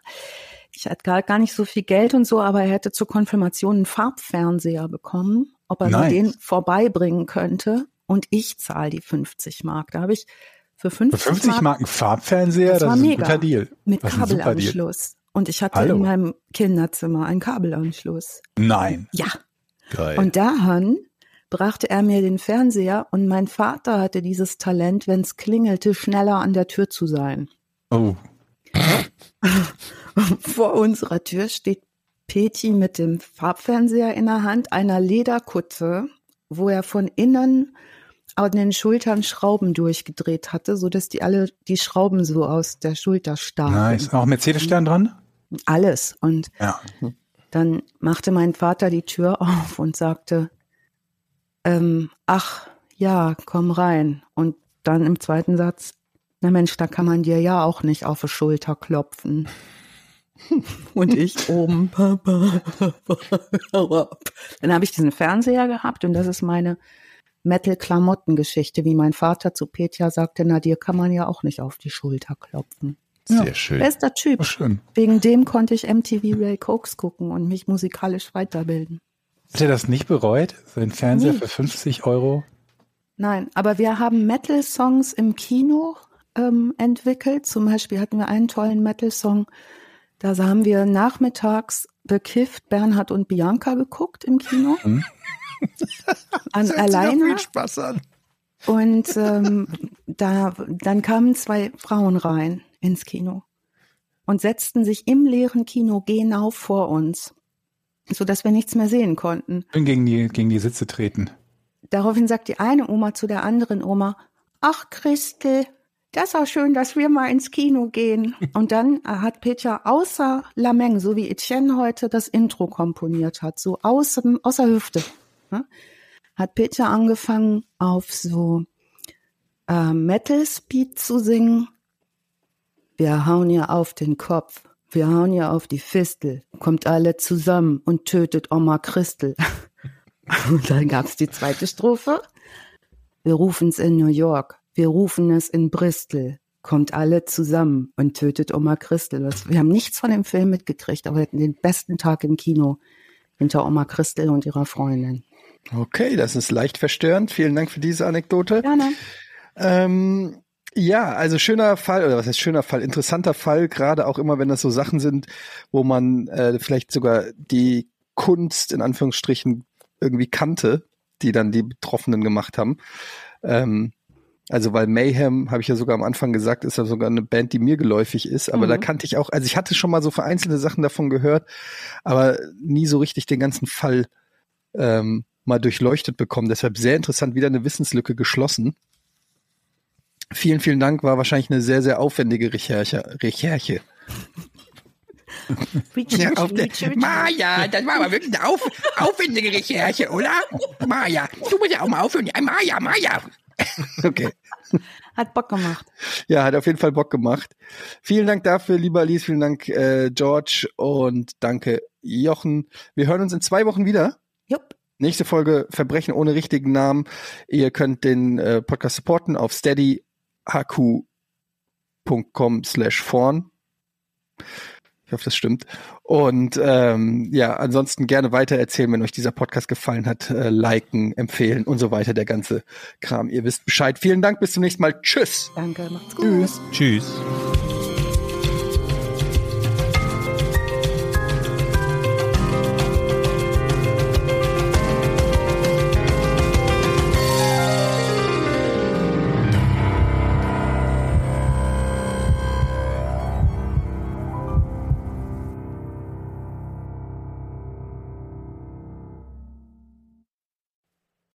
ich hatte gar, gar nicht so viel Geld und so, aber er hätte zur Konfirmation einen Farbfernseher bekommen, ob er Nice. den vorbeibringen könnte und ich zahle die 50 Mark. Da habe ich für 50, Für 50 Mark ein Farbfernseher, Das das, war ist ein mega. guter Deal. mit Das ein. Kabelanschluss. Und ich hatte Hallo. in meinem Kinderzimmer einen Kabelanschluss. Nein. Ja. Geil. Und daran brachte er mir den Fernseher und mein Vater hatte dieses Talent, wenn es klingelte, schneller an der Tür zu sein. Oh. Vor unserer Tür steht Peti mit dem Farbfernseher in der Hand, einer Lederkutte, wo er von innen an den Schultern Schrauben durchgedreht hatte, so dass die alle die Schrauben so aus der Schulter stachen. Nice. Auch Mercedes-Stern dran? Alles. Und Ja. dann machte mein Vater die Tür auf und sagte, ähm, ach ja, komm rein. Und dann im zweiten Satz, na Mensch, da kann man dir ja auch nicht auf die Schulter klopfen. Und ich oben, Papa, hau ab. Dann habe ich diesen Fernseher gehabt und das ist meine Metal-Klamotten-Geschichte, wie mein Vater zu Petja sagte, na dir kann man ja auch nicht auf die Schulter klopfen. Sehr Ja. schön. Bester Typ. Schön. Wegen dem konnte ich MTV Ray Cokes gucken und mich musikalisch weiterbilden. Hat er das nicht bereut? Sein Fernseher Nie. für 50 Euro? Nein, aber wir haben Metal-Songs im Kino ähm, entwickelt. Zum Beispiel hatten wir einen tollen Metal-Song. Da haben wir nachmittags bekifft Bernhard und Bianca geguckt im Kino. Hm. An alleine. Spaß an. Und ähm, da, dann kamen zwei Frauen rein ins Kino und setzten sich im leeren Kino genau vor uns, so dass wir nichts mehr sehen konnten. Schön gegen die, gegen die Sitze treten. Daraufhin sagt die eine Oma zu der anderen Oma, ach Christel, das ist auch schön, dass wir mal ins Kino gehen. Und dann hat Peter außer Lameng, so wie Etienne heute das Intro komponiert hat, so aus, der Hüfte, ne, hat Peter angefangen auf so äh, Metal Speed zu singen. Wir hauen ihr auf den Kopf, wir hauen ihr auf die Fistel, kommt alle zusammen und tötet Oma Christel. Und dann gab's die zweite Strophe. Wir rufen's in New York, wir rufen es in Bristol. Kommt alle zusammen und tötet Oma Christel. Wir haben nichts von dem Film mitgekriegt, aber wir hatten den besten Tag im Kino hinter Oma Christel und ihrer Freundin. Okay, das ist leicht verstörend. Vielen Dank für diese Anekdote. Gerne. Ähm, ja, also schöner Fall, oder was heißt schöner Fall, interessanter Fall, gerade auch immer, wenn das so Sachen sind, wo man äh, vielleicht sogar die Kunst in Anführungsstrichen irgendwie kannte, die dann die Betroffenen gemacht haben. Ähm, also weil Mayhem, habe ich ja sogar am Anfang gesagt, ist ja sogar eine Band, die mir geläufig ist, aber Mhm. da kannte ich auch, also ich hatte schon mal so vereinzelte Sachen davon gehört, aber nie so richtig den ganzen Fall ähm, mal durchleuchtet bekommen. Deshalb sehr interessant, wieder eine Wissenslücke geschlossen. Vielen, vielen Dank. War wahrscheinlich eine sehr, sehr aufwendige Recherche. Recherche. Ja, auf der, Maja, das war aber wirklich eine auf, aufwendige Recherche, oder? Maja, du musst ja auch mal aufhören. Ja, Maja, Maja. Okay. Hat Bock gemacht. Ja, hat auf jeden Fall Bock gemacht. Vielen Dank dafür, lieber Alice. Vielen Dank, äh, George. Und danke, Jochen. Wir hören uns in zwei Wochen wieder. Jupp. Nächste Folge Verbrechen ohne richtigen Namen. Ihr könnt den äh, Podcast supporten auf steadyhq.com slash vorn. Ich hoffe, das stimmt. Und ähm, ja, ansonsten gerne weiter erzählen, wenn euch dieser Podcast gefallen hat. Äh, liken, empfehlen und so weiter. Der ganze Kram. Ihr wisst Bescheid. Vielen Dank. Bis zum nächsten Mal. Tschüss. Danke, macht's gut. Tschüss. Tschüss.